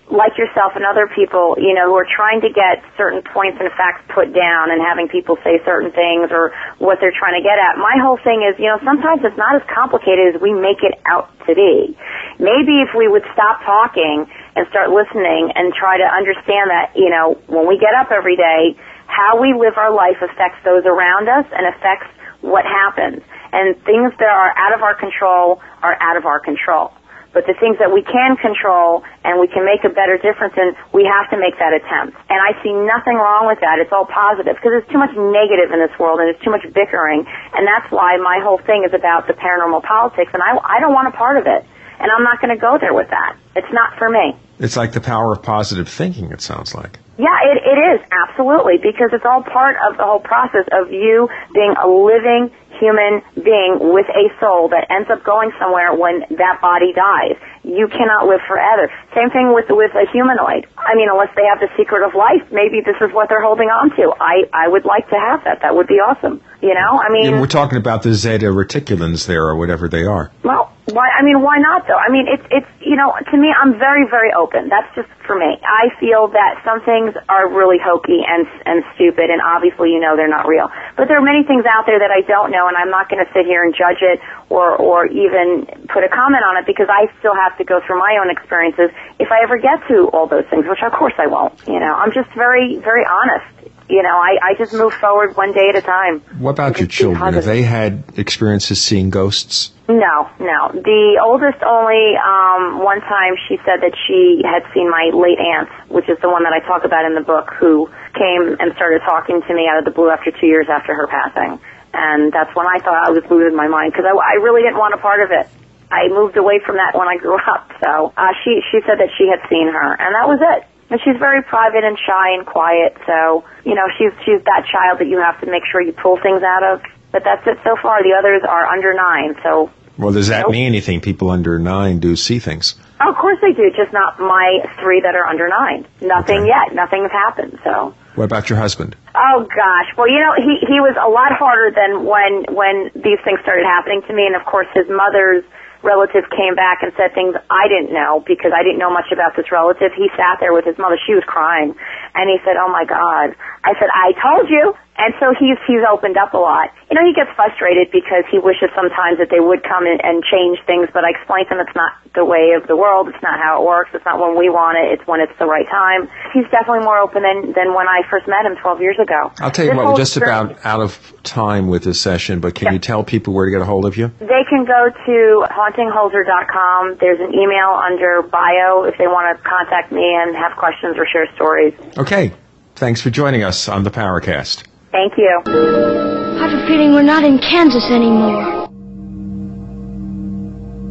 like yourself and other people, you know, who are trying to get certain points and facts put down and having people say certain things or what they're trying to get at. My whole thing is, you know, sometimes it's not as complicated as we make it out to be. Maybe if we would stop talking and start listening and try to understand that, you know, when we get up every day, how we live our life affects those around us and affects what happens. And things that are out of our control are out of our control. But the things that we can control and we can make a better difference in, we have to make that attempt. And I see nothing wrong with that. It's all positive because there's too much negative in this world and there's too much bickering. And that's why my whole thing is about the paranormal politics and I, I don't want a part of it. And I'm not going to go there with that. It's not for me. It's like the power of positive thinking, it sounds like. Yeah, it, it is, absolutely, because it's all part of the whole process of you being a living human being with a soul that ends up going somewhere when that body dies. You cannot live forever. Same thing with with a humanoid. I mean, unless they have the secret of life, maybe this is what they're holding on to. I I would like to have that. That would be awesome. You know, I mean, we're talking about the zeta reticulans there, or whatever they are. well, why? I mean, why not though? I mean, it's it's you know, to me, I'm very very open. That's just for me. I feel that some things are really hokey and and stupid, and obviously, you know, they're not real. But there are many things out there that I don't know, and I'm not going to sit here and judge it or or even put a comment on it because I still have to go through my own experiences if I ever get to all those things, which of course I won't. You know, I'm just very very honest. You know, I I just move forward one day at a time. What about your children? Have they had experiences seeing ghosts? No, no. The oldest only um one time she said that she had seen my late aunt, which is the one that I talk about in the book, who came and started talking to me out of the blue after two years after her passing. And that's when I thought I was losing my mind because I, I really didn't want a part of it. I moved away from that when I grew up. So uh, she she said that she had seen her, and that was it. And she's very private and shy and quiet. So you know, she's she's that child that you have to make sure you pull things out of. But that's it so far. The others are under nine, so Well, does that Nope. mean anything? People under nine do see things. Oh, of course they do, just not my three that are under nine. Nothing yet. Nothing has happened. So. What about your husband? Oh gosh. Well, you know, he he was a lot harder than when when these things started happening to me, and of course his mother's relative came back and said things I didn't know because I didn't know much about this relative. He sat there with his mother. She was crying, and he said, "Oh my God." I said, "I told you." And so he's he's opened up a lot. You know, he gets frustrated because he wishes sometimes that they would come in and change things, but I explain to him it's not the way of the world. It's not how it works. It's not when we want it. It's when it's the right time. He's definitely more open than than when I first met him 12 years ago. I'll tell you This what, we're just about out of time with this session, but can you tell people where to get a hold of you? They can go to hauntingholzer.com. There's an email under bio if they want to contact me and have questions or share stories. Okay. Thanks for joining us on the Paracast. Thank you. I have a feeling we're not in Kansas anymore.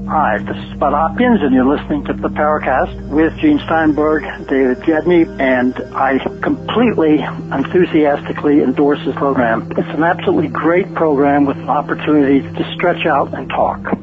Hi, this is Bud Hopkins, and you're listening to the Paracast with Gene Steinberg, David Biedney, and I completely, enthusiastically endorse this program. It's an absolutely great program with an opportunity to stretch out and talk.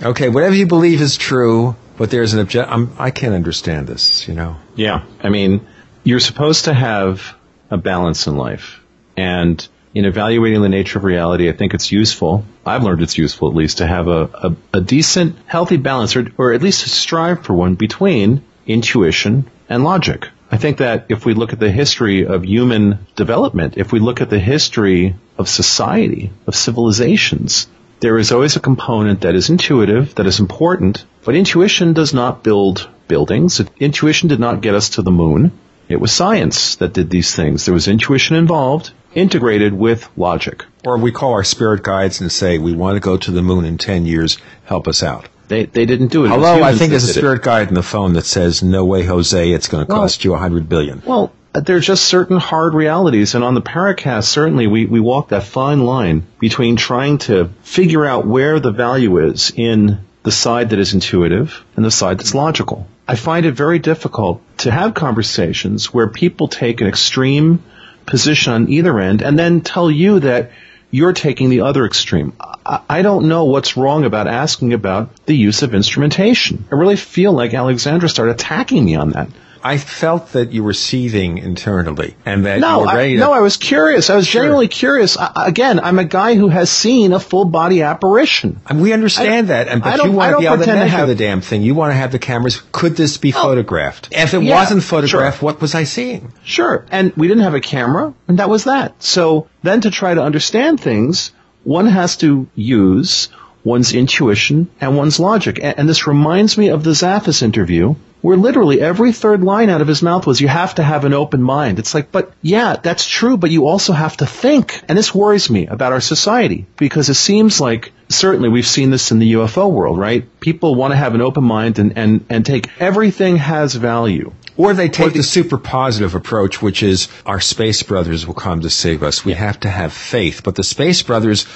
Okay, whatever you believe is true, but there's an object. I'm, I can't understand this, you know. Yeah. I mean, you're supposed to have a balance in life. And in evaluating the nature of reality, I think it's useful. I've learned it's useful at least to have a, a, a decent, healthy balance or, or at least to strive for one between intuition and logic. I think that if we look at the history of human development, if we look at the history of society, of civilizations, there is always a component that is intuitive, that is important, but intuition does not build buildings. Intuition did not get us to the moon. It was science that did these things. There was intuition involved, integrated with logic. Or we call our spirit guides and say, we want to go to the moon in 10 years, help us out. They, they didn't do it. Although I think there's a spirit guide in the phone that says, no way, Jose, it's going to cost you a hundred billion. Well, there are just certain hard realities. And on the Paracast, certainly we, we walk that fine line between trying to figure out where the value is in the side that is intuitive and the side that's logical. I find it very difficult to have conversations where people take an extreme position on either end and then tell you that you're taking the other extreme. I don't know what's wrong about asking about the use of instrumentation. I really feel like Alexandra started attacking me on that. I felt that you were seething internally and that no, you were ready I. No, I was curious. I was sure. genuinely curious. I, again, I'm a guy who has seen a full body apparition. And we understand I, that, and but you want to be able to measure have... the damn thing. You want to have the cameras. Could this be oh, photographed? If it yeah, wasn't photographed, sure. what was I seeing? Sure. And we didn't have a camera, and that was that. So then to try to understand things, one has to use one's intuition and one's logic. And, and this reminds me of the Zaffis interview where literally every third line out of his mouth was, you have to have an open mind. It's like, but yeah, that's true, but you also have to think. And this worries me about our society because it seems like certainly we've seen this in the UFO world, right? People want to have an open mind and, and, and take everything has value. Or they take the, the super positive approach, which is our space brothers will come to save us. We have to have faith. But the space brothers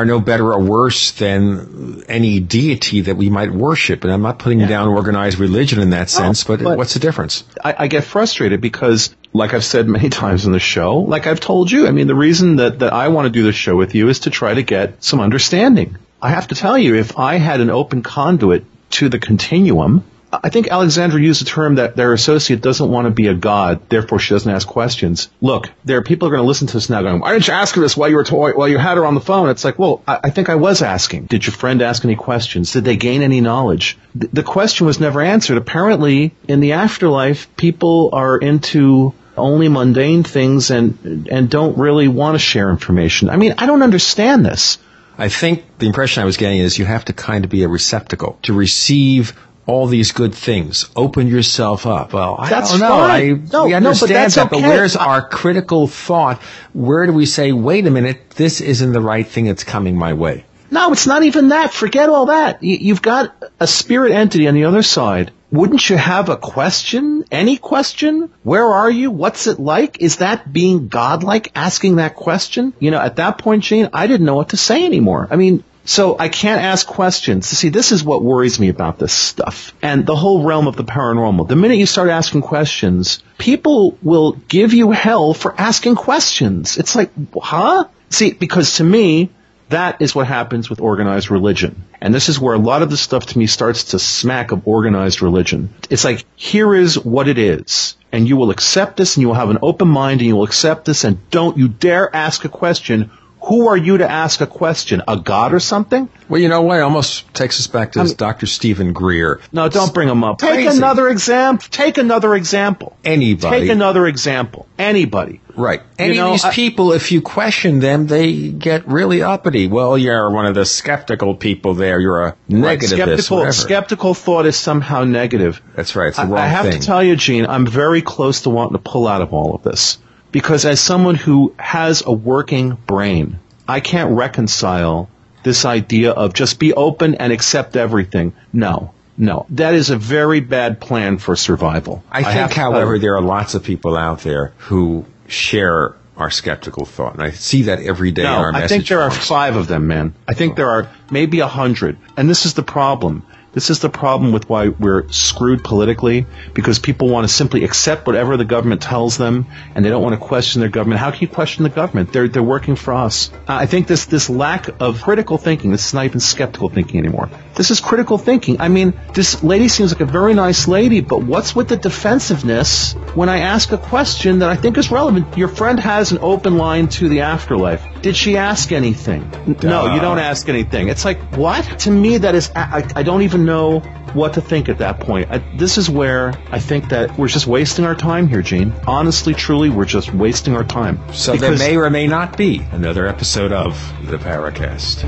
are no better or worse than any deity that we might worship. And I'm not putting yeah. down organized religion in that sense, but, but, what's the difference? I, I, get frustrated because, like I've said many times in the show, like I've told you, I mean, the reason that, that I want to do this show with you is to try to get some understanding. I have to tell you, if I had an open conduit to the continuum, I think Alexandra used the term that their associate doesn't want to be a god, therefore she doesn't ask questions. Look, there are people who are going to listen to this now going, why didn't you ask her this while you were while you had her on the phone? It's like, well, I, I think I was asking. Did your friend ask any questions? Did they gain any knowledge? Th- the question was never answered. Apparently, in the afterlife, people are into only mundane things and and don't really want to share information. I mean, I don't understand this. I think the impression I was getting is you have to kind of be a receptacle to receive all these good things. Open yourself up. Well, I that's don't know. Fine. I, no, we understand no, but that, okay. but where's our critical thought? Where do we say, wait a minute, this isn't the right thing that's coming my way? No, it's not even that. Forget all that. You've got a spirit entity on the other side. Wouldn't you have a question? Any question? Where are you? What's it like? Is that being godlike asking that question? You know, at that point, Gene, I didn't know what to say anymore. I mean, so I can't ask questions. See, this is what worries me about this stuff and the whole realm of the paranormal. The minute you start asking questions, people will give you hell for asking questions. It's like, huh? See, because to me, that is what happens with organized religion. And this is where a lot of the stuff to me starts to smack of organized religion. It's like, here is what it is. And you will accept this and you will have an open mind and you will accept this and don't you dare ask a question who are you to ask a question? A god or something? Well, you know what? It almost takes us back to I mean, Dr. Stephen Greer. No, don't bring him up. Take Crazy. another example. Take another example. Anybody. Take another example. Anybody. Right. Any you know, of these I, people, if you question them, they get really uppity. Well, you're one of the skeptical people there. You're a negativist. Right. Skeptical, skeptical thought is somehow negative. That's right. It's the wrong I, I have thing. to tell you, Gene, I'm very close to wanting to pull out of all of this. Because as someone who has a working brain, I can't reconcile this idea of just be open and accept everything. No. No, that is a very bad plan for survival. I think, I uh, however, there are lots of people out there who share our skeptical thought, and I see that every day no, in our I think there are five of them, man. I think there are maybe a hundred. And this is the problem. This is the problem with why we're screwed politically because people want to simply accept whatever the government tells them and they don't want to question their government. How can you question the government? They're, they're working for us. I think this, this lack of critical thinking, this is not even skeptical thinking anymore. This is critical thinking. I mean, this lady seems like a very nice lady, but what's with the defensiveness when I ask a question that I think is relevant? Your friend has an open line to the afterlife. Did she ask anything? No, you don't ask anything. It's like, what? To me, that is, I, I don't even know what to think at that point. I, this is where I think that we're just wasting our time here, Gene. Honestly, truly, we're just wasting our time. So there may or may not be another episode of the Paracast.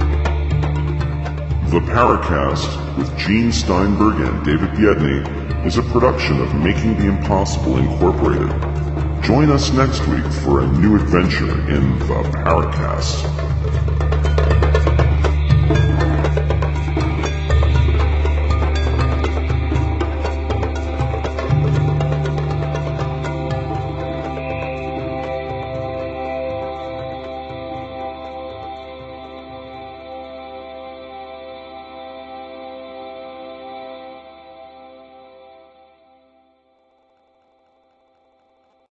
The Paracast with Gene Steinberg and David Biedney is a production of Making the Impossible Incorporated. Join us next week for a new adventure in the Paracast.